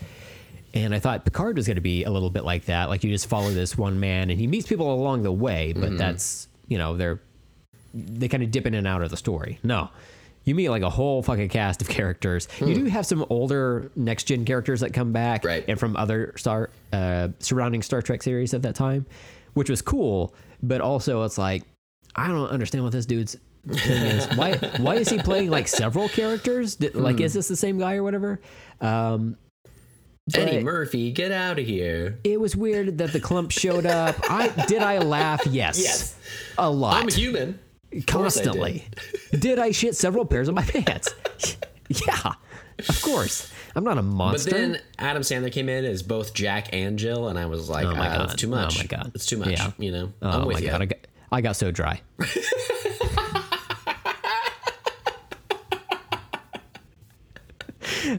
and I thought Picard was going to be a little bit like that. Like you just follow this one man, and he meets people along the way, but Mm-hmm. that's you know they're they kind of dip in and out of the story. No, you meet like a whole fucking cast of characters. You do have some older next gen characters that come back, Hmm. Right. and from other star uh, surrounding Star Trek series at that time, which was cool. But also, it's like I don't understand what this dude's thing is. Why why is he playing like several characters? Did, Hmm. Like, is this the same guy or whatever? Um, Eddie but- Murphy, get out of here. it was weird that the clump showed up. I did I laugh? Yes, Yes. a lot, I'm a human. Constantly. did. I shit several pairs of my pants? yeah, of course. I'm not a monster. But then Adam Sandler came in as both Jack and Jill, and I was like, Oh my ah, God. that's too much. Oh my God. it's too much. Yeah. You know, oh I'm my god, I got, I got so dry.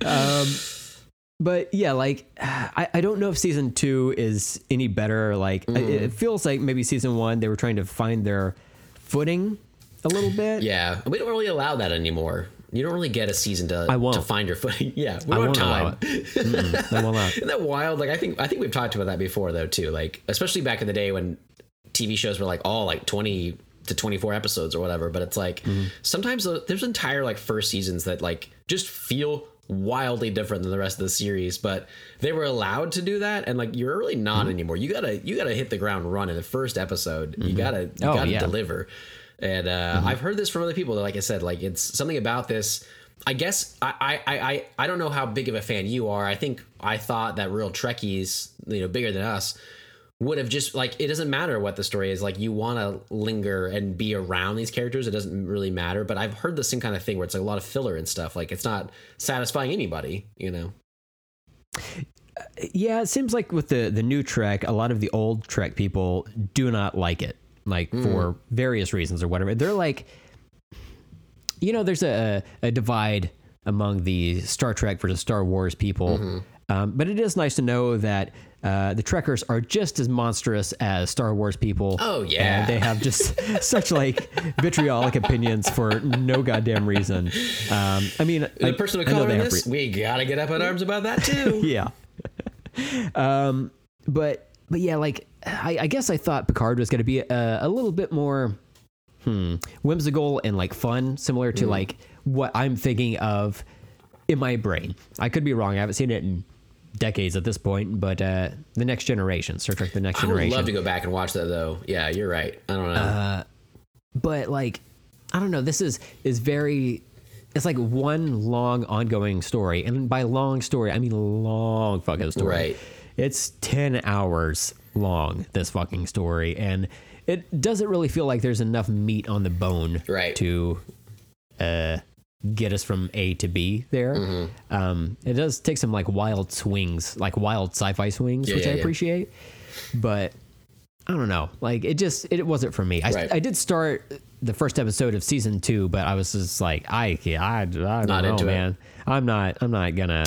um, but yeah, like I, I don't know if season two is any better. Like Mm. it feels like maybe season one they were trying to find their footing a little bit. Yeah, we don't really allow that anymore. You don't really get a season to I won't. to find your footing. Yeah, we don't won't have allow time. it. Mm-mm, I will not. Isn't that wild? Like I think I think we've talked about that before though too. Like especially back in the day when TV shows were like all like twenty to twenty four episodes or whatever. But it's like Mm-hmm. sometimes uh, there's entire like first seasons that like just feel wildly different than the rest of the series but they were allowed to do that and like you're really not Mm-hmm. anymore you gotta you gotta hit the ground running in the first episode you gotta you Oh, gotta yeah. deliver and uh, I've heard this from other people. that, Like I said, like it's something about this. I guess I, I I I don't know how big of a fan you are. I think I thought that real Trekkies, you know, bigger than us, would have just like it doesn't matter what the story is. Like you want to linger and be around these characters. It doesn't really matter. But I've heard the same kind of thing where it's like a lot of filler and stuff. Like it's not satisfying anybody. You know. Yeah, it seems like with the the new Trek, a lot of the old Trek people do not like it, like hmm. for various reasons or whatever. They're like, you know, there's a a divide among the Star Trek versus Star Wars people, mm-hmm. Um, but it is nice to know that. Uh, the Trekkers are just as monstrous as Star Wars people. Oh, yeah. and they have just such like vitriolic opinions for no goddamn reason. Um, I mean, The I, person of color in this, we gotta get up in arms about that too. yeah. um, but but yeah, like I, I guess I thought Picard was going to be a, a little bit more hmm, whimsical and like fun, similar to like what I'm thinking of in my brain. I could be wrong. I haven't seen it in decades at this point, but uh, the Next Generation, Star Trek: The Next Generation. I would love to go back and watch that though. Yeah, you're right. I don't know. Uh, but like i don't know this is is very it's like one long ongoing story and by long story i mean long fucking story Right. it's 10 hours long this fucking story and it doesn't really feel like there's enough meat on the bone Right. to uh get us from a to b there Mm-hmm. um it does take some like wild swings like wild sci-fi swings Yeah, which yeah, i yeah. appreciate but I don't know. Like it just it wasn't for me. I, Right. I did start the first episode of season two, but I was just like, I I, I don't Not know, into it. man. I'm not I'm not gonna.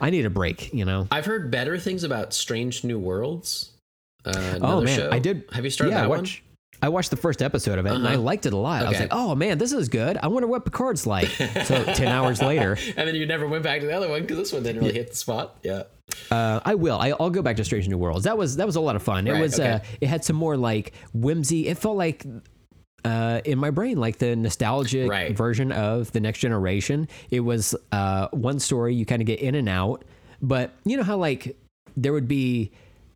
I need a break. You know. I've heard better things about Strange New Worlds. Uh, oh man, show. I did. Have you started yeah, that I one? I watched the first episode of it and I Uh-huh. liked it a lot. I was like, oh man, this is good. I wonder what Picard's like. so ten hours later, And then you never went back to the other one because this one didn't really hit the spot. Yeah. Uh, I will. I, I'll go back to Strange New Worlds. That was that was a lot of fun. It Right, was. okay. Uh, it had some more like whimsy. It felt like uh, in my brain like the nostalgic Right. version of the Next Generation. It was uh, one story you kind of get in and out, but you know how like there would be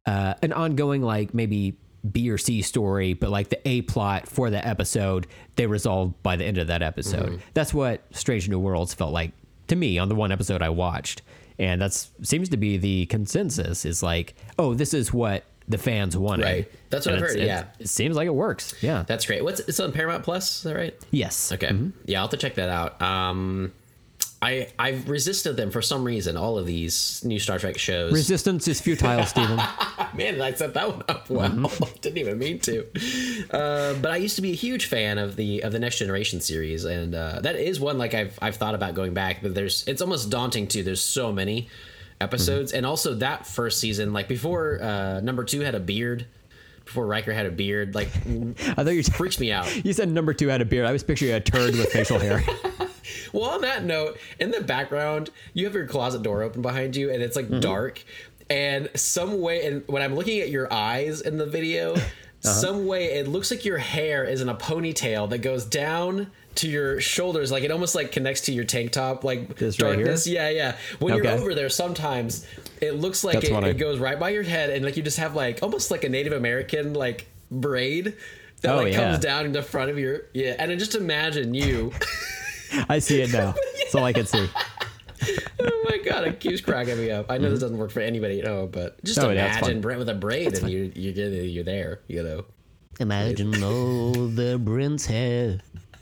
uh, an ongoing like maybe B or C story, but like the A plot for the episode they resolved by the end of that episode. Mm-hmm. That's what Strange New Worlds felt like to me on the one episode I watched, and that seems to be the consensus. Is like, oh, this is what the fans wanted. Right. That's what And I've heard, yeah. it seems like it works. Yeah. That's great. What's it's on Paramount Plus? Is that right? yes. Okay. Yeah, I'll have to check that out. Um, I I've resisted them for some reason. All of these new Star Trek shows. Resistance is futile, Stephen. Man, I set that one up well. Mm-hmm. Didn't even mean to. Uh, but I used to be a huge fan of the of the Next Generation series, and uh, that is one like I've I've thought about going back. But there's it's almost daunting too. There's so many episodes, Mm-hmm. and also that first season, like before uh, number two had a beard, before Riker had a beard, like I thought you freaked me out. you said number two had a beard. I was picturing a turd with facial hair. Well, on that note, in the background, you have your closet door open behind you, and it's Mm-hmm. like dark. And some way, and when I'm looking at your eyes in the video, Uh-huh. some way it looks like your hair is in a ponytail that goes down to your shoulders, like it almost like connects to your tank top, like This right here? darkness. yeah, yeah. When you're over there, sometimes it looks like it, I- it goes right by your head, and like you just have like almost like a Native American like braid that Oh, like yeah. comes down in the front of your yeah. And then just imagine you. I see it now. That's all I can see. oh my god, it keeps cracking me up. I know this doesn't work for anybody at home, but just Oh, imagine fun. Brent with a braid and you you get you're there, you know. Imagine all the Brent's hair.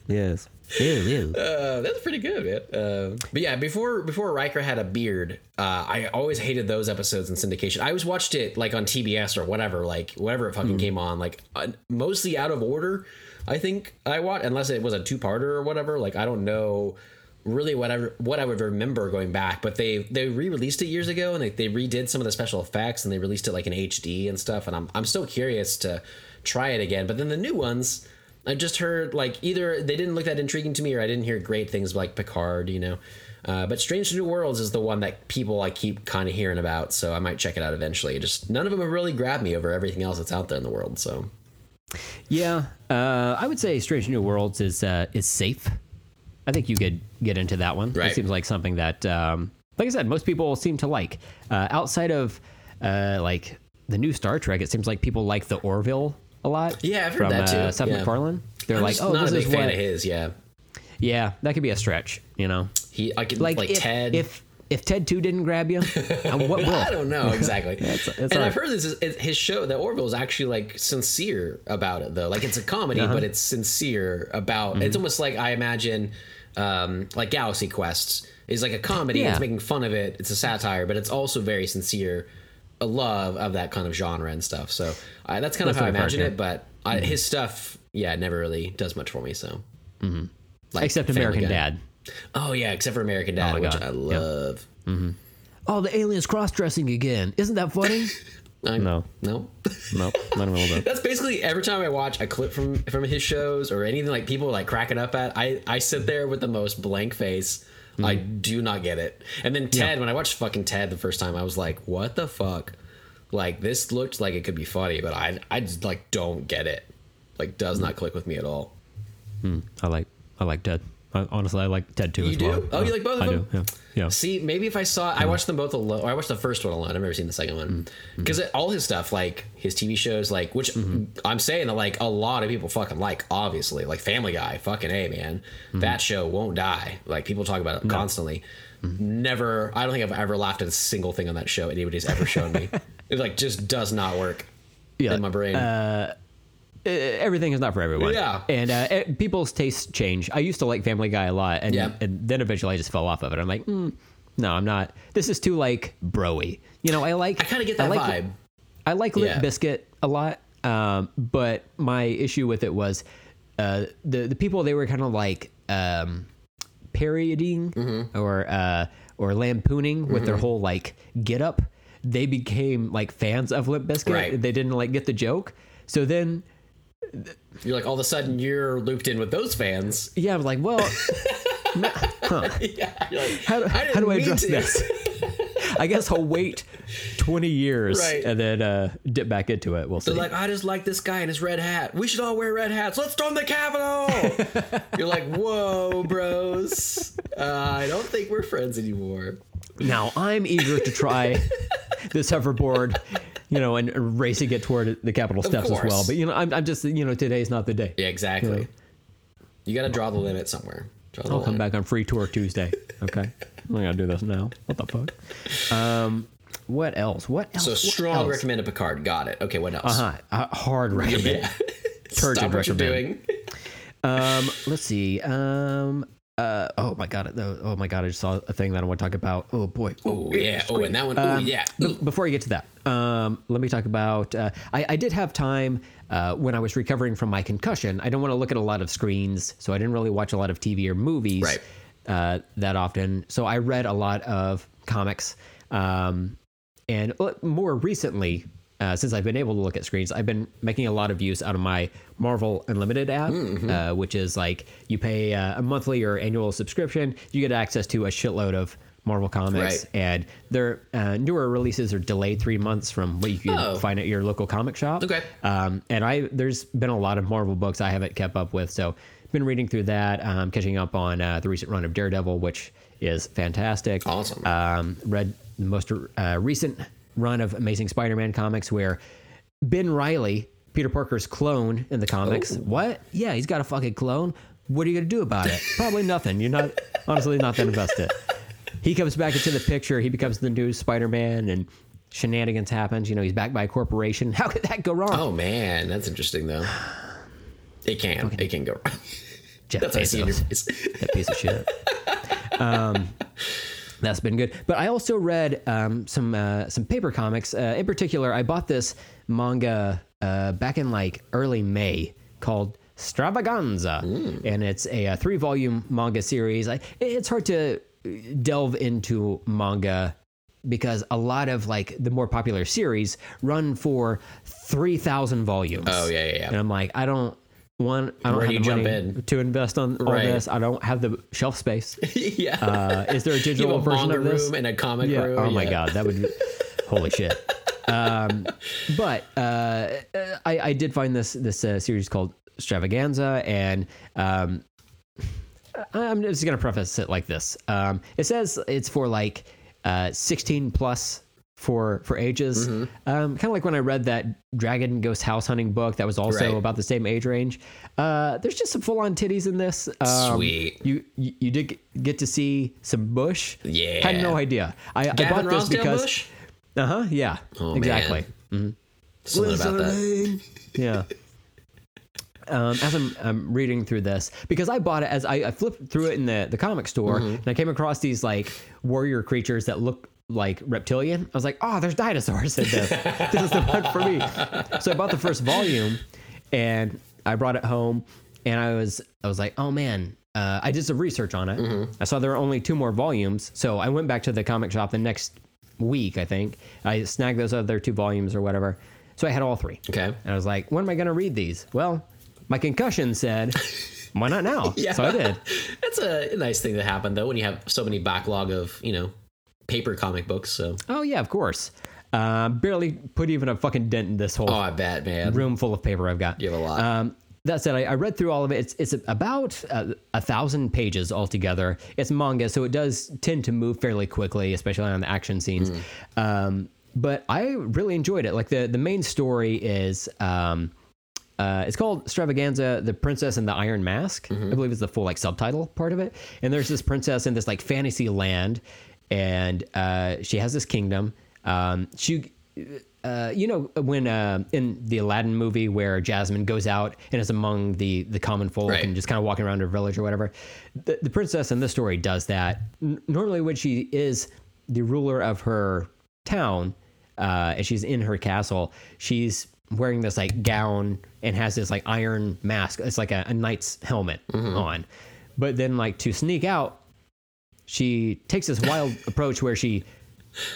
Yes. Ew, ew. Uh, that's pretty good, man. Uh, but yeah, before before Riker had a beard, uh, I always hated those episodes in syndication. I always watched it like on TBS or whatever, like whatever it fucking came on, like uh, mostly out of order. I think I watched unless it was a two parter or whatever. Like I don't know really whatever what I would remember going back, but they they re released it years ago and they, they redid some of the special effects and they released it like in HD and stuff. And I'm I'm still curious to try it again. But then the new ones. I just heard like either they didn't look that intriguing to me, or I didn't hear great things like Picard, you know. Uh, but Strange New Worlds is the one that people I keep kind of hearing about, so I might check it out eventually. Just none of them have really grabbed me over everything else that's out there in the world. So Yeah, uh, I would say Strange New Worlds is uh, is safe. I think you could get into that one. Right. It seems like something that, um, like I said, most people seem to like. Uh, outside of uh, like the new Star Trek, it seems like people like the Orville a lot. Yeah, I've heard from, that too. Uh, Seth Yeah. MacFarlane. They're I'm like, oh, not this a big is fan what. of his. Yeah, Yeah, that could be a stretch. You know, he I could like, like, if, Ted. If if Ted Two didn't grab you, what will? I don't know exactly. It's- it's and I've heard this is his show. The Orville is actually like sincere about it though. Like it's a comedy, Uh-huh. but it's sincere about. Mm-hmm. It's almost like I imagine, um, like Galaxy Quests is like a comedy. Yeah. It's making fun of it. It's a satire, but it's also very sincere. A love of that kind of genre and stuff. So uh, that's kind That's of how I imagine it. But I, his stuff, yeah, never really does much for me. So. Like Except American Guy. Dad. Oh yeah, except for American Dad, oh my which God. I Yeah. love. Mm-hmm. Oh, the aliens cross dressing again. Isn't that funny? I- no, no. no, not even a little bit. That's basically every time I watch a clip from from his shows or anything like people like cracking up at. I I sit there with the most blank face. I mm-hmm. do not get it. And then Ted, when I watched fucking Ted the first time, I was like, "What the fuck?" Like this looked like it could be funny, but I I just like don't get it. Like does mm-hmm. not click with me at all. Hmm. I like I like Ted. Honestly, I like Ted too You as do? well. Oh, you like both of I them? do. Yeah. Yeah. See, maybe if I saw, I watched them both alone. I watched the first one alone. I've never seen the second one mm-hmm. because all his stuff, like his TV shows, like which mm-hmm. I'm saying that like a lot of people fucking like. Obviously, like Family Guy, fucking a man, mm-hmm. that show won't die. Like people talk about it constantly. Never, I don't think I've ever laughed at a single thing on that show anybody's ever shown me. it like just does not work Yeah. in my brain. Uh, everything is not for everyone. Yeah. And uh, eh, people's tastes change. I used to like Family Guy a lot, and, Yeah. and then eventually I just fell off of it. I'm like, mm, no, I'm not. This is too like broy. You know, I like. I kind of get that like, vibe. I like Limp Yeah. Bizkit a lot, um, but my issue with it was uh, the the people they were kind of like um, parodying Mm-hmm. or uh, or lampooning with their whole like get up. They became like fans of Limp Bizkit. Right. They didn't like get the joke. So then, You're like all of a sudden you're looped in with those fans. yeah, I'm like, well, ma- huh? yeah, like, How, do- I how do I address to. this? I guess I'll wait 20 years Right. and then uh, dip back into it. We'll see. They're like, I just like this guy in his red hat. We should all wear red hats. Let's storm the Capitol. You're like, whoa, bros. Uh, I don't think we're friends anymore. Now I'm eager to try this hoverboard, you know, and racing it toward the Capitol steps as well. But you know, I'm, I'm just you know today's not the day. Yeah, exactly. Yeah. You got to draw the limit somewhere. Draw I'll come back on free tour Tuesday. Okay, I'm gonna do this now. What the fuck? Um, what else? What else? So strong else? recommended Picard. Got it. Okay, what else? Uh-huh. Uh, hard recommend. Yeah. Turgid Stop what you're doing. Um, let's see. Um, uh, oh my god. Oh, oh my god. I just saw a thing that I want to talk about. Oh boy. Oh, yeah. Oh, and that one. Oh, Um, yeah. Be- before I get to that, um, let me talk about. Uh, I, I did have time uh, when I was recovering from my concussion. I don't want to look at a lot of screens, so I didn't really watch a lot of TV or movies Right. uh, that often. So I read a lot of comics, um, and uh, more recently. Uh, since I've been able to look at screens, I've been making a lot of use out of my Marvel Unlimited app, Mm-hmm. uh, which is like you pay uh, a monthly or annual subscription, you get access to a shitload of Marvel comics, Right. and their uh, newer releases are delayed three months from what you can Oh. find at your local comic shop. Okay. Um, and I there's been a lot of Marvel books I haven't kept up with, so been reading through that, um, catching up on uh, the recent run of Daredevil, which is fantastic. Awesome. Um, read the most uh, recent run of Amazing Spider-Man comics where Ben Reilly, Peter Parker's clone in the comics. Oh. What? Yeah, he's got a fucking clone. What are you gonna do about it? Probably nothing. You're not honestly not that invested. He comes back into the picture. He becomes the new Spider-Man, and shenanigans happens. You know, he's backed by a corporation. How could that go wrong? Oh, man. That's interesting, though. It can. It can go wrong. Jeff That's what I see in Bezos. that piece of shit. Um, that's been good. But I also read um, some uh, some paper comics. Uh, in particular, I bought this manga uh, back in like early May called Stravaganza, and it's a, uh three volume manga series. I, it's hard to delve into manga because a lot of like the more popular series run for 3000 volumes. Oh, yeah, yeah, yeah. And I'm like, I don't want I don't Where have do the you jump money in? to invest on all Right. this. I don't have the shelf space. yeah. Uh, is there a you digital have a version manga of this? room and a comic yeah. room. Oh my yeah. god, that would. Be holy shit. Um, but uh, I, I did find this this uh, series called Stravaganza, and um, I'm just gonna preface it like this. Um, it says it's for like uh, 16 plus for for ages. Mm-hmm. Um, kind of like when I read that Dragon Goes House Hunting book that was also Right. about the same age range. Uh, there's just some full on titties in this. Um, Sweet. You, you you did get to see some bush. Yeah. Had no idea. I, I bought this Rossdale because Bush? uh huh yeah Oh, exactly man. Something about that. yeah. Um, as I'm, I'm reading through this, because I bought it as I, I flipped through it in the, the comic store, Mm-hmm. and I came across these like warrior creatures that look like reptilian. I was like, oh, there's dinosaurs in this. this is the one for me. So I bought the first volume, and I brought it home, and I was I was like, oh man. Uh, I did some research on it. Mm-hmm. I saw there were only two more volumes, so I went back to the comic shop the next week. I think I snagged those other two volumes or whatever. So I had all three. Okay. And I was like, when am I going to read these? Well, my concussion said, why not now? Yeah. So I did. That's a nice thing that happened though when you have so many backlog of you know paper comic books. So Oh, yeah, of course. Uh, barely put even a fucking dent in this whole oh, I bet, man. room full of paper I've got. You have a lot. Um, that said, I, I read through all of it. It's, it's about a, a thousand pages altogether. It's manga, so it does tend to move fairly quickly, especially on the action scenes. Mm. Um, but I really enjoyed it. Like the the main story is. Um, uh, it's called Stravaganza, the Princess and the Iron Mask. Mm-hmm. I believe is the full like subtitle part of it. And there's this princess in this like fantasy land, and uh, she has this kingdom. Um, she, uh, you know, when uh, in the Aladdin movie where Jasmine goes out and is among the the common folk Right. and just kind of walking around her village or whatever, the, the princess in this story does that. N- normally, when she is the ruler of her town, uh, and she's in her castle, she's wearing this like gown and has this like iron mask. It's like a, a knight's helmet on. But then, like to sneak out, she takes this wild approach where she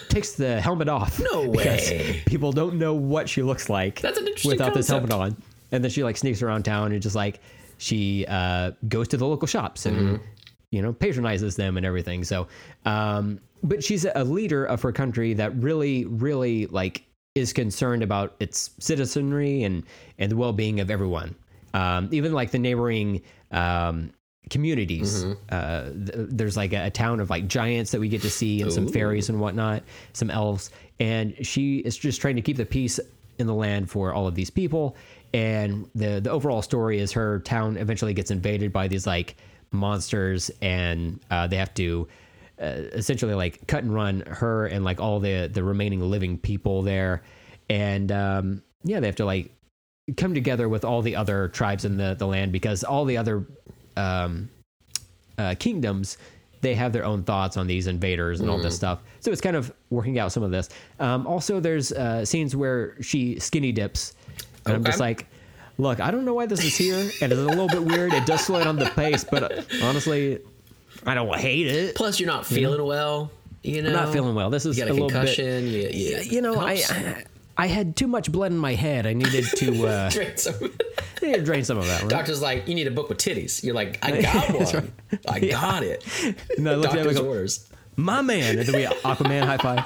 takes the helmet off. No way. People don't know what she looks like That's an interesting without this concept. helmet on. And then she like sneaks around town and just like she uh, goes to the local shops and Mm-hmm. you know patronizes them and everything. So, um, but she's a leader of her country that really, really like is concerned about its citizenry and and the well being of everyone. Um, even like the neighboring um, communities. Mm-hmm. Uh, th- there's like a, a town of like giants that we get to see and some fairies and whatnot, some elves, and she is just trying to keep the peace in the land for all of these people. And the the overall story is her town eventually gets invaded by these like monsters, and uh, they have to uh, essentially like cut and run her and like all the the remaining living people there, and um, yeah, they have to like come together with all the other tribes in the the land because all the other um, uh, kingdoms they have their own thoughts on these invaders and all this stuff. So it's kind of working out some of this. Um, also, there's uh, scenes where she skinny dips, and I'm just like, look, I don't know why this is here, and it's a little bit weird. It does slow down the pace, but honestly, I don't hate it. Plus, you're not feeling well. You know, I'm not feeling well. This is You got a a little bit. concussion. You, you, You know, I helps. I had too much blood in my head. I needed to uh, Drain some- I needed to drain some of that. Right? Doctor's like, you need a book with titties. You're like, I got one. I got it. And I looked at him Doctor's go, orders. my man. And then we Aquaman high five.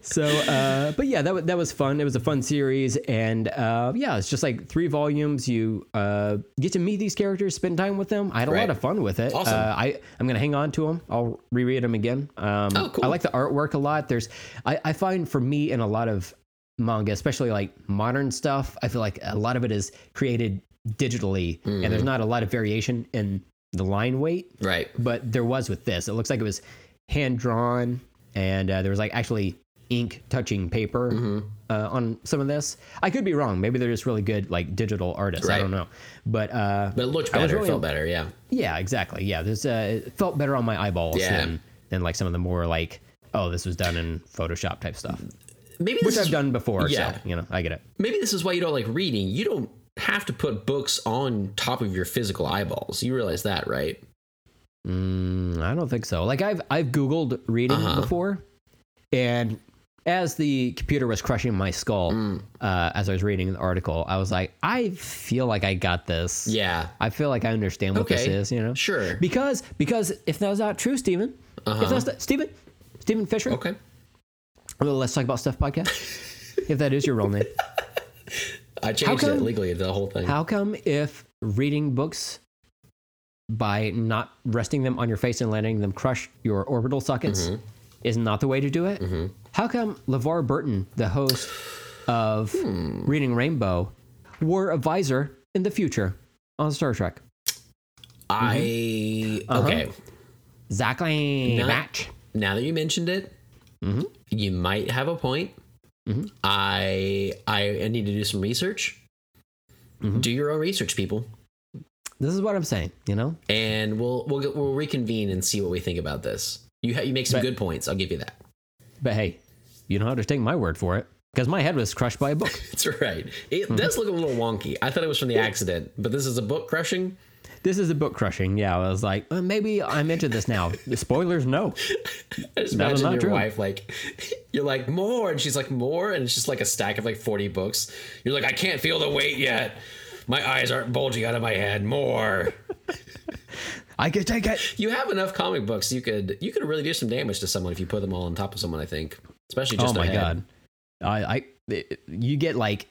So, uh, but yeah, that was that was fun. It was a fun series, and uh, yeah, it's just like three volumes. You uh, get to meet these characters, spend time with them. I had a Right. lot of fun with it. Awesome. Uh, I I'm gonna hang on to them. I'll reread them again. Um, Oh, cool. I like the artwork a lot. There's I, I find for me in a lot of manga, especially like modern stuff, I feel like a lot of it is created digitally, and Mm-hmm. there's not a lot of variation in the line weight Right. but there was with this. It looks like it was hand drawn, and uh, there was like actually ink touching paper Mm-hmm. uh, on some of this. I could be wrong. Maybe they're just really good like digital artists. I don't know. But uh, But it looked better, really- felt better, yeah. yeah, exactly. Yeah, this uh, it felt better on my eyeballs Yeah. than than like some of the more like oh this was done in Photoshop type stuff, Maybe which this I've is, done before. Yeah. So you know I get it. maybe this is why you don't like reading. You don't have to put books on top of your physical eyeballs. You realize that, right? Mm, I don't think so. Like I've I've googled reading Uh-huh. before, and as the computer was crushing my skull Mm. uh, as I was reading the article, I was like, I feel like I got this. Yeah. I feel like I understand what this is. You know, Sure. because because if that's not true, Stephen, Uh-huh. if that's not, Stephen, Stephen Fisher, Okay. well, let's talk about stuff podcast. if that is your real name, I changed it legally, the whole thing. how come if reading books by not resting them on your face and letting them crush your orbital sockets Mm-hmm. Is not the way to do it? How come LeVar Burton, the host of Hmm. Reading Rainbow, wore a visor in the future on Star Trek? I Uh-huh. okay. Exactly. Not- Match. Now that you mentioned it, Mm-hmm. you might have a point. I I need to do some research. Mm-hmm. Do your own research, people, This is what I'm saying, you know? and we'll we'll we'll reconvene and see what we think about this. You ha- you make some But- good points. I'll give you that. But hey, you don't have to take my word for it because my head was crushed by a book. That's right. It Mm-hmm. does look a little wonky. I thought it was from the accident, but this is a book crushing. this is a book crushing. Yeah, I was like, well, maybe I'm into this now. Spoilers, no. I just That imagine your true. wife like, you're like more, and she's like more, and it's just like a stack of like 40 books. You're like, I can't feel the weight yet. My eyes aren't bulging out of my head. More. I can take it. You have enough comic books. You could you could really do some damage to someone if you put them all on top of someone. I think, especially just oh my god i i you get like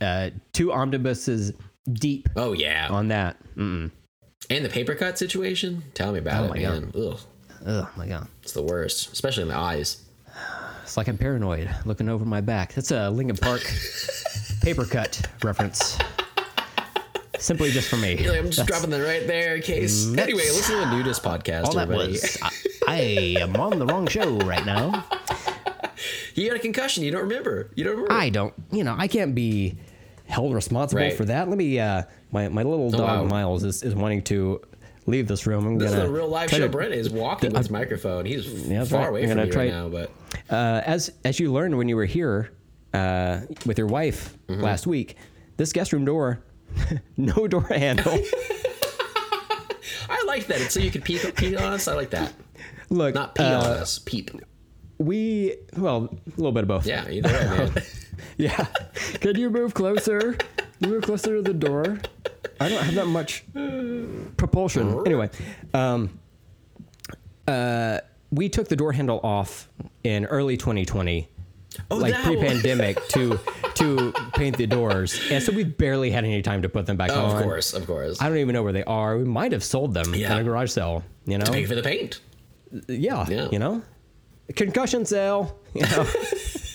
uh two omnibuses deep Oh yeah, on that Mm-mm. and the paper cut situation. Tell me about Oh it, my man. Ugh, oh my god it's the worst, especially in the eyes. it's like i'm paranoid looking over my back that's a Linkin Park paper cut reference simply just for me like, I'm just That's- dropping that right there in case. Anyway, listen to the nudist podcast, all that was I, I am on the wrong show right now You got a concussion. You don't remember. You don't remember. i don't you know i can't be held responsible Right. for that let me uh my, my little dog wow. miles is, is wanting to leave this room i'm This is gonna a real live show. to- Brent is walking with his microphone. He's Yeah, far right. away from try- right now, but uh, as as you learned when you were here uh, with your wife Mm-hmm. last week, this guest room door, no door handle. I like that. It's so you can peek, peek on us. I like that. Look, Not pee uh, on us. Peep. we well, a little bit of both. Yeah, either way, man. yeah. Could you move closer? You move closer to the door. I don't have that much propulsion. Anyway, um, uh, we took the door handle off in early 2020. Oh, like pre-pandemic to to paint the doors, and so we barely had any time to put them back Oh, on. of course, of course. I don't even know where they are. We might have sold them Yeah. in a garage sale. You know, Pay for the paint. yeah, Yeah. You know, concussion sale. You know,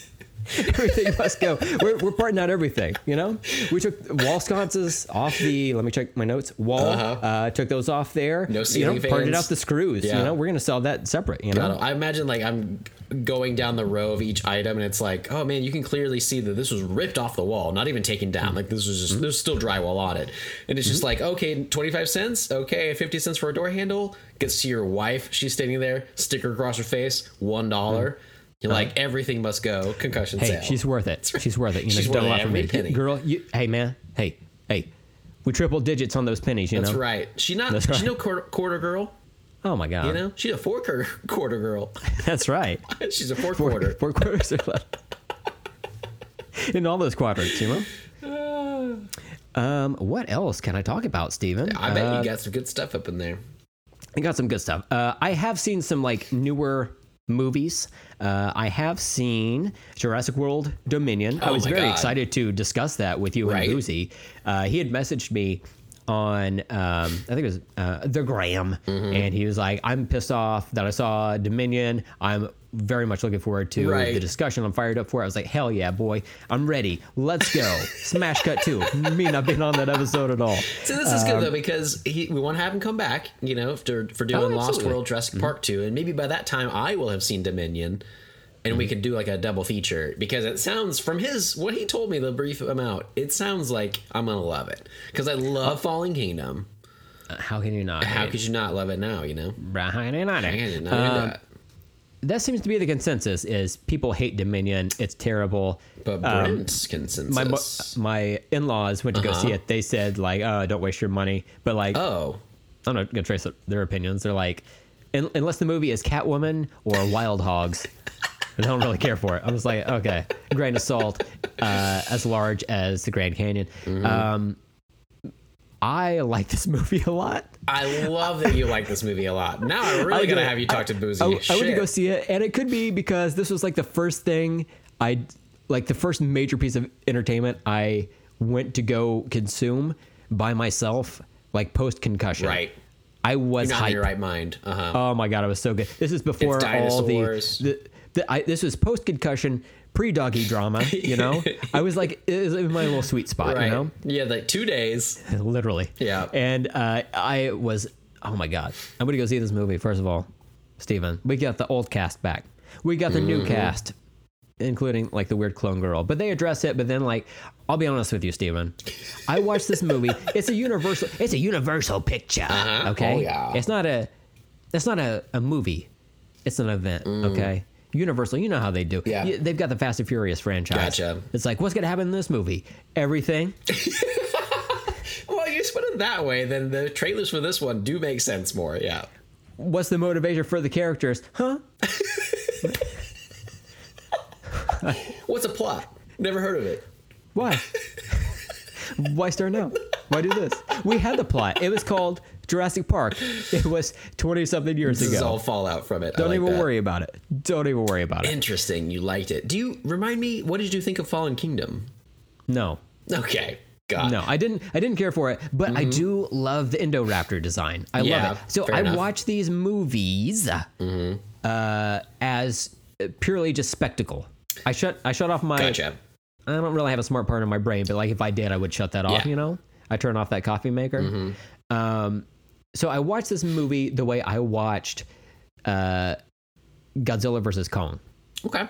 everything must go. We're, we're parting out everything. You know, we took wall sconces off the. Let me check my notes. Wall. uh Uh-huh. took those off there. No You ceiling know, parted out the screws. Yeah. You know, we're gonna sell that separate. You know. don't- I imagine like I'm going down the row of each item, and it's like, oh man, you can clearly see that this was ripped off the wall, not even taken down. Like this was just there's still drywall on it, and it's just like, okay, twenty five cents, okay, fifty cents for a door handle. Gets to your wife, she's standing there, sticker across her face, one dollar. You're like, everything must go. Concussion Hey, sale. she's worth it. She's worth it. You know, She's done a worth lot for me. penny. Girl, you, hey man, hey, hey, we triple digits on those pennies. You That's know. right. She not. That's She's right. no quarter, quarter girl. Oh my god. You know, she's a four quarter, quarter girl. That's right. she's a four Four, quarter. four quarters are left. In all those quadrants, you know. Um, what else can I talk about, Steven? I bet Uh, you got some good stuff up in there. I got some good stuff. Uh, I have seen some like newer movies. Uh, I have seen Jurassic World Dominion. I Oh was very God. excited to discuss that with you Right. and Boozy. Uh, he had messaged me on, um, I think it was uh, the Gram, Mm-hmm. and he was like, "I'm pissed off that I saw Dominion. I'm very much looking forward to Right. the discussion. I'm fired up for it." I was like, "Hell yeah, boy! I'm ready. Let's go." Smash cut two. Me not being on that episode at all. So this is good Um, though because he, we want to have him come back, you know, for, for doing Lost Oh. Mm-hmm. World Jurassic Park two, and maybe by that time I will have seen Dominion, and Mm-hmm. we could do like a double feature because it sounds from his what he told me the brief amount. It sounds like I'm gonna love it because I love Fallen Kingdom. How can you not? How could you not love it now? You know, How can you not? That. seems to be the consensus is people hate Dominion. It's terrible. But Brent's consensus. um, My my in-laws went to go see it. They said like, "Oh, don't waste your money." But like, oh, I'm not gonna trace their opinions. They're like, "Un- unless the movie is Catwoman or Wild Hogs, I don't really care for it. I was like, okay, grain of salt, uh, as large as the Grand Canyon. Um, I like this movie a lot. I love that you like this movie a lot. Now I'm really gonna have you talk to Boozy. I, I went to go see it, and it could be because this was like the first thing I like the first major piece of entertainment I went to go consume by myself, like post concussion. Right. I was Not in your right mind. Uh huh. Oh my god, it was so good. This is before all the, the, the I, this was post concussion, pre doggy drama. You know, I was like, it was in my little sweet spot. right. You know, Yeah, like two days. literally. Yeah. And uh, I was, oh my god, I'm gonna go see this movie. First of all, Steven, we got the old cast back. We got the Mm-hmm. new cast, including like the weird clone girl. But they address it. But then, like, I'll be honest with you, Steven. I watched this movie. It's a universal. It's a universal picture. Uh-huh. Okay. Oh, yeah. It's not a. It's not a, a movie. It's an event. Okay. Universal, you know how they do. Yeah. They've got the Fast and Furious franchise. Gotcha. It's like, what's gonna happen in this movie? Everything. Well, you put it that way, then the trailers for this one do make sense more. Yeah. what's the motivation for the characters? Huh? What's a plot? Never heard of it. Why? Why start now? Why do this? We had the plot. It was called Jurassic Park. It was 20 something years ago. This is all fallout from it. Don't like even that. worry about it. Don't even worry about it. Interesting. You liked it. Do you remind me? What did you think of Fallen Kingdom? No. Okay. God. No, I didn't I didn't care for it, but I do love the Indoraptor design. I Mm-hmm. Yeah, love it. So I enough. Mm-hmm. watch these movies uh, as purely just spectacle. I shut I shut off my Gotcha. I don't really have a smart part in my brain, but like if I did, I would shut that off. Yeah. Mm-hmm. You know, I turn off that coffee maker. Um, so I watched this movie the way I watched uh, Godzilla versus Kong. Okay.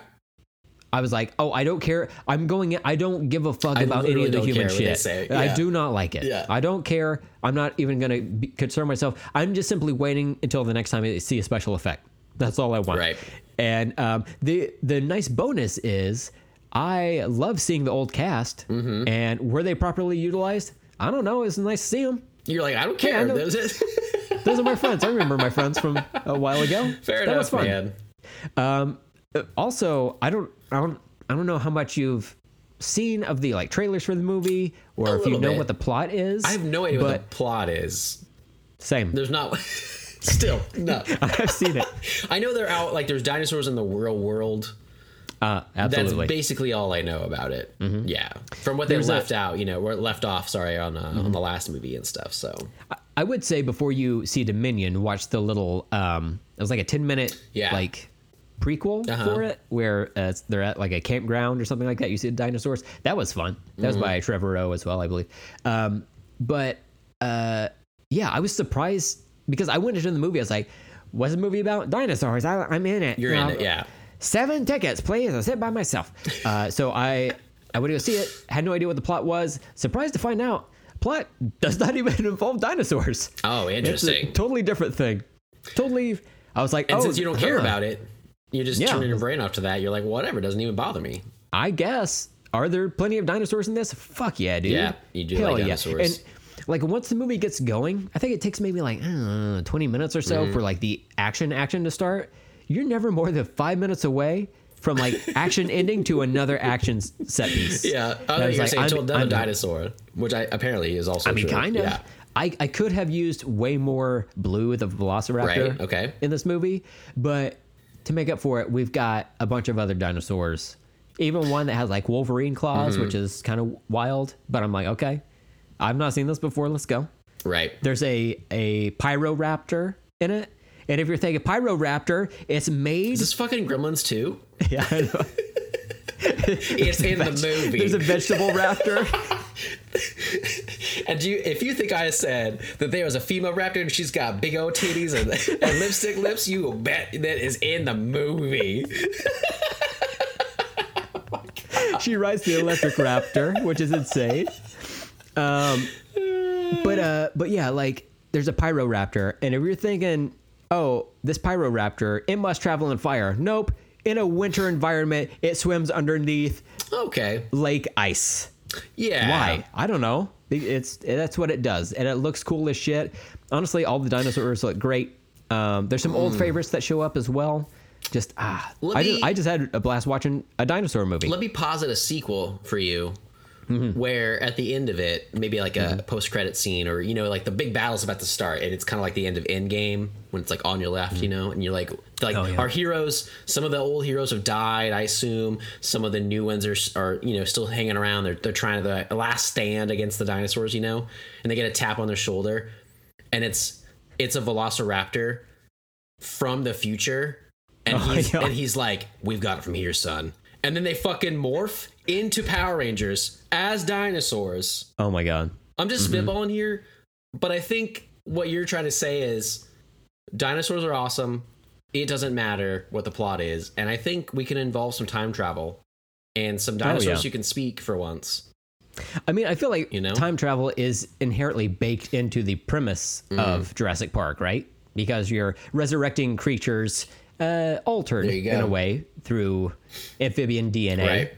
I was like, oh, I don't care. I'm going. I don't give a fuck I about any of the human care what they shit. say. I do not like it. Yeah. I don't care. I'm not even gonna concern myself. I'm just simply waiting until the next time I see a special effect. That's all I want. Right. And um, the the nice bonus is I love seeing the old cast, Mm-hmm. and were they properly utilized? I don't know. It's nice to see them. You're like, I don't Yeah, I care. know. Those Those are my friends. I remember my friends from a while ago. Fair that was enough, fun. man. Uh, Also, I don't, I don't, I don't know how much you've seen of the like trailers for the movie, or A if you know bit. what the plot is. I have no idea what the plot is. same. There's not. Still, no. I've seen it. I know they're out. Like, there's dinosaurs in the real world. Uh, That's basically all I know about it. Yeah, from what they There's a- left out, you know, or left off. Sorry, on uh, on the last movie and stuff. So I would say before you see Dominion, watch the little. Um, it was like a ten minute Yeah. like prequel Uh-huh. for it, where uh, they're at like a campground or something like that. You see the dinosaurs. That was fun. That was Mm-hmm. by Trevorrow as well, I believe. Um, but uh, yeah, I was surprised because I went into the movie. I was like, "What's the movie about? Dinosaurs? I, I'm in it. you're in it, yeah. Seven tickets, please. I sit by myself. Uh, so I I went to go see it. Had no idea what the plot was. Surprised to find out, plot does not even involve dinosaurs. Oh, interesting. totally different thing. Totally. I was like, and oh, since you don't care huh, about it, you just Yeah. turn your brain off to that. You're like, whatever, doesn't even bother me. I guess. Are there plenty of dinosaurs in this? Fuck yeah, dude. Yeah, you do Hell like yeah. dinosaurs. And like once the movie gets going, I think it takes maybe like I know, 20 minutes or so for like the action action to start. You're never more than five minutes away from like action ending to another action set piece. Yeah, I was like, saying I'm- another I'm- dinosaur, which I apparently is also I mean, true. kind of. Yeah. I, I could have used way more Blue with the Velociraptor Right, okay. in this movie, but to make up for it, we've got a bunch of other dinosaurs. Even one that has like Wolverine claws, Mm-hmm. which is kind of wild. But I'm like, okay, I've not seen this before. Let's go. Right. There's a a Pyroraptor in it, and if you're thinking Pyroraptor, it's made. Is this fucking Gremlins 2? yeah, I know. It's in the movie. There's a vegetable raptor. and you, if you think I said that there was a female raptor and she's got big old titties and, and lipstick lips, you will bet that is in the movie. she rides the electric raptor, which is insane. Um, but uh, but yeah, like there's a pyro raptor, and if you're thinking, oh, this Pyroraptor, it must travel in fire. Nope. In a winter environment, it swims underneath Okay. lake ice. Yeah. Why? I don't know. It's that's what it does, and it looks cool as shit. Honestly, all the dinosaurs look great. Um, there's some old favorites that show up as well. Just ah, Let I me- just I just had a blast watching a dinosaur movie. Let me posit a sequel for you. Mm-hmm. Where at the end of it, maybe like a post-credit scene, or you know, like the big battle's about to start, and it's kind of like the end of Endgame when it's like on your left, you know, and you're like, like Oh, yeah. our heroes. Some of the old heroes have died, I assume. Some of the new ones are, are you know, still hanging around. They're they're trying to the last stand against the dinosaurs, you know, and they get a tap on their shoulder, and it's it's a Velociraptor from the future, and Oh, he's yeah. and he's like, "We've got it from here, son." And then they fucking morph into Power Rangers as dinosaurs. oh my god. I'm just Mm-hmm. spitballing here, but I think what you're trying to say is dinosaurs are awesome. It doesn't matter what the plot is, and I think we can involve some time travel and some dinosaurs Oh, yeah. who can speak for once. I mean, I feel like You know? time travel is inherently baked into the premise Mm. of Jurassic Park, right? Because you're resurrecting creatures uh, altered in a way through amphibian DNA Right?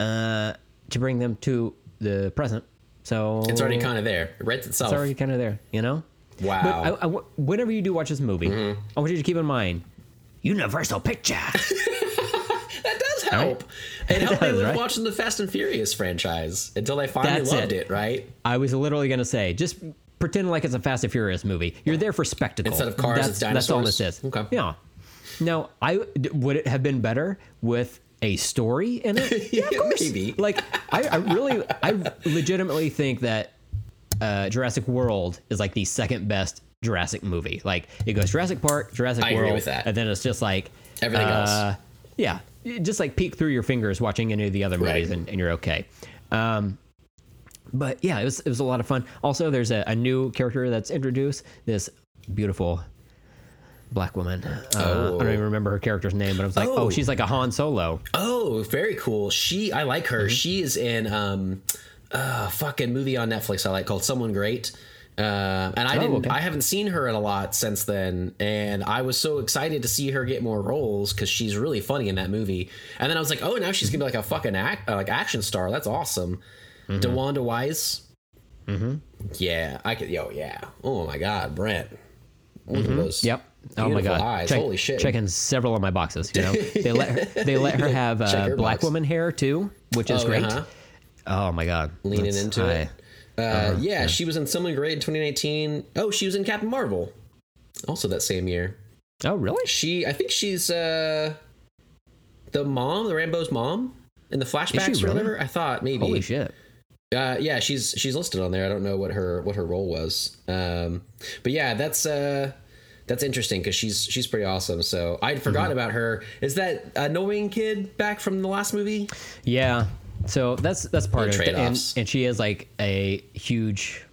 uh, to bring them to the present. So It's already kind of there. It writes itself. it's already kind of there, you know. wow. But I, I, whenever you do watch this movie, Mm-hmm. I want you to keep in mind Universal Picture. that does help. It helped me does, with right? watching the Fast and Furious franchise until I finally That's loved it. it. Right? I was literally going to say, just pretend like it's a Fast and Furious movie. You're there for spectacle. Instead of cars, that's, it's That's all this is. Okay. Yeah. Now, I would it have been better with a story in it? Yeah, of course. maybe. Like, I, I really, I legitimately think that uh, Jurassic World is like the second best Jurassic movie. Like, it goes Jurassic Park, Jurassic I agree World, with that. and then it's just like Everything else. uh, Yeah, just like peek through your fingers watching any of the other movies, Right. and, and you're okay. Um, but yeah, it was it was a lot of fun. Also, there's a, a new character that's introduced. This beautiful black woman. Uh, I Oh. don't even remember her character's name, but I was like, oh, Oh. she's like a Han Solo. Oh, very cool. She, I like Mm-hmm. her. She is in um, a fucking movie on Netflix I like called Someone Great. Uh, and I Oh, didn't, okay. I haven't seen her in a lot since then, and I was so excited to see her get more roles because she's really funny in that movie. And then I was like, oh, now she's gonna be like a fucking act, uh, like action star. That's awesome. Mm-hmm. DeWanda Wise. Mm-hmm. Yeah, I could. Yo, yeah. Oh my God, Brent. Look at those. Mm-hmm. Yep. Oh my god. Eyes. Check- Holy shit. Checking several of my boxes. You know, they let her, they let her have uh, your black box. woman hair too, which is Oh, great. uh-huh. Oh my god. leaning That's- into I- it. Uh, yeah, she was in Someone Great in 2019. Oh, she was in Captain Marvel, also that same year. Oh really? She, I think she's uh, the mom, the Rambeau's mom, in the flashbacks or whatever. I thought maybe. Holy shit. Uh, yeah, she's she's listed on there. I don't know what her what her role was. Um, but yeah, that's uh, that's interesting because she's she's pretty awesome. So I'd forgotten Mm-hmm. about her. Is that annoying kid back from the last movie? Yeah. So that's that's part The of it, and, and she is like a huge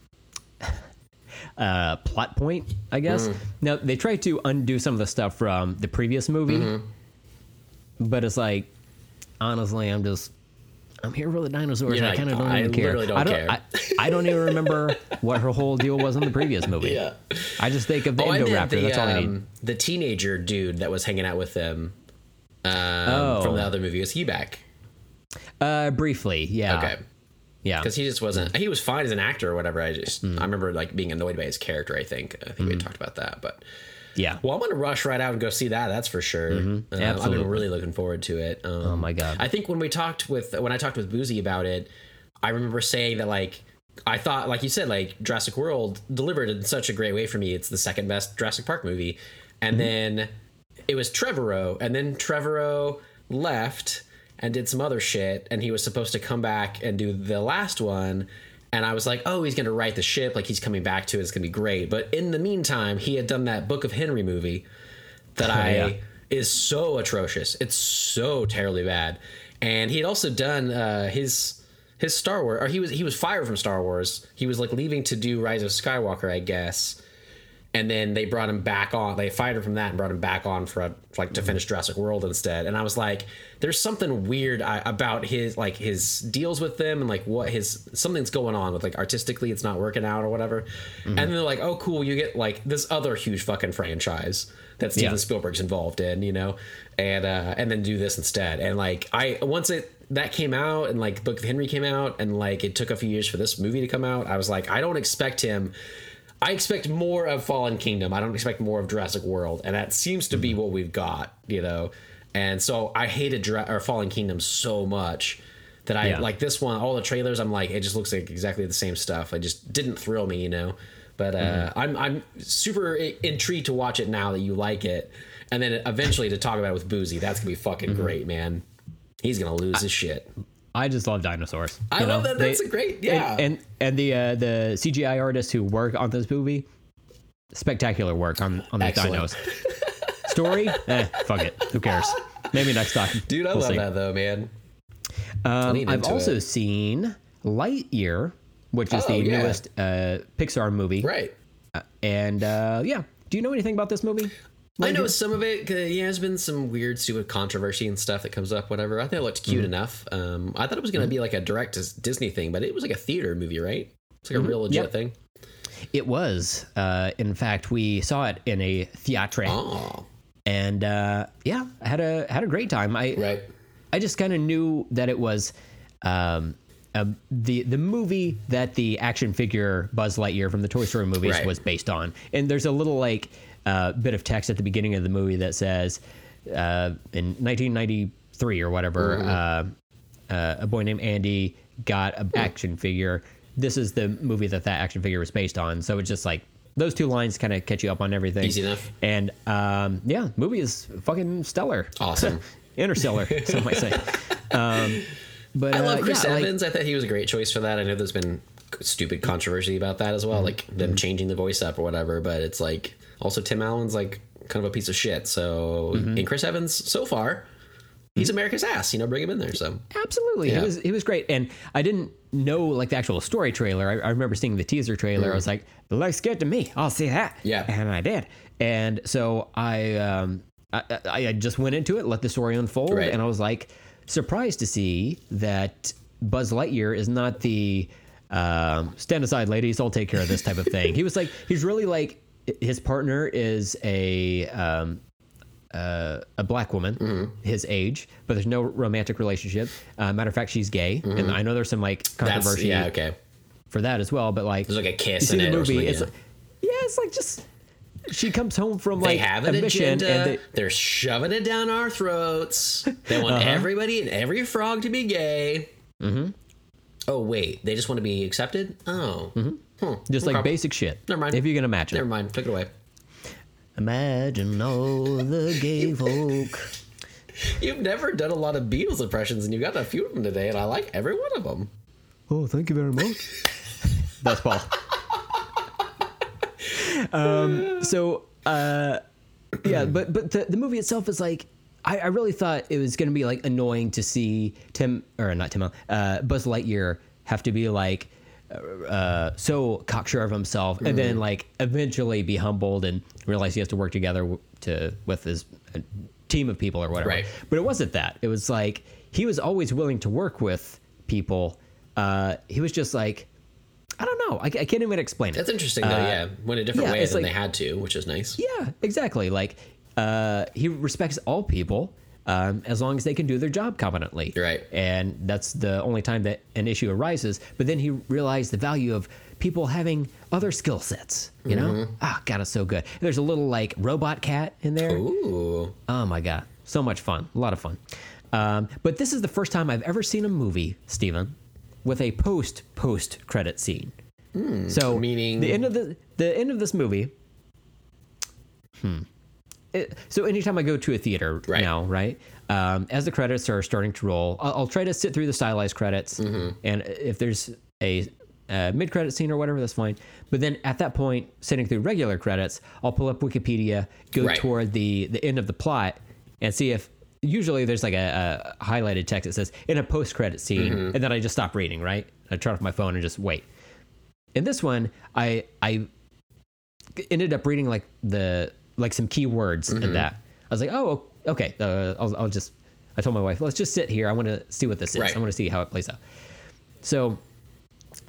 uh, plot point, I guess. Mm. Now they try to undo some of the stuff from the previous movie, Mm-hmm. but it's like honestly, I'm just I'm here for the dinosaurs. And I kind of don't I even care. don't I don't. care. I, I don't even remember what her whole deal was in the previous movie. Yeah. I just think of the Oh, Indoraptor. the, That's all I need. um, the teenager dude that was hanging out with them um, Oh. from the other movie. Was he back? Uh, briefly, yeah. Okay. Yeah. Because he just wasn't. He was fine as an actor or whatever. I just Hmm. I remember like being annoyed by his character. I think I think we had talked about that. But Yeah. well, I'm gonna rush right out and go see that. That's for sure. Uh, I've Mm-hmm. Been really looking forward to it. Um, Oh my God. I think when we talked with when I talked with Boozy about it, I remember saying that like I thought, like you said, like Jurassic World delivered in such a great way for me. It's the second best Jurassic Park movie, and Mm-hmm. then it was Trevorrow, and then Trevorrow left and did some other shit, and he was supposed to come back and do the last one. And I was like, oh, he's gonna write the ship, like he's coming back to it. It's gonna be great. But in the meantime, he had done that Book of Henry movie that I yeah. is so atrocious. It's so terribly bad. And he had also done uh, his his Star Wars, or he was he was fired from Star Wars. He was like leaving to do Rise of Skywalker, I guess. And then they brought him back on. They fired him from that and brought him back on for a, like to finish Jurassic World instead. And I was like, there's something weird I, about his like his deals with them and like what his something's going on with like artistically it's not working out or whatever. Mm-hmm. And then they're like, oh cool, you get like this other huge fucking franchise that Steven Yeah. Spielberg's involved in, you know, and uh, and then do this instead. And like I once it that came out and like Book of Henry came out and like it took a few years for this movie to come out, I was like, I don't expect him. I expect more of Fallen Kingdom. I don't expect more of Jurassic World, and that seems to Mm-hmm. be what we've got, you know. And so I hated Dra- or Fallen Kingdom so much that I Yeah. like this one. All the trailers, I'm like, it just looks like exactly the same stuff. It just didn't thrill me, you know. But uh, Mm-hmm. I'm I'm super intrigued to watch it now that you like it, and then eventually to talk about it with Boozy. That's gonna be fucking Mm-hmm. great, man. He's gonna lose his shit. I just love dinosaurs. I you love know? that. That's They- a great, yeah. And and, and the uh, the CGI artists who work on this movie, spectacular work on on these Excellent. dinos. Story, eh, fuck it. Who cares? Maybe next time. Dude, I We'll love see. that though, man. Um, I've also it. seen Lightyear, which is Oh, the yeah. newest uh, Pixar movie. Right. And uh, yeah, do you know anything about this movie? I know some of it. Yeah, there's been some weird, stupid controversy and stuff that comes up. Whatever. I thought it looked Mm-hmm. cute enough. Um, I thought it was going to be like a direct Disney thing, but it was like a theater movie, right? It's like a real legit Mm-hmm. Yep. thing. It was. Uh, in fact, we saw it in a theatre, Oh, and uh, yeah, I had a had a great time. I right. I just kind of knew that it was um, uh, the the movie that the action figure Buzz Lightyear from the Toy Story movies Right. was based on. And there's a little like uh, bit of text at the beginning of the movie that says, uh, in 1993 or whatever, uh, uh, a boy named Andy got an action figure. This is the movie that that action figure was based on. So it's just like those two lines kind of catch you up on everything. Easy enough. And um, yeah, movie is fucking stellar. Awesome. Interstellar, some might say. Um, but I uh, love Chris yeah, like- Evans. I thought he was a great choice for that. I know there's been stupid controversy about that as well, Mm-hmm. like them changing the voice up or whatever. But it's like also Tim Allen's like kind of a piece of shit. So Mm-hmm. and Chris Evans so far, he's America's ass. You know, bring him in there. So Absolutely, Yeah. he was he was great, and I didn't know like the actual story trailer. I, I remember seeing the teaser trailer. I was like, "It looks good to me. I'll see that." Mm. Yeah. and I did. And so I um I, I I just went into it, let the story unfold, Right. and I was like surprised to see that Buzz Lightyear is not the um, stand aside, ladies. I'll take care of this type of thing. he was like he's really like his partner is a um, uh, a black woman Mm-hmm. his age, but there's no romantic relationship. Uh, matter of fact, she's gay, and I know there's some like Mm-hmm. that's controversy yeah okay. for that as well. But like, There's like a kiss in the it movie, something, it's yeah. like, yeah, it's like just she comes home from They like have a an mission, agenda. and they, They're shoving it down our throats. They want Uh-huh. everybody and every frog to be gay. Mm-hmm. Oh wait, they just want to be accepted. Oh, Hmm, just like okay. basic shit. Never mind. If you can imagine. It. Never mind. Take it away. Imagine all the gay folk. You've never done a lot of Beatles impressions, and you got a few of them today, and I like every one of them. Oh, thank you very much. That's Paul. um, so, uh, yeah, but but the, the movie itself is like, I, I really thought it was going to be like annoying to see Tim or not Tim, uh, Buzz Lightyear have to be like. Uh, so cocksure of himself, and then like eventually be humbled and realize he has to work together to with his uh, team of people or whatever. Right. But it wasn't that. It was like he was always willing to work with people. Uh, he was just like, I don't know. I, I can't even explain it. That's interesting, though. yeah, went a different Uh, yeah, way than like- they had to, which is nice. Yeah, exactly. Like uh, he respects all people um, as long as they can do their job competently. Right. And that's the only time that an issue arises. But then he realized the value of people having other skill sets. You know? Mm-hmm. Ah, God, it's so good. There's a little like robot cat in there. Ooh, Oh my god, so much fun, a lot of fun. Um, but this is the first time I've ever seen a movie, Steven, with a post post credit scene. so Hmm, meaning- the end of the the end of this movie. Hmm. It, so anytime I go to a theater Right. now, right, um, as the credits are starting to roll, I'll, I'll try to sit through the stylized credits, Mm-hmm. and if there's a uh, mid credit scene or whatever, that's fine. But then at that point, sitting through regular credits, I'll pull up Wikipedia, go Right. toward the the end of the plot, and see if usually there's like a, a highlighted text that says in a post credit scene, Mm-hmm. and then I just stop reading. Right, I turn off my phone and just wait. In this one, I I ended up reading like the like some key words Mm-hmm. in that. I was like, oh, okay. Uh, I'll, I'll just. I told my wife, let's just sit here. I want to see what this is. Right. I want to see how it plays out. So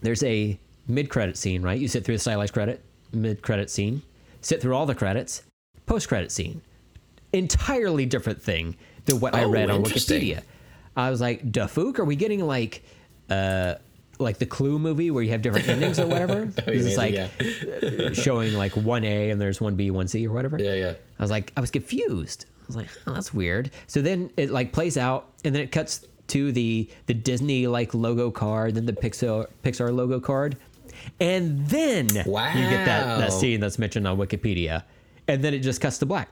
there's a mid credit scene, right? You sit through the stylized credit, mid credit scene, sit through all the credits, post credit scene. Entirely different thing than what I Oh, read on. Wikipedia. I was like, Dafook, are we getting like uh like the Clue movie where you have different endings or whatever? It's like yeah. showing like one A and there's one B, one C or whatever. yeah, yeah. I was like, I was confused. I was like, oh, that's weird. So then it like plays out, and then it cuts to the the Disney like logo card, then the Pixar Pixar logo card, and then you get that that scene that's mentioned on Wikipedia, and then it just cuts to black.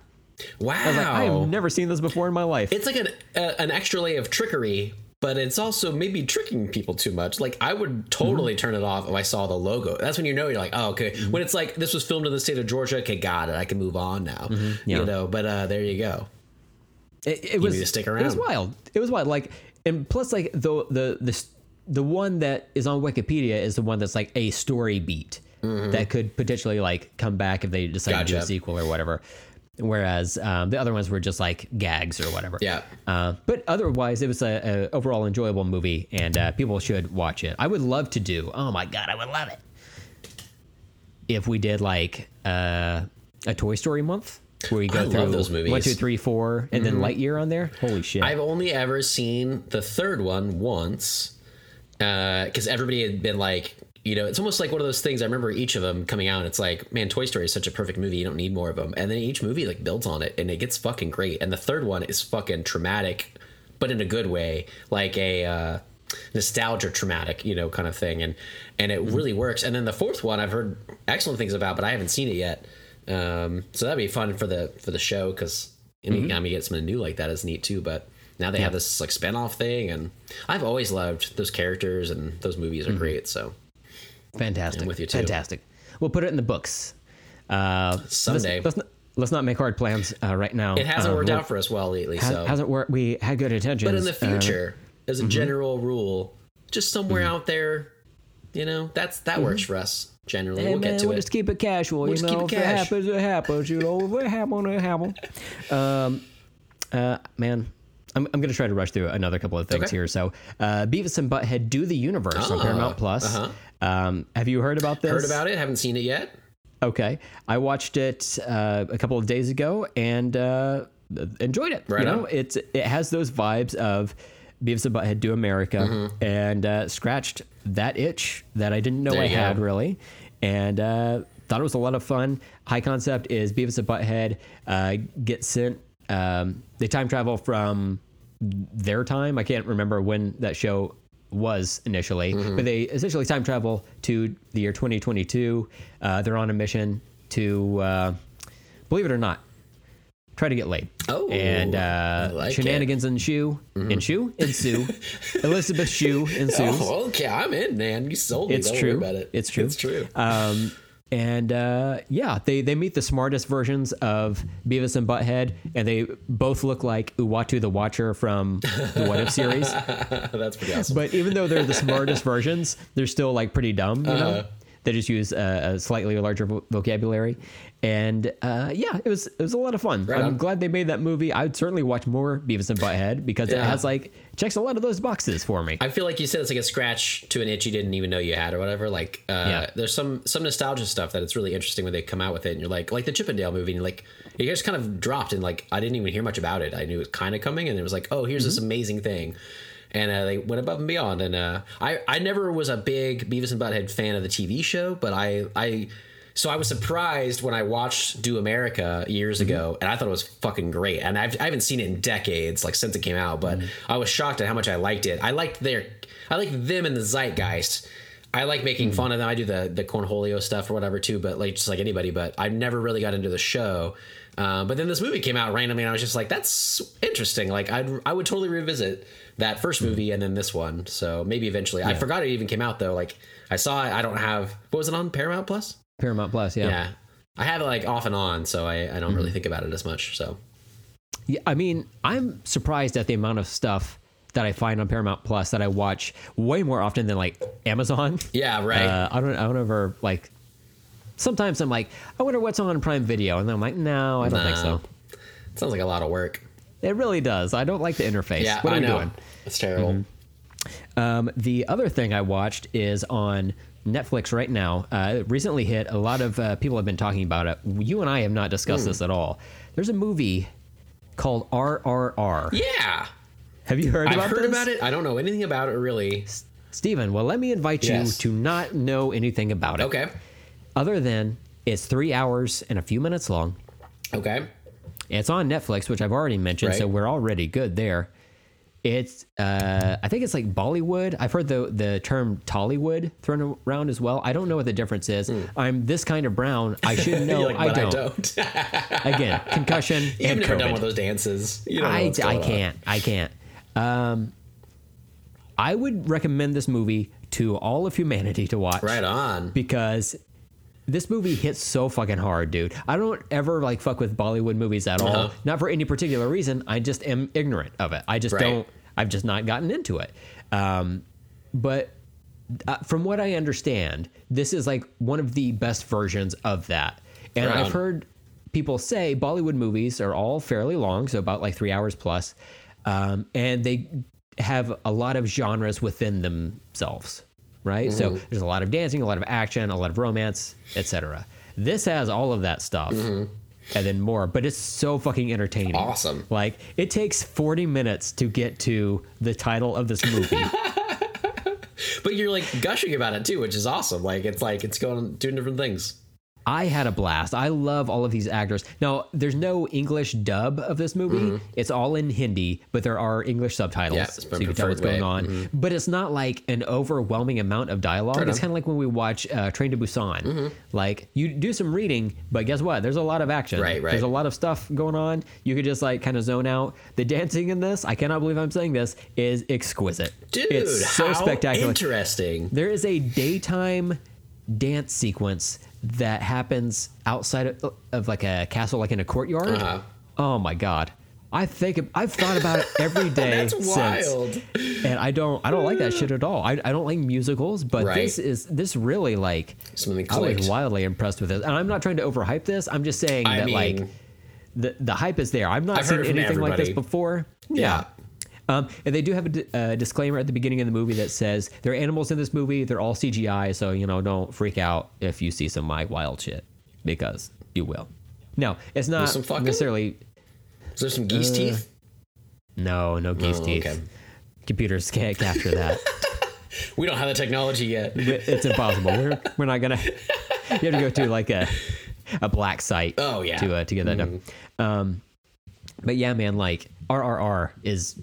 Wow. I was like, I have never seen this before in my life. it's like an uh, an extra layer of trickery, but it's also maybe tricking people too much. Like I would totally turn it off if I saw the logo. That's when you know you're like, oh, okay. When it's like this was filmed in the state of Georgia, okay, got it. I can move on now. Yeah. You know, but uh, there you go. it, it was need to stick It was wild. It was wild. Like, and plus, like the the the the one that is on Wikipedia is the one that's like a story beat that could potentially like come back if they decide to do a Mm-hmm. Sequel or whatever. Whereas um, the other ones were just like gags or whatever. Yeah. Uh, but otherwise, it was a, a overall enjoyable movie, and uh, people should watch it. I would love to do. Oh my god, I would love it if we did like uh, a Toy Story month where we go I through those movies. Mm-hmm. one, two, three, four, and then Lightyear on there. Holy shit! I've only ever seen the third one once because everybody had been like, you know, it's almost like one of those things. I remember each of them coming out. And it's like, man, Toy Story is such a perfect movie. You don't need more of them. And then each movie like builds on it, and it gets fucking great. And the third one is fucking traumatic, but in a good way, like a uh, nostalgia traumatic, you know, kind of thing. And and it really works. And then the fourth one, I've heard excellent things about, but I haven't seen it yet. Um, so that'd be fun for the for the show because anytime you get something new like that is neat too. But now they have this like spin-off thing and I've always loved those characters and those movies are great. So Fantastic. I'm with you, too. Fantastic. We'll put it in the books. Uh, let's- Let's, not, let's not make hard plans uh, right now. it hasn't Uh, worked out for us well lately. ha- So hasn't worked. We had good intentions. but in the uh, future, as a general rule, just somewhere out there, you know, that's that works for us generally. Hey we'll man, get to we'll it. just keep it casual. you just know, keep it if it happens, it happens. You know, if it happens, it happens. Um, uh, man, I'm, I'm gonna try to rush through another couple of things Okay. here. So, uh, Beavis and Butthead do the universe on Ah, Paramount Plus. uh-huh. Um, have you heard about this? Heard about it? Haven't seen it yet. Okay, I watched it uh, a couple of days ago and uh, enjoyed it. Right you know, on. it's it has those vibes of Beavis and Butthead Do America, Mm-hmm. and uh, scratched that itch that I didn't know There I had go. really, and uh, thought it was a lot of fun. High concept is Beavis and Butthead uh, get sent. Um, they time travel from their time. I can't remember when that show was initially, Mm-hmm. but they essentially time travel to the year 2022. Uh, they're on a mission to, uh, believe it or not, try to get laid. Oh, and uh, like shenanigans ensue, ensue, ensue. Elizabeth Shue ensues. Oh, okay, I'm in, man. You sold me. It's Don't true. It. It's true. It's true. Um, and uh, yeah, they they meet the smartest versions of Beavis and Butthead, and they both look like Uatu the Watcher from the What If series. That's pretty awesome. But even though they're the smartest versions, they're still like pretty dumb. You know, they just use a, a slightly larger vo- vocabulary. And uh, yeah, it was it was a lot of fun. Right I'm glad they made that movie. I'd certainly watch more Beavis and Butthead because it has like checks a lot of those boxes for me. I feel like you said it's like a scratch to an itch you didn't even know you had or whatever. Like, uh, Yeah. there's some some nostalgia stuff that it's really interesting when they come out with it, and you're like, like the Chip 'n Dale movie, and you're like, it just kind of dropped, and like I didn't even hear much about it. I knew it was kind of coming, and it was like, oh, here's this amazing thing, and uh, they went above and beyond. And uh, I I never was a big Beavis and Butthead fan of the TV show, but I I. So I was surprised when I watched Do America years mm-hmm. ago, and I thought it was fucking great. And I've, I haven't seen it in decades, like since it came out, but mm-hmm. I was shocked at how much I liked it. I liked their, I liked them in the zeitgeist. I like making mm-hmm. fun of them. I do the the Cornholio stuff or whatever too, but like just like anybody. But I never really got into the show. Um, but then this movie came out randomly, and I was just like, "That's interesting." Like I'd I would totally revisit that first movie and then this one. So maybe eventually. I forgot it even came out though. Like I saw it. I don't have what was it on Paramount Plus? Paramount Plus, yeah. Yeah. I have it like off and on, so I, I don't really think about it as much. So Yeah, I mean, I'm surprised at the amount of stuff that I find on Paramount Plus that I watch way more often than like Amazon. yeah, right. Uh, I don't. I don't ever like sometimes I'm like, I wonder what's on Prime Video, and then I'm like, no, I don't think so. It Sounds like a lot of work. It really does. I don't like the interface. Yeah, what are I we know. doing? It's terrible. Um, the other thing I watched is on Netflix right now. Uh, recently hit. A lot of uh, people have been talking about it. You and I have not discussed this at all. There's a movie called RRR. Yeah, Have you heard I've about heard this? about it. I don't know anything about it really. Steven, well, let me invite you to not know anything about it. Okay, Other than it's three hours and a few minutes long. okay. It's on Netflix, which I've already mentioned, so we're already good there. It's uh, I think it's like Bollywood. I've heard the the term Tollywood thrown around as well. I don't know what the difference is. I'm this kind of brown. I should know. Like, I, don't. I don't. Again, concussion You've never done COVID. one of those dances. You don't I, I can't. I can't. Um, I would recommend this movie to all of humanity to watch Right on. because this movie hits so fucking hard, dude. I don't ever like fuck with Bollywood movies at all. Uh-huh. Not for any particular reason. I just am ignorant of it. I just Right. don't. I've just not gotten into it. Um, but uh, from what I understand, this is like one of the best versions of that. And Right I've heard people say Bollywood movies are all fairly long, so about like three hours plus, um, and they have a lot of genres within themselves, right? So Mm-hmm. there's a lot of dancing, a lot of action, a lot of romance, etc. This has all of that stuff. And then more, but it's so fucking entertaining. Mm-hmm. Awesome. Like it takes 40 minutes to get to the title of this movie. But you're like gushing about it too, which is awesome. Like it's like it's going doing different things. I had a blast. I love all of these actors. Now, there's no English dub of this movie. It's all in Hindi, but there are English subtitles, Mm-hmm. Yeah, so you can tell what's preferred going way. Mm-hmm. on. But it's not like an overwhelming amount of dialogue. It's. Mm-hmm. kind of like when we watch uh, Train to Busan. Like you do some reading, but guess what? There's a lot of action. Right, right. There's a lot of stuff going on. You could just like kind of zone out. The dancing in this, I cannot believe I'm saying this, is exquisite. Dude, it's so how spectacular. interesting. There is a daytime dance sequence that happens outside of, of like a castle, like in a courtyard. Uh-huh. Oh my god! I think I've thought about it every day That's since, wild. and I don't I don't like that shit at all. I, I don't like musicals, but Right. this is this really like Something I was wildly impressed with this, and I'm not trying to overhype this. I'm just saying I that mean- like the the hype is there. I've not I've seen anything like this before. Yeah. Um, and they do have a uh, disclaimer at the beginning of the movie that says there are animals in this movie. They're all CGI, so you know don't freak out if you see some my wild shit because you will. No, it's not some fucking? necessarily. Is there some Uh, geese teeth? No, no geese Oh, teeth. okay. Computers can't capture that. We don't have the technology yet. it's impossible. We're, we're not gonna. You have to go to like a a black site. Oh, yeah. To uh, to get that done. Um, but yeah, man, like RRR is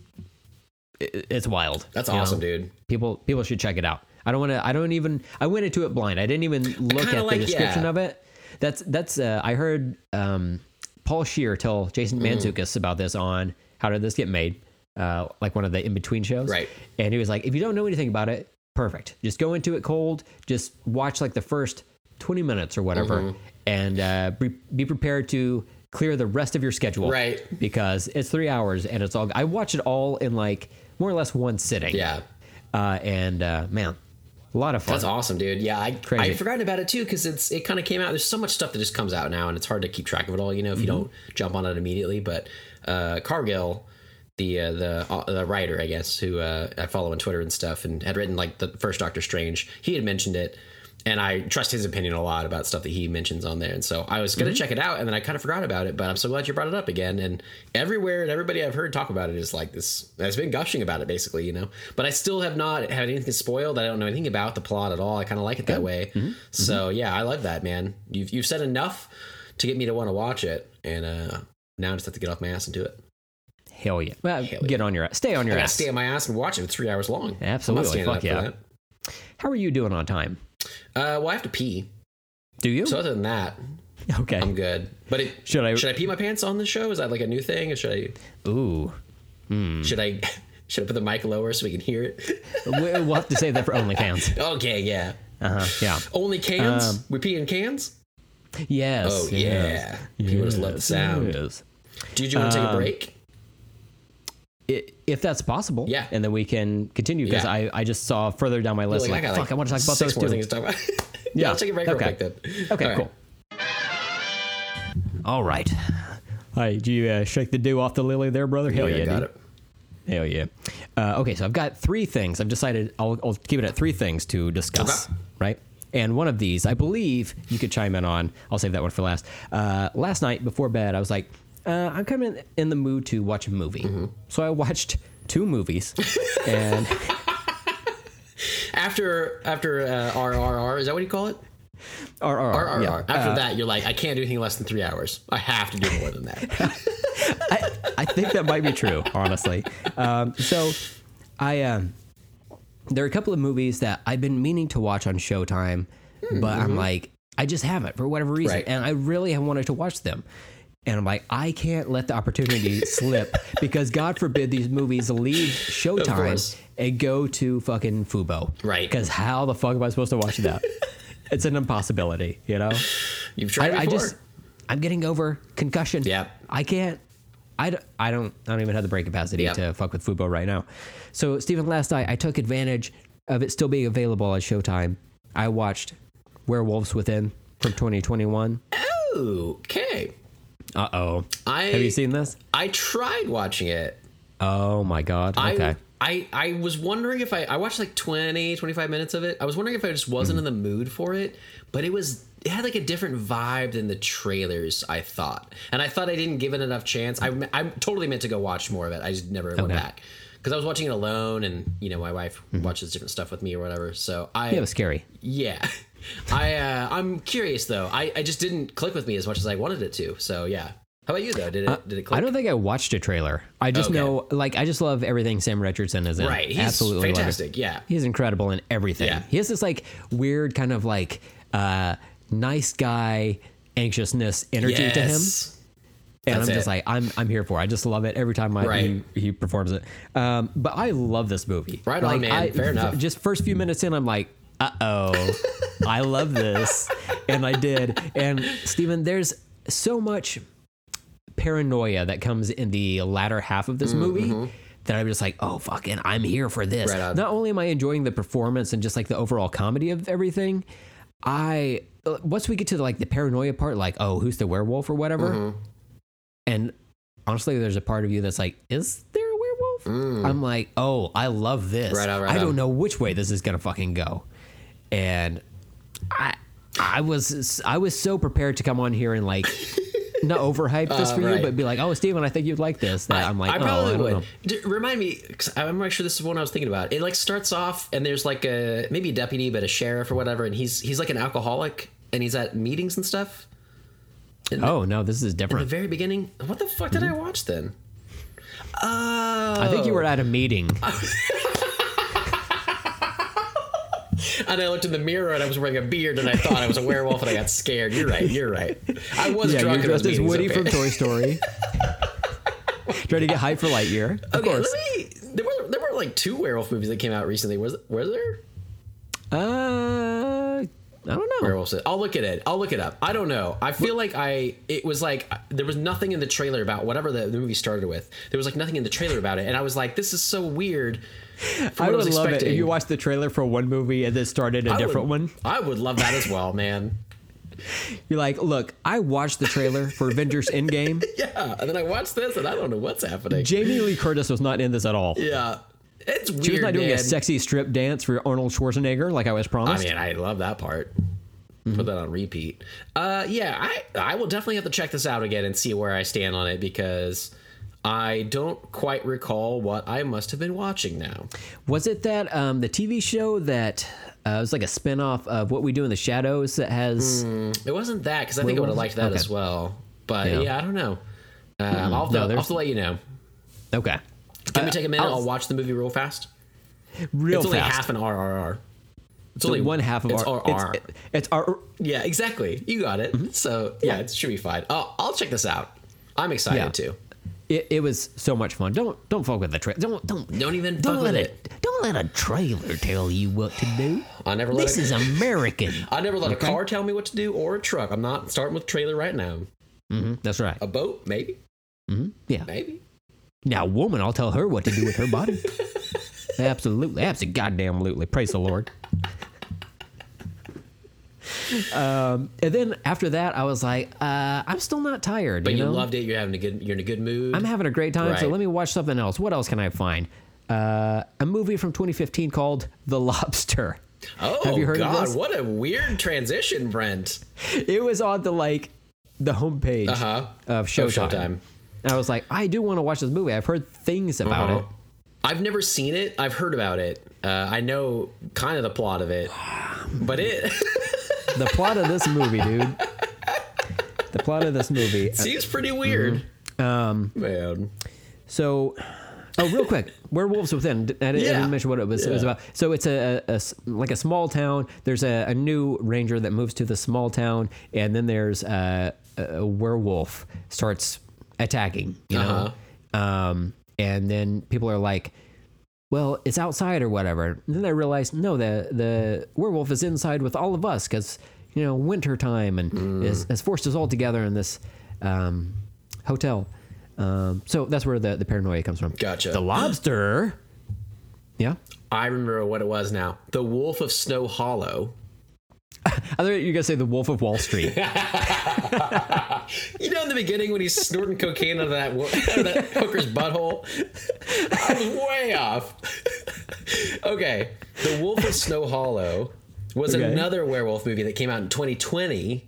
it's wild. That's you know? awesome, dude. People people should check it out. I don't want to. I don't even. I went into it blind. I didn't even look at like- the description yeah. of it. That's that's. Uh, I heard um, Paul Scheer tell Jason Mm. About this on How Did This Get Made, uh, like one of the in between shows. Right. And he was like, if you don't know anything about it, perfect. Just go into it cold. Just watch like the first twenty minutes or whatever, Mm-hmm. and uh, be, be prepared to clear the rest of your schedule. Right. Because it's three hours and it's all. I watched it all in like more or less one sitting. Yeah. Uh, and uh, man, a lot of fun. That's awesome, dude. Yeah, I Crazy. I forgotten about it too because it's it kind of came out. There's so much stuff that just comes out now, and it's hard to keep track of it all. You know, if you Mm-hmm. don't jump on it immediately. But uh, Cargill, the uh, the uh, the writer, I guess, who uh, I follow on Twitter and stuff, and had written like the first Doctor Strange. He had mentioned it, and I trust his opinion a lot about stuff that he mentions on there. And so I was Mm-hmm. gonna check it out, and then I kind of forgot about it. But I'm so glad you brought it up again. And everywhere and everybody I've heard talk about it is like this. Has been gushing about it, basically, you know. But I still have not had anything spoiled. I don't know anything about the plot at all. I kind of like it that way. Mm-hmm. So yeah, I love that, man. You've you've said enough to get me to want to watch it, and uh, now I just have to get off my ass and do it. Hell yeah. Well, Hell get on your ass. Stay on your gotta ass. stay on my ass and watch it. It's three hours long. Absolutely. Fuck yeah. How are you doing on time? Uh, well, I have to pee. Do you? So other than that, okay. I'm good. But it, Should I- should I pee my pants on the show? Is that like a new thing, or should I Ooh. should I should I put the mic lower so we can hear it? We- we'll have to save that for OnlyFans. okay, yeah. Uh huh. Yeah. Only cans. Um, we pee in cans. Yes. Oh yes. yeah. People just love the sound. Yes. Did you want to take a Um, break? I- if that's possible, Yeah. and then we can continue because Yeah. I, I just saw further down my list like, got, fuck I want to talk about six those more two. things to talk about. yeah, Yeah, let's take a break real okay. quick then. Okay, All right. cool. All right. Hi, do you uh, shake the dew off the lily there, brother? Hell Yeah, yeah, got dude. it. Hell yeah. Uh, okay, so I've got three things. I've decided I'll, I'll keep it at three things to discuss, Okay. right? And one of these, I believe you could chime in on. I'll save that one for last. Uh, last night before bed, I was like, uh, I'm kind of in the mood to watch a movie. Mm-hmm. So I watched two movies. and After after uh, RRR, is that what you call it? RRR. RRR. yeah. After Uh, that, you're like, I can't do anything less than three hours. I have to do more than that. I, I think that might be true, honestly. Um, so, I um, there are a couple of movies that I've been meaning to watch on Showtime, but I'm like, I just haven't for whatever reason, Right. and I really have wanted to watch them. And I'm like, I can't let the opportunity slip because God forbid these movies leave Showtime and go to fucking Fubo. Right. Because how the fuck am I supposed to watch that? it's an impossibility, you know? You've tried I, I just I'm getting over concussion. Yep. I can't. I don't, I don't. I don't even have the brain capacity Yep. to fuck with Fubo right now. So Stephen, last night I took advantage of it still being available on Showtime. I watched Werewolves Within from 2021. okay. Uh oh. I Have you seen this? I tried watching it. Oh my god. Okay. I, I I was wondering if I I watched like 20 25 minutes of it. I was wondering if I just wasn't in the mood for it, but it was it had like a different vibe than the trailers I thought. And I thought I didn't give it enough chance. I I totally meant to go watch more of it. I just never went back. Cuz I was watching it alone and you know my wife watches different stuff with me or whatever. So I yeah, it was scary. yeah. I uh, I'm curious though. I, I just didn't click with me as much as I wanted it to. So yeah. How about you though? Did it did it click? I don't think I watched a trailer. I just Okay. know, like, I just love everything Sam Richardson is in. right. He's Absolutely fantastic. Yeah. He's incredible in everything. Yeah. He has this like weird kind of like uh nice guy anxiousness energy to him. Yes. And That's I'm just it. like I'm I'm here for. it. I just love it every time I, Right. he, he performs it. Um, but I love this movie. Right on, like, man. I, Fair enough. Just first few minutes in, I'm like, uh oh, I love this, and I did. And Stephen, there's so much paranoia that comes in the latter half of this movie. That I'm just like, oh fucking, I'm here for this. Right. Not only am I enjoying the performance and just like the overall comedy of everything, I uh, once we get to the, like the paranoia part, like, oh, who's the werewolf or whatever, Mm-hmm. and honestly, there's a part of you that's like, is there a werewolf? I'm like, oh, I love this. Mm. Right on, right I don't on. know which way this is gonna fucking go, and I, I was, I was so prepared to come on here and like. Not overhype this Uh, for you, right. but be like, "Oh, Steven, I think you'd like this." That I, am like, I "Oh, probably I would. D- remind me, because I'm not sure this is one I was thinking about. It like starts off and there's like a maybe a deputy, but a sheriff or whatever, and he's he's like an alcoholic and he's at meetings and stuff. Oh no, this is different. In the very beginning, what the fuck did I watch then? Oh, I think you were at a meeting. and I looked in the mirror and I was wearing a beard and I thought I was a werewolf and I got scared. You're right. You're right. I was yeah, drunk you're dressed as Woody okay. from Toy Story, trying to get hype for Lightyear. Of Okay, course. let me. There were there were like two werewolf movies that came out recently. Was was there? Uh, I don't know. Werewolf. I'll look at it. I'll look it up. I don't know. I feel like I. It was like there was nothing in the trailer about whatever the, the movie started with. There was like nothing in the trailer about it, and I was like, this is so weird. I would love it if you watched the trailer for one movie and then started a I different would- one. I would love that as well, man. You're like, look, I watched the trailer for Avengers Endgame. Yeah, and then I watched this, and I don't know what's happening. Jamie Lee Curtis was not in this at all. yeah, it's weird. She was not doing man. a sexy strip dance for Arnold Schwarzenegger like I was promised. I mean, I love that part. Mm-hmm. Put that on repeat. Uh, yeah, I I will definitely have to check this out again and see where I stand on it because I don't quite recall what I must have been watching now. was it that um, the TV show that uh, was like a spin-off of What We Do in the Shadows that has It wasn't that because I think I would have liked that Okay. as well. But Yeah. yeah, I don't know. Um, I'll, have No, I'll to let you know. okay, Can we take a minute? I'll- I'll, watch the movie real fast. real it's only half an RRR. It's So only one half of it's our. RR. It's, it's our. yeah, exactly. You got it. Mm-hmm. So yeah, it should be fine. I'll, I'll check this out. I'm excited Yeah. too. It, it was so much fun. Don't don't fuck with the trailer. Don't don't Don't even don't fuck let with it. Don't let a trailer tell you what to do. I never let This a, is American. I never let a car tell me what to do or a truck. I'm not starting with trailer right now. Mm-hmm. That's right. A boat, maybe, mm-hmm. Yeah. maybe. Now, woman, I'll tell her what to do with her body. absolutely, absolutely, goddamn, absolutely. Praise the Lord. Um, and then after that, I was like, uh, I'm still not tired. But you, know? loved it. You're having a good. You're in a good mood. I'm having a great time, so let me watch something else. What else can I find? Uh, a movie from 2015 called The Lobster. oh have you heard of God! this? What a weird transition, Brent. It was on the like the homepage Uh huh. of Showtime. Showtime. And I was like, I do want to watch this movie. I've heard things about Uh-huh. it. I've never seen it. I've heard about it. Uh, I know kind of the plot of it, but it The plot of this movie, dude. The plot of this movie. seems pretty weird. Um, Man. so, oh, real quick, Werewolves Within. I didn't, I didn't mention what it was, it was about. So it's a, a s- like a small town. There's a, a new ranger that moves to the small town, and then there's a, a werewolf starts attacking. You know, um, and then people are like. Well, it's outside or whatever. And then I realized, no, the the werewolf is inside with all of us because you know winter time and Mm. is, has forced us all together in this um, hotel. Um, so that's where the, the paranoia comes from. Gotcha. The lobster. Yeah. I remember what it was now. The Wolf of Snow Hollow. I thought you were gonna say the Wolf of Wall Street. You know, in the beginning when he's snorting cocaine out of that, out of that hooker's butthole, I was way off. okay, The Wolf of Snow Hollow was Okay. another werewolf movie that came out in 2020,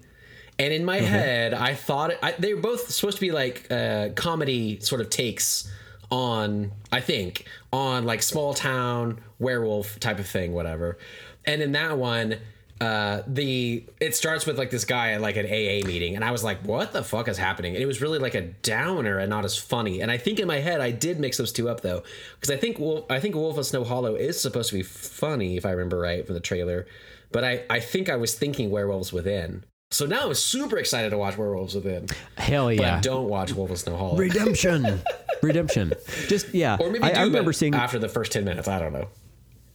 and in my head, I thought it, I, they were both supposed to be like uh, comedy sort of takes on, I think, on like small town werewolf type of thing, whatever. And in that one, uh, the it starts with like this guy at like an AA meeting, and I was like, "What the fuck is happening?" And it was really like a downer and not as funny. And I think in my head, I did mix those two up though, because I think Wolf, I think Wolf of Snow Hollow is supposed to be funny if I remember right from the trailer, but I I think I was thinking Werewolves Within. So now I'm super excited to watch Werewolves Within, Hell but yeah. don't watch Wolf of Snow Hollow. Redemption. Redemption. Just yeah. Or maybe I, do, I remember seeing after the first ten minutes. I don't know.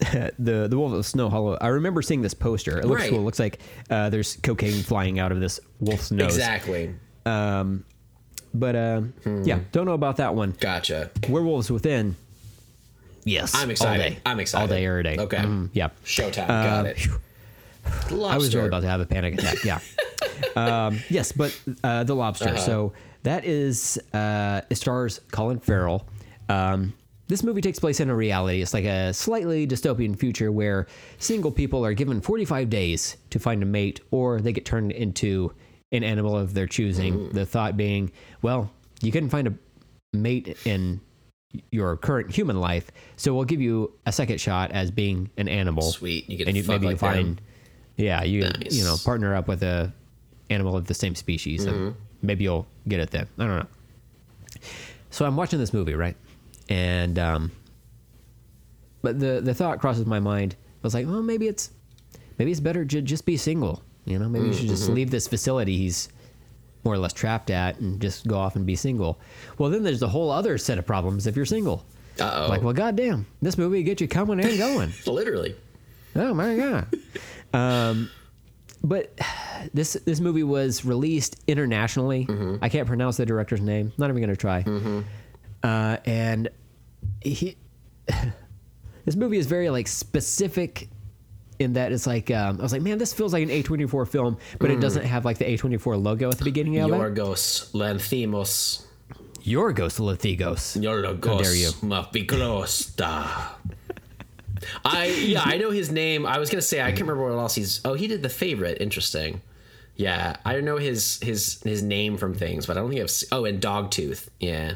the the Wolf of Snow Hollow. I remember seeing this poster. It looks Right. cool. It looks like uh, there's cocaine flying out of this wolf's nose. Exactly. But uh, yeah, don't know about that one. Gotcha. Werewolves Within. Yes. I'm excited. all day. I'm excited. All day, every day. Okay. Mm, yeah. Showtime. Got Uh, it. phew. I was really about to have a panic attack. Yeah. um, yes, but uh, the lobster. Uh-huh. So that is uh, it stars Colin Farrell. Um, this movie takes place in a reality. It's like a slightly dystopian future where single people are given 45 days to find a mate, or they get turned into an animal of their choosing. The thought being, well, you couldn't find a mate in your current human life, so we'll give you a second shot as being an animal Sweet. You get and you, maybe you find them. yeah you Nice. you know partner up with a animal of the same species Mm-hmm. and maybe you'll get it then i don't know so i'm watching this movie right and um but the the thought crosses my mind I was like well maybe it's maybe it's better to just be single you know maybe you should Mm-hmm. just leave this facility he's more or less trapped at and just go off and be single well then there's a whole other set of problems if you're single Uh-oh. like well goddamn this movie will get you coming and going Literally. Oh my god. um, but this this movie was released internationally. I can't pronounce the director's name. Not even gonna try. Uh, and he, this movie is very like specific in that it's like um, I was like, man, this feels like an A24 film, but it doesn't have like the A24 logo at the beginning of it. Yorgos Lanthimos. Yorgos Lanthimos. Yorgos How dare you. Mapiklosta. I yeah, I know his name. I was gonna say I can't remember what else he's. Oh, he did the favorite. Interesting. Yeah, I know his his his name from things, but I don't think I've. Oh, and Dogtooth. Yeah,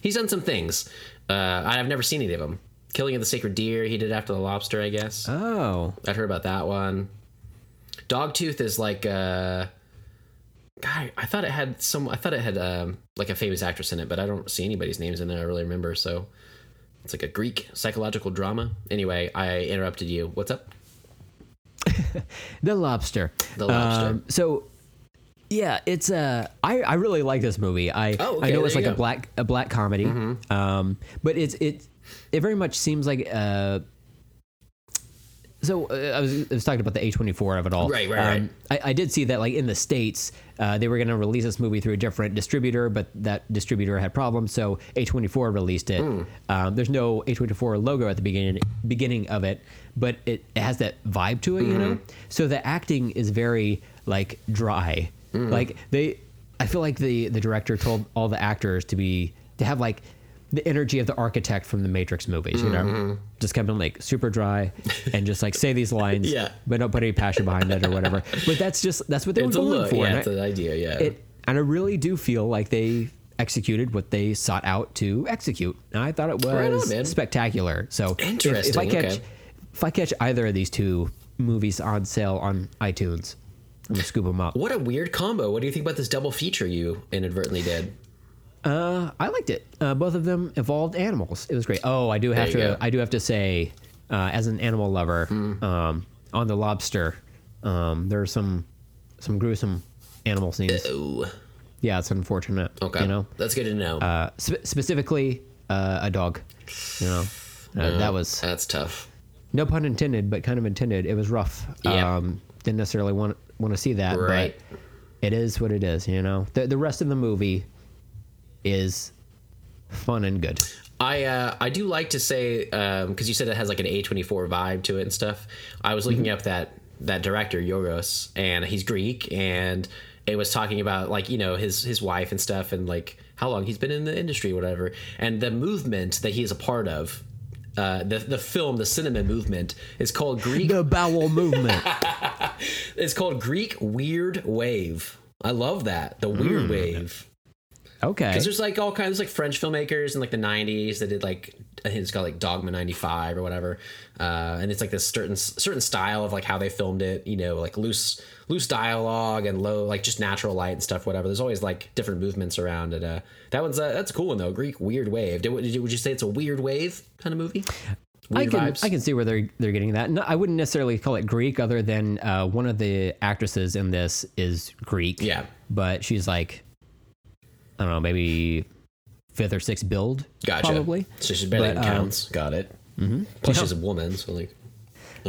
he's done some things. Uh, I've never seen any of them. Killing of the Sacred Deer. He did after the Lobster, I guess. Oh, I'd heard about that one. Dogtooth is like uh God, I thought it had some I thought it had um like a famous actress in it, but I don't see anybody's names in there I really remember, so it's like a Greek psychological drama. Anyway, I interrupted you. What's up? The Lobster. The Lobster. Um, so, yeah, it's uh, I I really like this movie. I Oh, okay, I know it's like a. Mm-hmm. black a black comedy, um, but it's it it very much seems like uh, so uh, I, was, I was talking about the A24 of it all. Um, Right, right, right. I, I did see that, like in the states, uh, they were going to release this movie through a different distributor, but that distributor had problems, so A24 released it. Hmm. Um, there's no A24 logo at the beginning beginning of it, but it, it has that vibe to it, you know. Mm-hmm. So the acting is very like dry. Mm. Like they, I feel like the the director told all the actors to be to have like the energy of the architect from the Matrix movies, you know, Mm-hmm. just come in like super dry and just like say these lines, Yeah. but don't put any passion behind it or whatever. But that's just that's what they It's were going look. for. Yeah, it's I- an idea. Yeah. it, and I really do feel like they executed what they sought out to execute. And I thought it Right on, was spectacular. So if- If, I Interesting, catch okay. if I catch either of these two movies on sale on iTunes, I'm gonna scoop them up. what a weird combo. What do you think about this double feature you inadvertently did? Uh, I liked it. Uh, both of them evolved animals. It was great. Oh, I do have to. go. I do have to say, uh, as an animal lover, Hmm. um, on the lobster, um, there are some some gruesome animal scenes. Ooh. Yeah, it's unfortunate. Okay. you know, That's good to know. uh, spe- specifically uh, a dog. You know, uh, that was That's tough. no pun intended, but kind of intended. It was rough. Yeah. Um, didn't necessarily want want to see that, Right. but it is what it is. You know, the the rest of the movie is fun and good. I uh, I do like to say because you said it has like an A24 vibe to it and stuff. I was looking up that that director Yorgos, and he's Greek, and it was talking about like you know his his wife and stuff, and like how long he's been in the industry, whatever, and the movement that he is a part of. Uh, the the film, the cinema movement, is called Greek. The bowel movement. It's called Greek Weird Wave. I love that the weird wave. Okay. Because there's like all kinds like French filmmakers in like the 90s that did like I think it's called like Dogma 95 or whatever, uh, and it's like this certain certain style of like how they filmed it. You know, like loose loose dialogue and low like just natural light and stuff. Whatever. There's always like different movements around it. Uh, that one's uh, that's a cool one though. Greek weird wave. Did, would you would you say it's a weird wave kind of movie? I can vibes? I can see where they're they're getting that. No, I wouldn't necessarily call it Greek, other than uh, one of the actresses in this is Greek. Yeah. but she's like, I don't know, maybe fifth or sixth build. Gotcha. probably. So she's better But, than um, counts. Got it. Mm-hmm. Plus she's a woman, so like.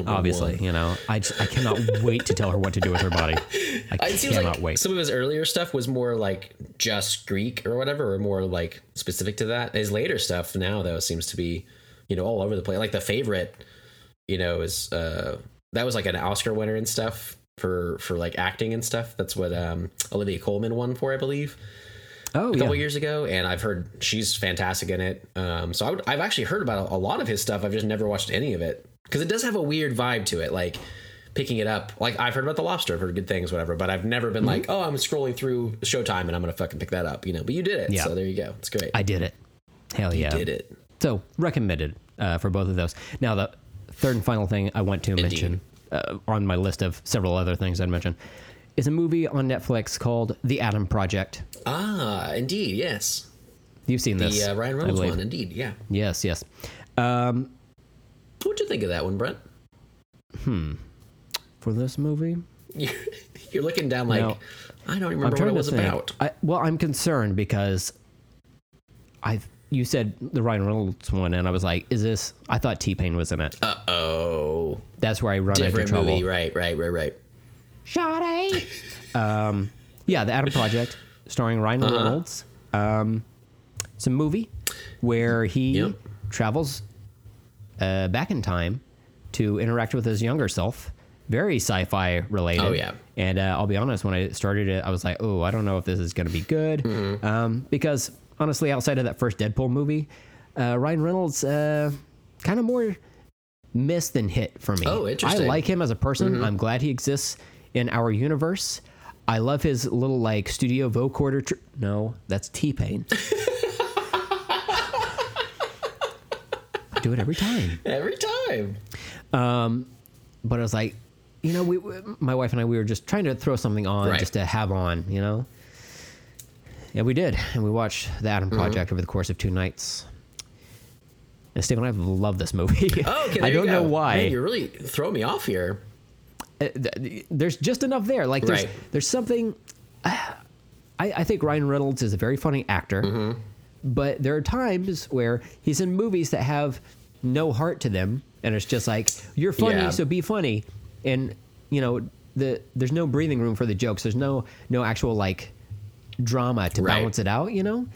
Obviously, one. you know, I just, I cannot wait to tell her what to do with her body. I It seems cannot like wait. some of his earlier stuff was more like just Greek or whatever, or more like specific to that. His later stuff now, though, seems to be, you know, all over the place. Like the favorite, you know, is uh that was like an Oscar winner and stuff for for like acting and stuff. That's what um Olivia Colman won for, I believe, oh a yeah, couple years ago. And I've heard she's fantastic in it. Um, so I would, I've actually heard about a lot of his stuff. I've just never watched any of it because it does have a weird vibe to it, like. Picking it up, like I've heard about the lobster, I've heard good things, whatever. But I've never Mm-hmm. been like, oh, I'm scrolling through Showtime and I'm gonna fucking pick that up, you know. But you did it, Yeah. so there you go. It's great. I did it. Hell yeah, you did it. So recommended uh, for both of those. Now the third and final thing I want to mention uh, on my list of several other things I'd mention is a movie on Netflix called The Adam Project. Ah, indeed, yes. You've seen this, The uh, Ryan Reynolds one, indeed, yeah. Yes, yes. What'd you think of that one, Brent? Hmm. For this movie, You're, looking down like. I don't remember what it was think. about. I, well, I'm concerned because I you said the Ryan Reynolds one, and I was like, "Is this?" I thought T Pain was in it. Uh oh, That's where I run into different trouble. movie, right, right, right, right. Sade. um, yeah, the Adam Project, starring Ryan Uh-huh. Reynolds. Um, it's a movie where he Yep. travels uh, back in time to interact with his younger self. Very sci-fi related. Oh, yeah. And uh, I'll be honest, when I started it, I was like, "Oh, I don't know if this is going to be good," Mm-hmm. um, because honestly, outside of that first Deadpool movie, uh, Ryan Reynolds uh, kind of more miss than hit for me. Oh, interesting. I like him as a person. Mm-hmm. I'm glad he exists in our universe. I love his little like studio vocoder. Tr- no, that's T Pain. do it every time. Every time. But I was like, you know, we, we- my wife and I, we were just trying to throw something on Right. just to have on, you know. Yeah, we did, and we watched the Adam Mm-hmm. Project over the course of two nights. And Steve and I love this movie. Oh, okay. I you don't know why. Man, you're really throwing me off here. Uh, th- there's just enough there. Like there's Right. there's something. I I think Ryan Reynolds is a very funny actor, Mm-hmm. but there are times where he's in movies that have no heart to them, and it's just like you're funny, Yeah. so be funny, and you know the there's no breathing room for the jokes. There's no no actual like drama to Right. balance it out, you know.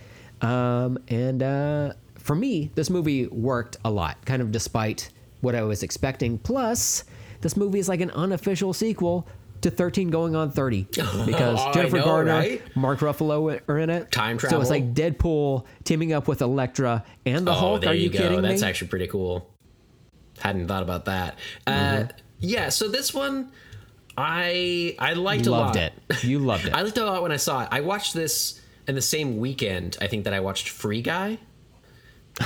Um, and uh, for me, this movie worked a lot, kind of despite what I was expecting. Plus, this movie is like an unofficial sequel to 13 going on 30 because I Jennifer know, Garner, right? Mark Ruffalo are in it. Time travel. So it's like Deadpool teaming up with Elektra and the oh, Hulk. there Are you, you, go. kidding That's me? actually pretty cool. Hadn't thought about that. Uh, Mm-hmm. yeah, so this one, I I liked a loved lot. it. You loved it. I liked it a lot when I saw it. I watched this in the same weekend. I think that I watched Free Guy,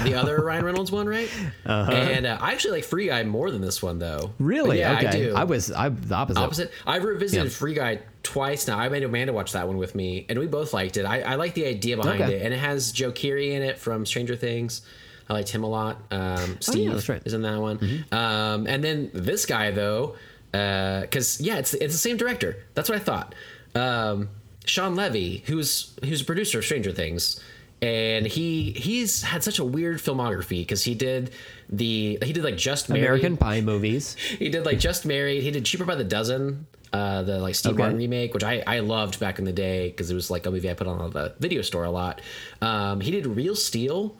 the other Ryan Reynolds one, right? And uh, I actually like Free Guy more than this one, though. really? Yeah, okay. I do. I was I'm the opposite. Opposite. I've revisited Yeah. Free Guy twice now. I made Amanda watch that one with me, and we both liked it. I, I like the idea behind Okay. it, and it has Joe Keery in it from Stranger Things. I liked him a lot. Um, Steve Oh, that's right. Mm-hmm. is in that one. Um, and then this guy though, because yeah, it's it's the same director. That's what I thought. Um, Shawn Levy, who's who's a producer of Stranger Things, and he he's had such a weird filmography because he did the he did like Just Married. American Pie movies. He did like Just Married. He did Cheaper by the Dozen, uh, the like Steve Okay. Martin remake, which I, I loved back in the day because it was like a movie I put on the video store a lot. Um, he did Real Steel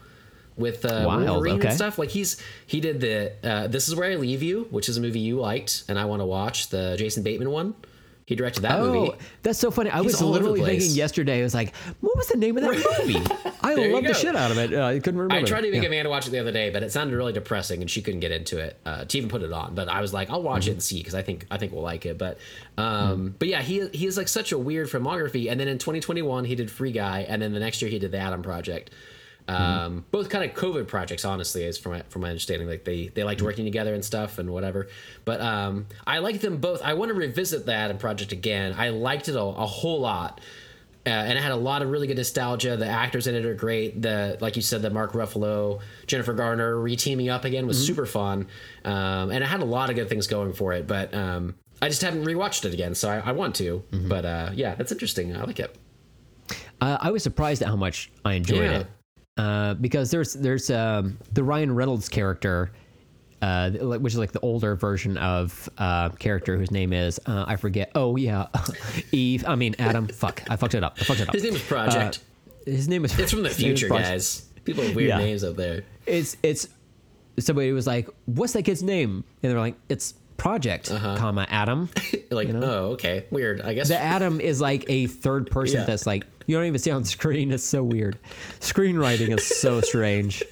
with uh, Wild, Wolverine okay. and stuff. Like he's he did the uh, This Is Where I Leave You, which is a movie you liked and I want to watch the Jason Bateman one. He directed that Oh, movie. that's so funny. I was over the literally thinking yesterday. I was like, "What was the name of that movie?" I love the shit out of it. Uh, I couldn't remember. I tried to make Yeah. Amanda watch it the other day, but it sounded really depressing, and she couldn't get into it uh, to even put it on. But I was like, I'll watch Mm-hmm. it and see because I think I think we'll like it. But um, but yeah, he he is like such a weird filmography. And then in 2021, he did Free Guy, and then the next year he did The Adam Project. Um, Mm-hmm. Both kind of COVID projects, honestly, is from my, from my understanding. Like they they liked working together and stuff and whatever. But um, I like them both. I want to revisit the Adam Project again. I liked it a, a whole lot uh, and it had a lot of really good nostalgia. The actors in it are great. The like you said, the Mark Ruffalo, Jennifer Garner re-teaming up again was super fun, um, and it had a lot of good things going for it. But um, I just haven't rewatched it again, so I, I want to. But uh, yeah, that's interesting. I like it. Uh, I was surprised at how much I enjoyed Yeah. it uh, because there's there's um, the Ryan Reynolds character, uh, which is like the older version of uh, character whose name is uh, I forget. Oh yeah, Eve. I mean Adam. Fuck, I fucked it up. I fucked it up. His name is Project. His name is. it's from the his name is future, guys. People have weird Yeah. names up there. It's it's somebody was like, "What's that kid's name?" And they're like, "It's Project, comma Adam." Like, oh, okay, weird. I guess The Adam is like a third person Yeah. that's like you don't even see on screen. It's so weird. Screenwriting is so strange.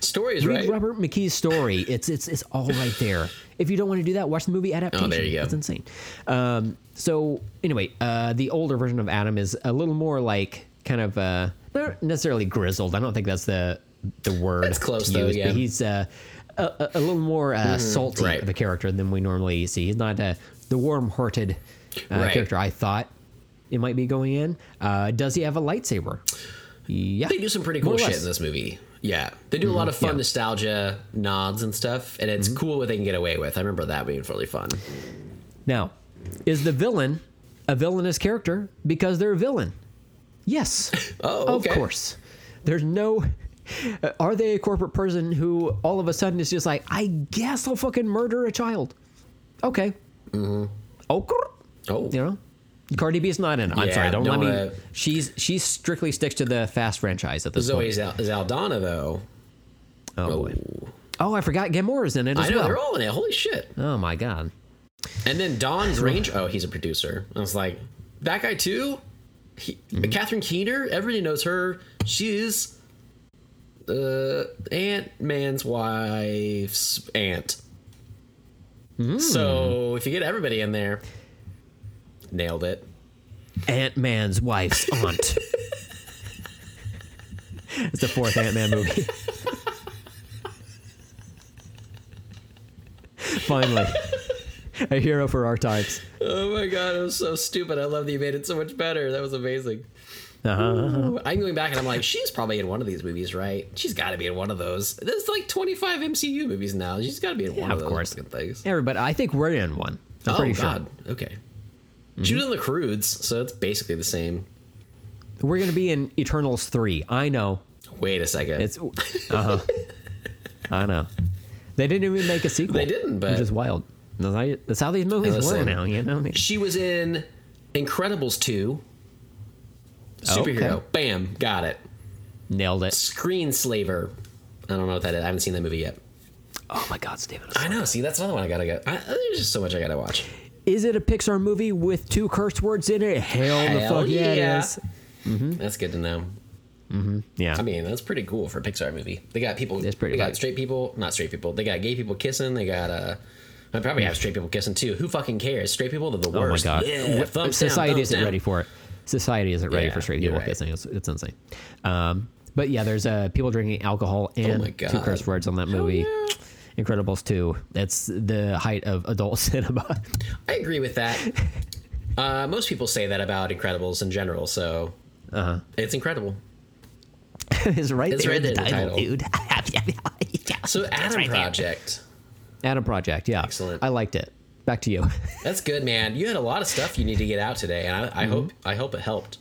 stories, Read right? Robert McKee's story. It's it's it's all right there. If you don't want to do that, watch the movie adaptation. Oh, there you go. It's insane. Um, so anyway, uh, the older version of Adam is a little more like kind of uh, not necessarily grizzled. I don't think that's the the word. That's close, to though, yeah. But he's uh, a, a, little more uh, salty right. of a character than we normally see. He's not uh, the warm-hearted uh, Right. character I thought it might be going in. Uh, does he have a lightsaber? Yeah. They do some pretty cool shit in this movie. Yeah, they do a lot of fun yeah. nostalgia nods and stuff, and it's cool what they can get away with. I remember that being really fun. Now, is the villain a villainous character because they're a villain? Yes. Oh, okay. Of course. There's no. Uh, Are they a corporate person who all of a sudden is just like, I guess I'll fucking murder a child? Okay. Mm-hmm. Okay. Oh, You know? Cardi B is not in it. I'm Yeah, sorry. Don't, don't let me. wanna- She's she strictly sticks to the Fast franchise at this Zoe point. is, Al- is Aldana though. Oh boy. Oh, I forgot Gamora's in it as I know well. they're all in it. Holy shit! oh my god. And then Don's Range. Oh, he's a producer. I was like, that guy too. He, Mm-hmm. Catherine Keener. Everybody knows her. She's uh, Ant Man's wife's aunt. Hmm. So if you get everybody in there, nailed it. Ant Man's wife's aunt. it's the fourth Ant Man movie. Finally, a hero for our times. Oh my god, it was so stupid. I love that you made it so much better. That was amazing. Uh-huh. I'm going back and I'm like, she's probably in one of these movies, right? She's got to be in one of those. There's like 25 MCU movies now. She's got to be in one Yeah, of of those course. things. Everybody, I think we're in one. I'm oh pretty sure. god. Okay. She was in the Croods, so it's basically the same. We're gonna be in Eternals three. I know. Wait a second. It's uh huh. I know. They didn't even make a sequel. They didn't, but- which is wild. That's how- these movies work Listen. now. You know. She was in Incredibles 2. Superhero. Okay. Bam. Got it. Nailed it. Screen Slaver. I don't know what that is. I haven't seen that movie yet. Oh my God, Steven. I know. See, that's another one I gotta go. I, there's just so much I gotta watch. Is it a Pixar movie with two curse words in it? Hell, the fuck yeah, it yeah. is. That's good to know. Yeah. I mean, that's pretty cool for a Pixar movie. They got people. It's pretty They got straight people, not straight people. They got gay people kissing. They got uh. I probably have straight people kissing too. Who fucking cares? Straight people, they're the worst. oh my. God. Yeah, thumbs down, Society thumbs isn't down. ready for it. Society isn't ready Yeah, for straight people right. kissing. It's, it's insane. Um, but yeah, there's uh, people drinking alcohol and Oh two curse words on that movie. Incredibles 2. That's the height of adult cinema. I agree with that. uh, most people say that about Incredibles in general, so Uh-huh. it's incredible. it's right It's there right in the there in the title, title. dude. So It's Adam right there. Project. Adam Project, yeah. Excellent. I liked it. Back to you. That's good, man. You had a lot of stuff you need to get out today, and I, Mm-hmm. Hope I hope it helped.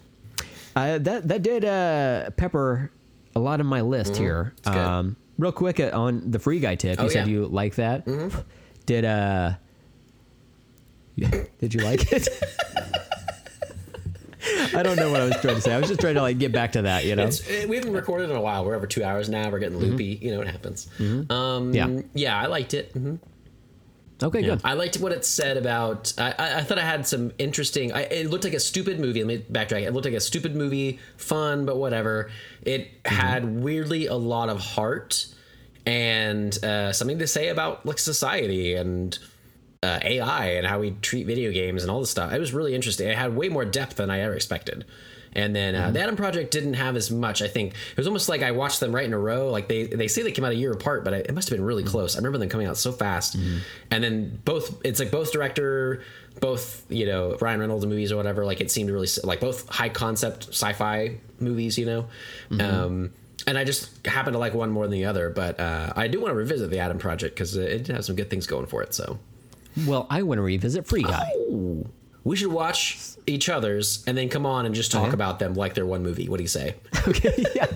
Uh, that that did uh, pepper a lot of my list here. Mm-hmm. good. Um, real quick uh, on the free guy tip, you Oh, said yeah. you like that. Did uh, did you like it? I don't know what I was trying to say. I was just trying to like get back to that, you know. It's, we haven't recorded in a while. We're over two hours now. We're getting loopy. You know what happens. Um, Yeah. yeah, I liked it. Okay, good. I liked what it said about. I, I, I thought I had some interesting. I, it looked like a stupid movie. Let me backtrack. It looked like a stupid movie, fun but whatever. It had weirdly a lot of heart and uh, something to say about like society and uh, AI and how we treat video games and all this stuff. It was really interesting. It had way more depth than I ever expected. And then uh, the Adam Project didn't have as much. I think it was almost like I watched them right in a row. Like they they say they came out a year apart, but I, it must have been really close. I remember them coming out so fast. And then both it's like both director, both you know Ryan Reynolds movies or whatever. Like it seemed really like both high concept sci-fi movies. You know. Um, and I just happen to like one more than the other, but uh, I do want to revisit the Adam Project because it did have some good things going for it. So Well, I want to revisit Free Guy. We should watch each other's and then come on and just talk Okay. about them like they're one movie. What do you say? Okay, yeah.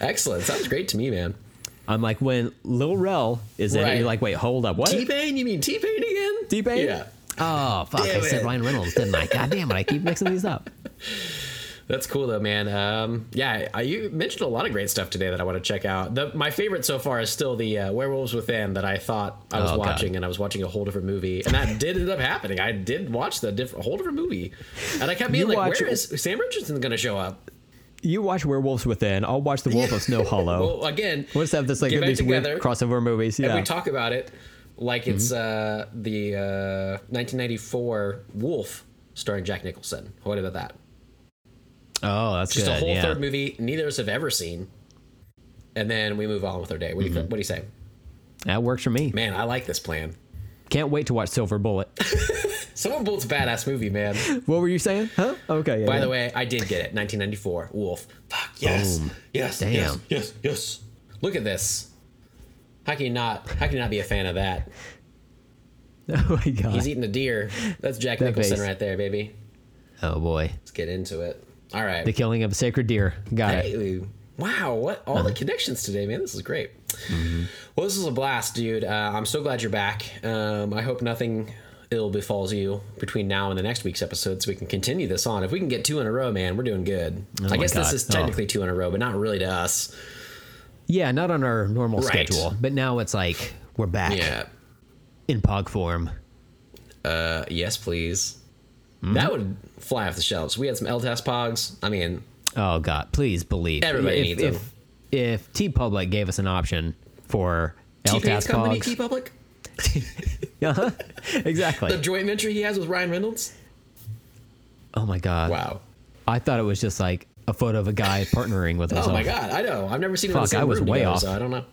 Excellent. Sounds great to me, man. I'm like when Lil Rel is in it, you're like, wait, hold up, what? T Pain? You mean T Pain again? T-Pain? Yeah. Oh fuck! Damn I said it. Ryan Reynolds, didn't I? God damn it! I keep mixing these up. That's cool though, man. Um, yeah, I, you mentioned a lot of great stuff today that I want to check out. The, my favorite so far is still the uh, Werewolves Within that I thought I was Oh, God. watching, and I was watching a whole different movie, and that did end up happening. I did watch the different, whole different movie, and I kept being You like, watch- "Where is Sam Richardson going to show up?" You watch Werewolves Within. I'll watch The Wolf of Snow Hollow. Well, again, We'll just have this like these weird crossover movies. and Yeah. we talk about it like it's Mm-hmm. uh, the uh, 1994 Wolf starring Jack Nicholson. What about that? Oh, that's Just good. a whole yeah. third movie neither of us have ever seen, and then we move on with our day. What do you Mm-hmm. What do you say? That works for me. Man, I like this plan. Can't wait to watch Silver Bullet. Silver Bullet's a badass movie, man. what were you saying? Huh? Okay. Yeah, By yeah. the way, I did get it. 1994 Wolf. Fuck yes, Boom. yes, Damn. yes, yes, yes. Look at this. How can you not? How can you not be a fan of that? Oh my god. He's eating a deer. That's Jack That Nicholson face. right there, baby. oh boy. Let's get into it. All right. The killing of a sacred deer. Got it. Wow, what all Uh-huh. the connections today, man. This is great. Mm-hmm. Well, this is a blast, dude. Uh, I'm so glad you're back. Um, I hope nothing ill befalls you between now and the next week's episode so we can continue this on. If we can get two in a row, man, we're doing good. I Oh my guess this God. is Oh. technically two in a row, but not really to us. Yeah, not on our normal Right. schedule, but now it's like we're back Yeah. in pog form. Uh, yes, please. Mm-hmm. That would fly off the shelves. We had some L-Test pogs. I mean, Oh God, please believe. Everybody if, needs if, them. If T Public gave us an option for T-Pain's LTAS company, pogs, T-Public? uh-huh, exactly. The joint venture he has with Ryan Reynolds? oh my God, Wow. I thought it was just like a photo of a guy partnering with himself. Oh my god, I know. I've never seen him in the Fuck, I was way together, off. Mm-hmm. so I don't know.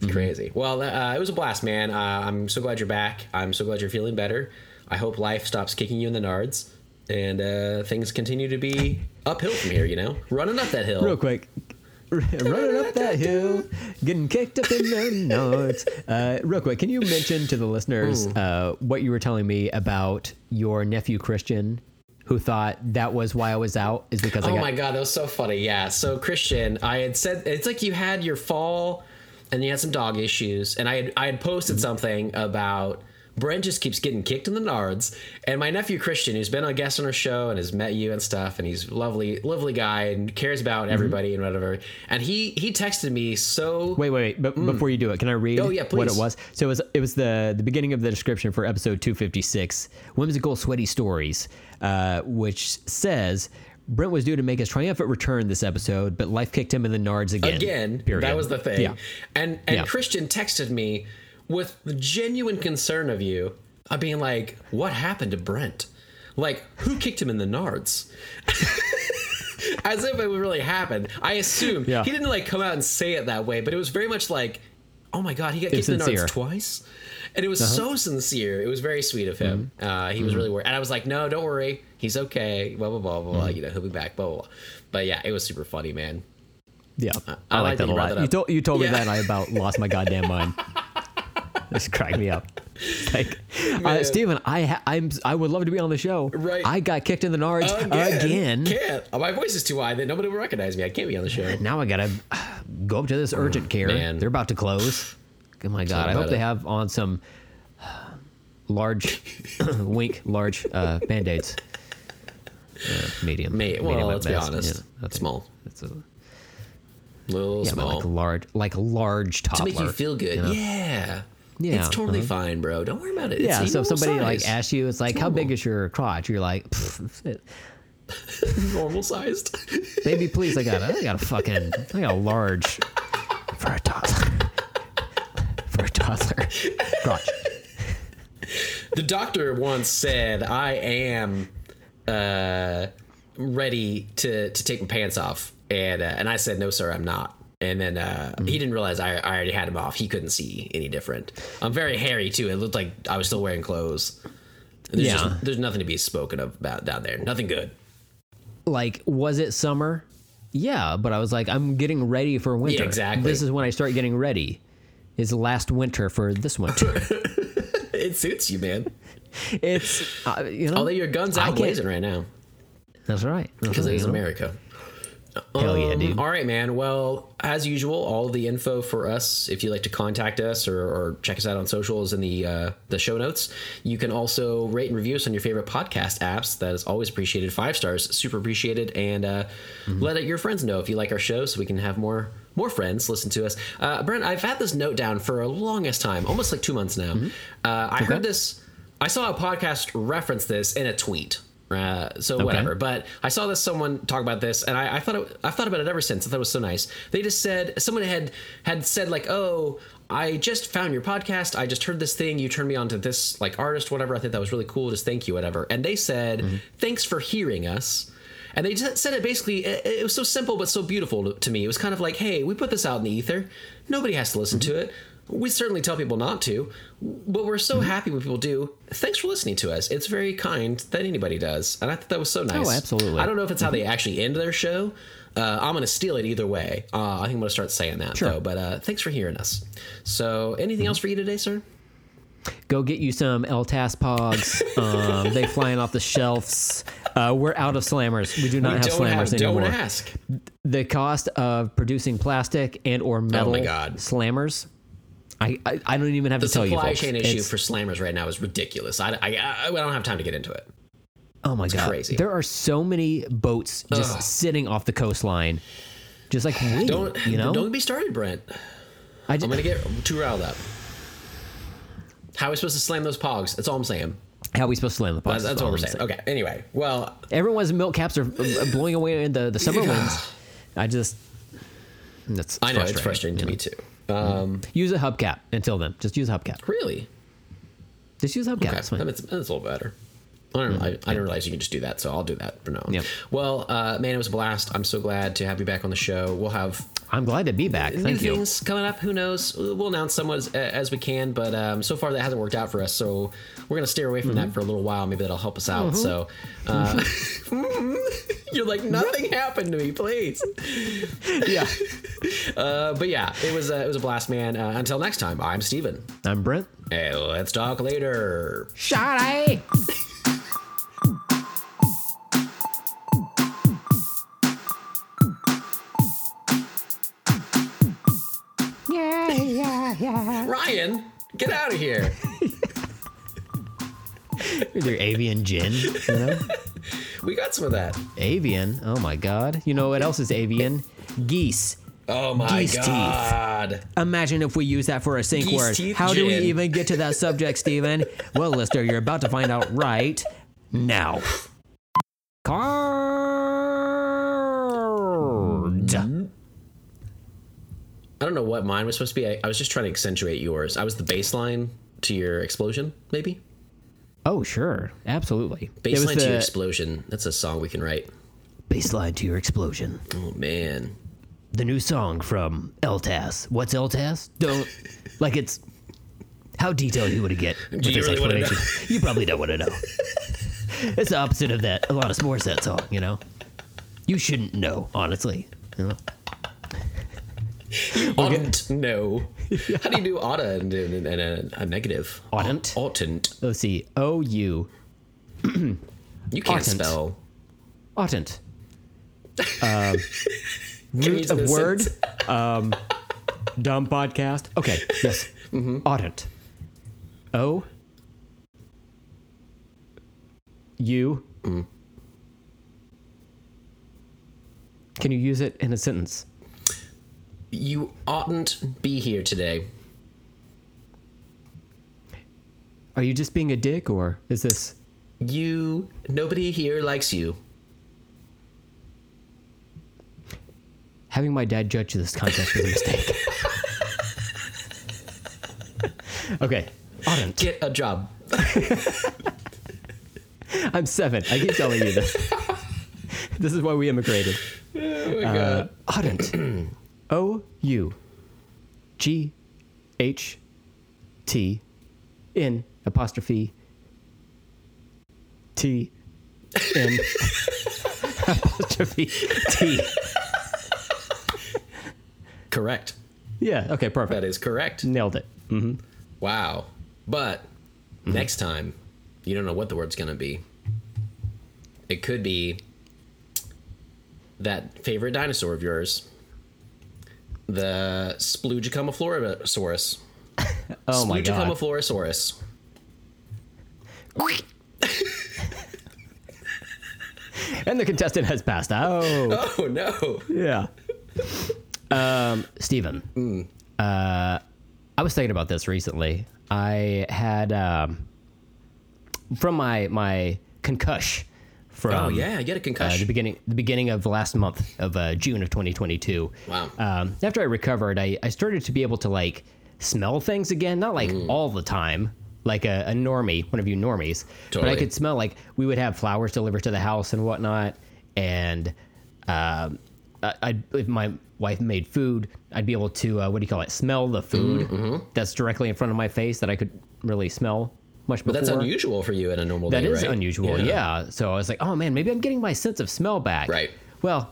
It's crazy. Well, uh, it was a blast, man. Uh, I'm so glad you're back. I'm so glad you're feeling better. I hope life stops kicking you in the nards and uh, things continue to be uphill from here. You know, running up that hill. Real quick, running up that hill, getting kicked up in the nuts. Uh, real quick, can you mention to the listeners Hmm. uh, what you were telling me about your nephew Christian, who thought that was why I was out? Is because I Oh got my god, that was so funny. Yeah. So Christian, I had said it's like you had your fall and you had some dog issues, and I had I had posted something about Brent just keeps getting kicked in the nards, and my nephew Christian, who's been a guest on our show and has met you and stuff, and he's lovely, lovely guy and cares about everybody and whatever. And he he texted me so Wait, wait, wait. But before you do it, can I read Mm. Oh, yeah, what it was? So it was it was the the beginning of the description for episode 256, whimsical sweaty stories, uh, which says Brent was due to make his triumphant return this episode, but life kicked him in the nards again. again. Period. That was the thing. Yeah. And and Yeah. Christian texted me with the genuine concern of you, of being like, "What happened to Brent? Like, who kicked him in the nards?" As if it would really happen. I assume Yeah. he didn't like come out and say it that way, but it was very much like, "Oh my god, he got kicked in the. Uh-huh. nards twice." And it was so sincere. It was very sweet of him. Mm-hmm. Uh, he was really worried, and I was like, "No, don't worry. He's okay. Blah blah blah blah. Mm-hmm. blah. You know, he'll be back. Blah blah blah." But yeah, it was super funny, man. Yeah, I I, like that a lot. that You told you told Yeah. me that, and I about lost my goddamn mind. This cracked me up. Like, uh. Steven, I ha- I'm I would love to be on the show. Right. I got kicked in the nards again. Can't. Oh, my voice is too high that nobody will recognize me. I can't be on the show. Now I gotta go up to this urgent care. Oh, man. They're about to close. Oh my god! I hope they have on some large, wink, large uh, band aids. Uh, medium. Well, medium at let's be honest. Yeah, that's small. That's a, Little yeah, but small. like a large, like large to make you feel good. know? Yeah. Yeah, It's totally uh-huh. fine, bro. Don't worry about it. Yeah, it's so if somebody like asks you, it's like, It's how big is your crotch? You're like, normal sized. baby, please, I got, a, I got a fucking, I got a large for a toddler, for a toddler crotch. the doctor once said, "I am uh, ready to to take my pants off," and uh, and I said, "No, sir, I'm not." And then uh, Mm-hmm. he didn't realize I, I already had him off. He couldn't see any different. I'm very hairy too. It looked like I was still wearing clothes. There's Yeah. just, there's nothing to be spoken of about down there. Nothing good. like was it summer yeah but i was like i'm getting ready for winter exactly. this is when i start getting ready is last winter for this winter It suits you, man. it's uh, you know Although your gun's out blazing right now that's right That's because right, it is you know? Hell yeah Um, dude All right, man. Well, as usual, all the info for us, if you'd like to contact us or, or check us out on social, is in the uh, the show notes. You can also rate and review us on your favorite podcast apps. That is always appreciated. Five stars, super appreciated. And uh, Mm-hmm. let your friends know if you like our show, so we can have more more friends listen to us. Uh, Brent, I've had this note down for a longest time, almost like two months now. Mm-hmm. Uh, I heard this. I saw a podcast reference this in a tweet. Uh, so whatever, but I saw this someone talk about this, and I, I thought it, I've thought about it ever since. I thought it was so nice. They just said someone had had said like, "Oh, I just found your podcast. I just heard this thing. You turned me on to this like artist, whatever. I think that was really cool. Just thank you, whatever." And they said, "Thanks for hearing us." And they just said it basically. It, it was so simple but so beautiful to, to me. It was kind of like, "Hey, we put this out in the ether. Nobody has to listen to it." We certainly tell people not to, but we're so happy when people do. Thanks for listening to us. It's very kind that anybody does, and I thought that was so nice. Oh, absolutely. I don't know if it's how they actually end their show. Uh, I'm going to steal it either way. Uh, I think I'm going to start saying that Sure. though. But uh, thanks for hearing us. So, anything else for you today, sir? go get you some El Tas pogs um, they flying off the shelves uh, we're out of slammers we do not have slammers have, anymore don't ask. the cost of producing plastic and or metal Oh my God. slammers I, I I don't even have The to tell you The supply chain issue It's- for slammers right now is ridiculous. I, I, I, I don't have time to get into it. oh my god crazy. there are so many boats just Ugh. sitting off the coastline just like waiting Don't you know don't be started, Brent. I I'm going to get too riled up. How are we supposed to slam those pogs? That's all I'm saying. how are we supposed to slam the pogs That's, that's all what we're I'm saying. Okay. Anyway, well, everyone's milk caps are uh, blowing away in the, the summer winds I just that's I know it's frustrating to me too. Um, Use a hubcap until then. Just use a hubcap. really? Just use a hubcap. Okay, It's fine. that's, that's a little better. I don't, I, I didn't realize you could just do that, so I'll do that for now. Well, uh, man, it was a blast. I'm so glad to have you back on the show. We'll have I'm glad to be back. new Thank you. things coming up. Who knows? We'll announce some as, as we can, but um, so far that hasn't worked out for us. So we're gonna steer away from Mm-hmm. that for a little while. Maybe that'll help us out. So uh, you're like nothing happened to me, please. Yeah. Uh, but yeah, it was a, it was a blast, man. Uh, until next time, I'm Steven. I'm Brent. Hey, let's talk later. Shotty. Ryan, get out of here. With your avian gin, you know? We got some of that. avian. Oh my god. You know what else is avian? Geese. Oh my Geese teeth. Imagine if we use that for a sync Geese word. teeth How do we even get to that subject, Steven? Well, Lister, you're about to find out right now. Card. I don't know what mine was supposed to be. I, I was just trying to accentuate yours. I was the baseline to your explosion, maybe? Oh, sure. Absolutely. Baseline to your explosion. That's a song we can write. baseline to your explosion. Oh man. The new song from Eltas. What's Eltas? Don't like it's. How detailed you want to get with you this really explanation? You probably don't want to know. it's the opposite of that. Alanis Morissette song, you know. You shouldn't know, honestly. You know? Oughtn't no. How do you do oughta and, and, and a, a negative? Oughtn't. Oughtn't. Let's see. O U You can't Oughtn't. spell. oughtn't. Can Root use it in of word. Um, dumb podcast. Okay. Yes. Mm-hmm. Oughtn't. O. U. Mm. Can you use it in a sentence? You oughtn't be here today. Are you just being a dick, or is this? You. Nobody here likes you. Having my dad judge this contest was a mistake. okay. Oughtn't. Get a job. I'm seven. I keep telling you this. this is why we immigrated. Oh my Uh, god. O U G H T N apostrophe T N apostrophe T. Correct. Yeah. Okay. Perfect. That is correct. Nailed it. Wow. But Mm-hmm. next time, you don't know what the word's going to be. It could be that favorite dinosaur of yours, the Splugicomaflorosaurus. Oh my god. Splugicomaflorosaurus. And the contestant has passed out. Oh no. Yeah. Um, Steven. Mm. Uh, I was thinking about this recently. I had um, from my my concussion from Oh yeah, I get a uh, the concussion. beginning the beginning of last month of uh, June of 2022. Wow. Um, after I recovered, I, I started to be able to like smell things again, not like Mm. all the time, like a, a normie, one of you normies, but I could smell like we would have flowers delivered to the house and whatnot, and um, I, I'd, if my wife made food, I'd be able to uh, what do you call it? Smell the food Mm-hmm. that's directly in front of my face that I could really smell much before. but that's unusual for you in a normal That day, is right? unusual, yeah. So I was like, oh man, maybe I'm getting my sense of smell back. Right. Well,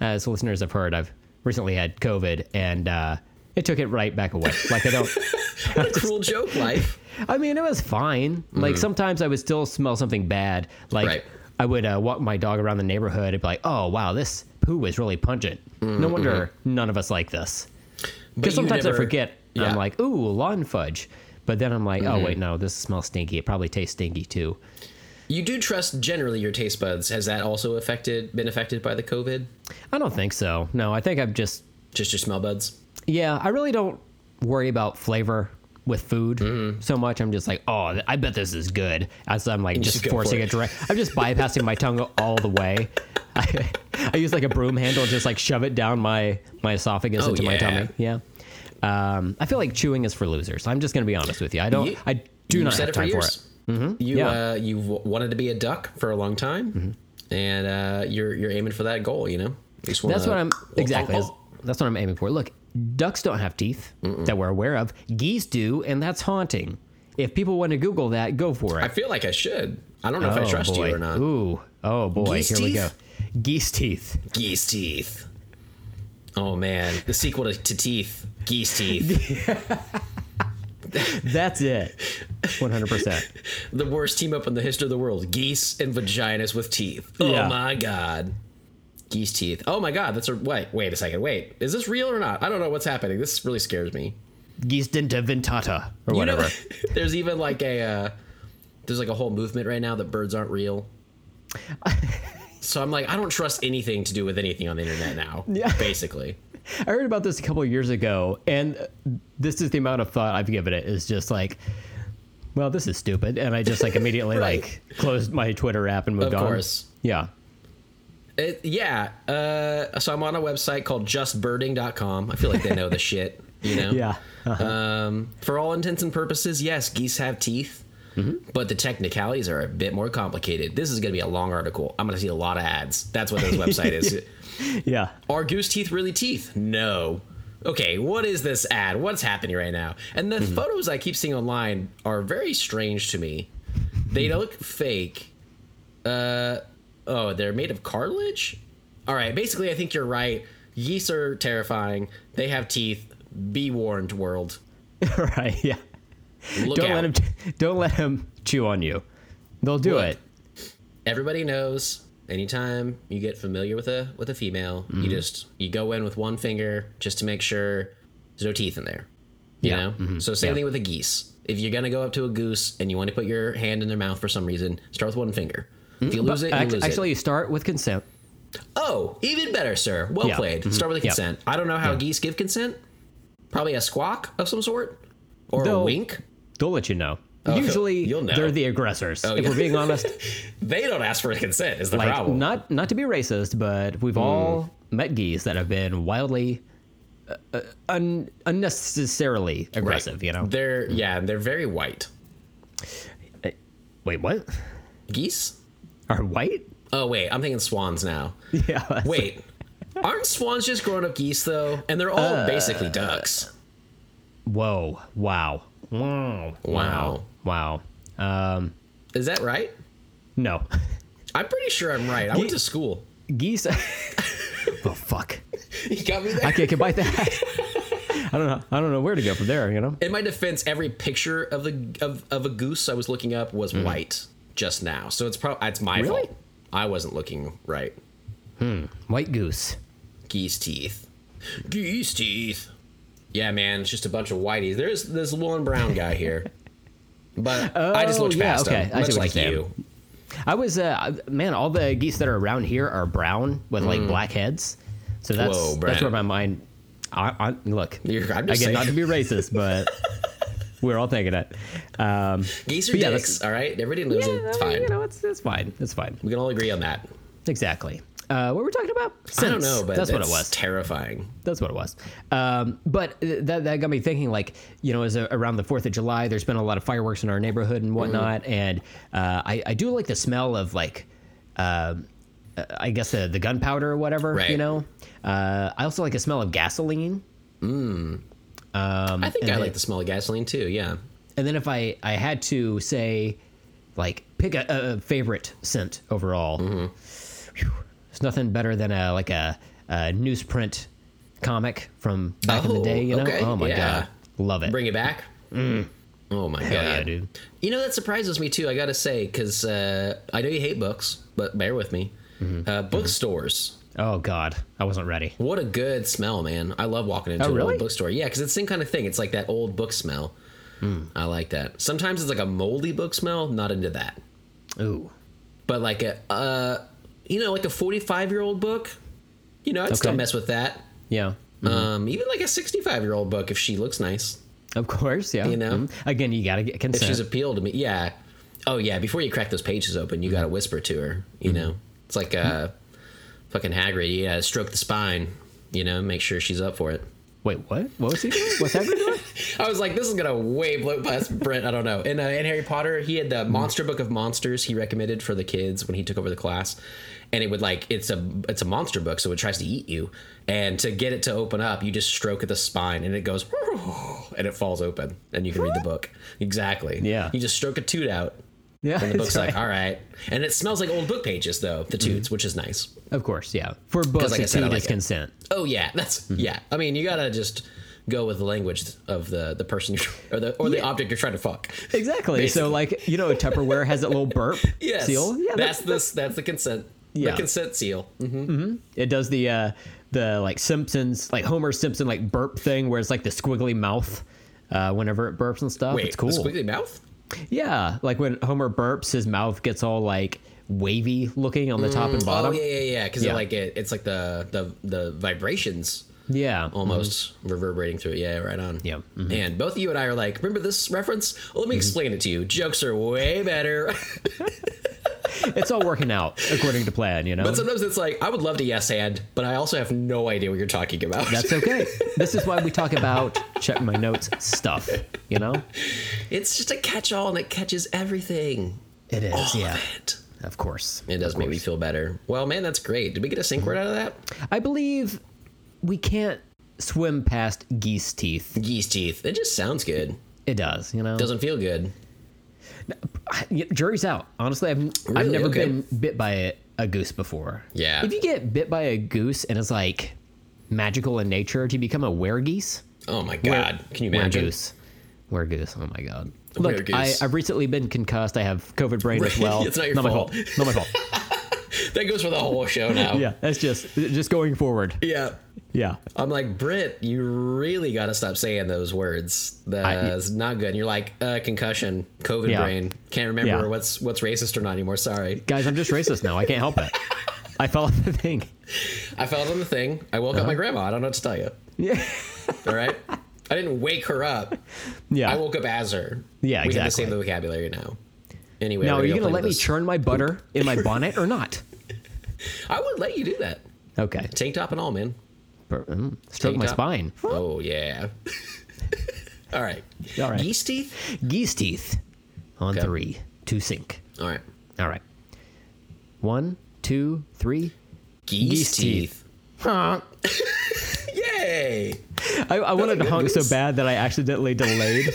as listeners have heard, I've recently had COVID, and uh, it took it right back away. Like I don't. What a cruel joke, life. I mean, it was fine. Like sometimes I would still smell something bad. Like Mm. Right. I would uh, walk my dog around the neighborhood and be like, oh wow, this poo is really pungent. No wonder none of us like this. Mm, Because sometimes I forget. Yeah. Mm-hmm. I'm like, ooh, lawn fudge. But then I'm like, oh wait, no, this smells stinky. It probably tastes stinky too. You do trust generally your taste buds. Has that also affected been affected by the COVID? I don't think so. No, I think I'm just Just your smell buds? Yeah, I really don't worry about flavor with food Mm-hmm. so much. I'm just like, oh, I bet this is good. As I'm like just just, go for forcing it. it direct. I'm just bypassing my tongue all the way. I, I use like a broom handle, and just like shove it down my my esophagus Oh, into my tummy. Yeah. Um, I feel like chewing is for losers. I'm just gonna be honest with you. I don't. You- I do not have it for for, it. Mm-hmm. You Yeah. uh, you've wanted to be a duck for a long time, Mm-hmm. and uh, you're you're aiming for that goal. You know, You wanna- That's what I'm exactly. Oh, That's, that's what I'm aiming for. Look, ducks don't have teeth that we're aware of. Geese do, and that's haunting. If people want to Google that, go for it. I feel like I should. I don't know if I Oh, trust boy. you or not. Ooh, oh boy, Geese here we go. Geese teeth. Geese teeth. Oh man, the sequel to, to Teeth. Geese teeth. That's it. One hundred percent. the worst team up in the history of the world. Geese and vaginas with teeth. Oh Yeah. my god. Geese teeth. Oh my god, that's a wait. Wait a second. Wait, is this real or not? I don't know what's happening. This really scares me. geese denta ventata or You know, whatever. there's even like a uh, there's like a whole movement right now that birds aren't real. so I'm like, I don't trust anything to do with anything on the internet now. Yeah. Basically. I heard about this a couple of years ago, and this is the amount of thought I've given it. Is just like, well, this is stupid, and I just like immediately Right. like closed my Twitter app and moved Of on. course. Yeah. It, yeah. Uh, so I'm on a website called justbirding.com. I feel like they know the shit, you know? Yeah. Uh-huh. Um, for all intents and purposes, yes, geese have teeth, Mm-hmm. but the technicalities are a bit more complicated. This is going to be a long article. I'm going to see a lot of ads. That's what this website is. Yeah. Are goose teeth really teeth? No. Okay, what is this ad? What's happening right now? And the Mm-hmm. photos I keep seeing online are very strange to me. They Mm-hmm. look fake. Uh oh, they're made of cartilage? All right, basically I think you're right. Geese are terrifying. They have teeth. Be warned, world. right. Yeah. Look don't out. let him. Don't let him chew on you. They'll do Look. it. Everybody knows anytime you get familiar with a with a female, Mm-hmm. you just you go in with one finger just to make sure there's no teeth in there. You Yeah. know? Mm-hmm. So same Yeah. thing with a geese. If you're gonna go up to a goose and you want to put your hand in their mouth for some reason, start with one finger. If you mm-hmm. lose it, you Act- lose actually, it. you start with consent. Oh, even better, sir. Well Yeah. played. Mm-hmm. Start with a consent. I don't know how geese give consent. Probably a squawk of some sort, or a They'll- wink. They'll let you know. Usually, you'll know. they're the aggressors. if yeah. we're being honest, They don't ask for consent. Is the like problem? not not to be racist, but we've all met geese that have been wildly, uh, uh, un- unnecessarily aggressive. You know. They're yeah, they're very white. Wait, what? Geese? Are white? Oh wait, I'm thinking swans now. Yeah. Wait, aren't swans just grown up geese though? And they're all Uh, basically ducks. Whoa! Wow! Wow! Wow. Wow! Um, Is that right? no, I'm pretty sure I'm right. I went to school. geese. oh fuck! You got me there. I can't get by that. I don't know. I don't know where to go from there. You know. In my defense, every picture of the of, of a goose I was looking up was white just now. So it's probably it's my. Really? fault. I wasn't looking right. Hmm. White goose. Geese teeth. Geese teeth. Yeah, man, it's just a bunch of whiteys. There's this one brown guy here. But I just Oh, looked yeah, past okay. him, much like you. I was, uh, man, all the geese that are around here are brown with like black heads. So that's Mm. Whoa, that's where my mind. I, I look. You're- I'm just again, not to be racist, but we're all thinking it. Um, Geese are yeah, dicks, all right? Everybody knows yeah, it. It's I mean, fine. You know, it's it's fine. It's fine. we can all agree on that. Exactly. Uh, what were we talking about? I don't know, but that's what it was. Terrifying. That's what it was. Um, but that, that got me thinking, like, you know, as a, around the 4th of July, there's been a lot of fireworks in our neighborhood and whatnot. And uh, I, I do like the smell of, like, um I guess the, the gunpowder or whatever, Right. you know? Uh, I also like the smell of gasoline. Um, I think I then- like the smell of gasoline too. Yeah. And then if I, I had to say, like, pick a, a favorite scent overall, Mm-hmm. whew, there's nothing better than a like a, a newsprint comic from back in the Oh, day. You know? okay, Oh my yeah. god, love it. Bring it back. Oh my Hell god, yeah, dude. You know that surprises me too. I gotta say, because uh, I know you hate books, but bear with me. Mm-hmm. Uh, bookstores. Oh god, I wasn't ready. What a good smell, man! I love walking into Oh, an old bookstore. Yeah, because it's the same kind of thing. It's like that old book smell. Hmm. I like that. Sometimes it's like a moldy book smell. Not into that. Ooh, But like a, uh, you know, like a forty-five-year-old book. You know, I'd still mess with that. yeah. Um, even like a sixty-five-year-old book if she looks nice. Of course, yeah. You know? Mhm. Again, you gotta get if consent. she's appealed to me yeah oh yeah before you crack those pages open you gotta whisper to her you know it's like uh fucking hagrid you gotta stroke the spine you know make sure she's up for it Wait, what? What was he doing? What's Hagrid doing? i was like this is gonna way blow past brent i don't know in, uh, in harry potter he had the monster book of monsters he recommended for the kids when he took over the class and it would like it's a it's a monster book so it tries to eat you and to get it to open up you just stroke at the spine and it goes and it falls open and you can read the book exactly Yeah. you just stroke a toot out Yeah, And the book's that's like, all right. And it smells like old book pages, though, the toots, Mm-hmm. which is nice. Of course, yeah. For books, like a toot like is it. consent. Oh, yeah. That's, Mm-hmm. yeah. I mean, you got to just go with the language of the, the person you're, or the, or the object you're trying to fuck. Exactly. So, like, you know, Tupperware has that little burp Yes. seal. Yeah, that's, the, that's the consent. Yeah. The consent seal. hmm It does the uh the like Simpsons like Homer Simpson like burp thing where it's like the squiggly mouth uh, whenever it burps and stuff. Wait, it's cool. the squiggly mouth? Yeah, like when Homer burps, his mouth gets all like wavy looking on the top and bottom. Oh yeah, yeah, yeah. Because Yeah. like it, it's like the the the vibrations yeah. almost reverberating through it. Yeah, right on. Yeah. Mhm. And both of you and I are like, remember this reference? Well, let me explain it to you. Jokes are way better. it's all working out according to plan, you know. but sometimes it's like, I would love to yes and, but I also have no idea what you're talking about. That's okay. this is why we talk about check my notes stuff. You know, it's just a catch-all and it catches everything. it is. All yeah, of it. of course. It does make me feel better. Well, man, that's great. Did we get a sync word out of that? I believe we can't swim past geese teeth. Geese teeth. It just sounds good. It does. You know, Doesn't feel good. Jury's out. Honestly, I've I've never Okay. been bit by a, a goose before. Yeah. If you get bit by a goose and it's like magical in nature, do you become a weregeese? Oh, oh my god. Can you imagine? Weregoose. Weregoose. Oh my god. Look, I, i've recently been concussed. I have COVID brain as well. It's not your my fault. fault. Not my fault. That goes for the whole show now. yeah, that's just just going forward. Yeah. Yeah. I'm like, Britt, you really got to stop saying those words. That's not good. And you're like, uh, concussion, COVID Yeah. brain. Can't remember Yeah. what's what's racist or not anymore. Sorry. Guys, I'm just racist now. I can't help it. I fell off the thing. I fell on the thing. I woke up my grandma. I don't know what to tell you. Uh-huh. Yeah. All right. I didn't wake her up. Yeah. I woke up as her. Yeah, We have the exactly. same vocabulary now. Anyway, now, we're you going to let me churn my butter in my bonnet or not? I would let you do that. Okay. Tank top and all, man. Mm, Stroke my top. spine. Oh yeah. all right. All right. Geese teeth. Geese teeth on Okay. three to sync. All right. All right. One, two, three. Geese, Geese teeth. teeth. Yay! I, I wanted to honk so bad that I accidentally delayed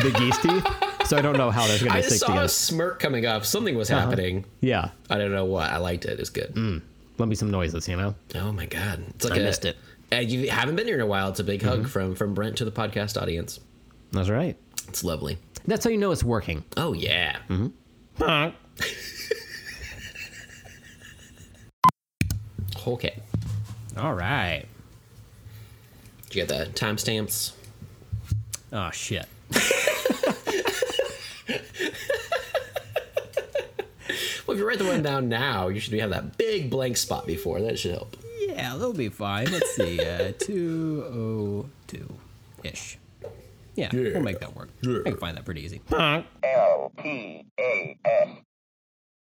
the geese teeth, so I don't know how that's going I to just sync saw together. a smirk coming up. Something was Uh-huh. happening. Yeah, I don't know what. I liked it. It's good. Mm. Let me some noises, you know. Oh my god! It's like I a- missed it. Uh, you haven't been here in a while. It's a big Mm-hmm. hug from from Brent to the podcast audience. That's right. It's lovely. That's how you know it's working. Oh yeah. Mm-hmm. Okay. All right. Did you get the timestamps? Oh shit. if you write the one down now, you should have that big blank spot before. That should help. Yeah, that'll be fine. Let's see. Uh, two oh two ish. Yeah, Yeah. we'll make that work. Yeah. I can find that pretty easy. L P A S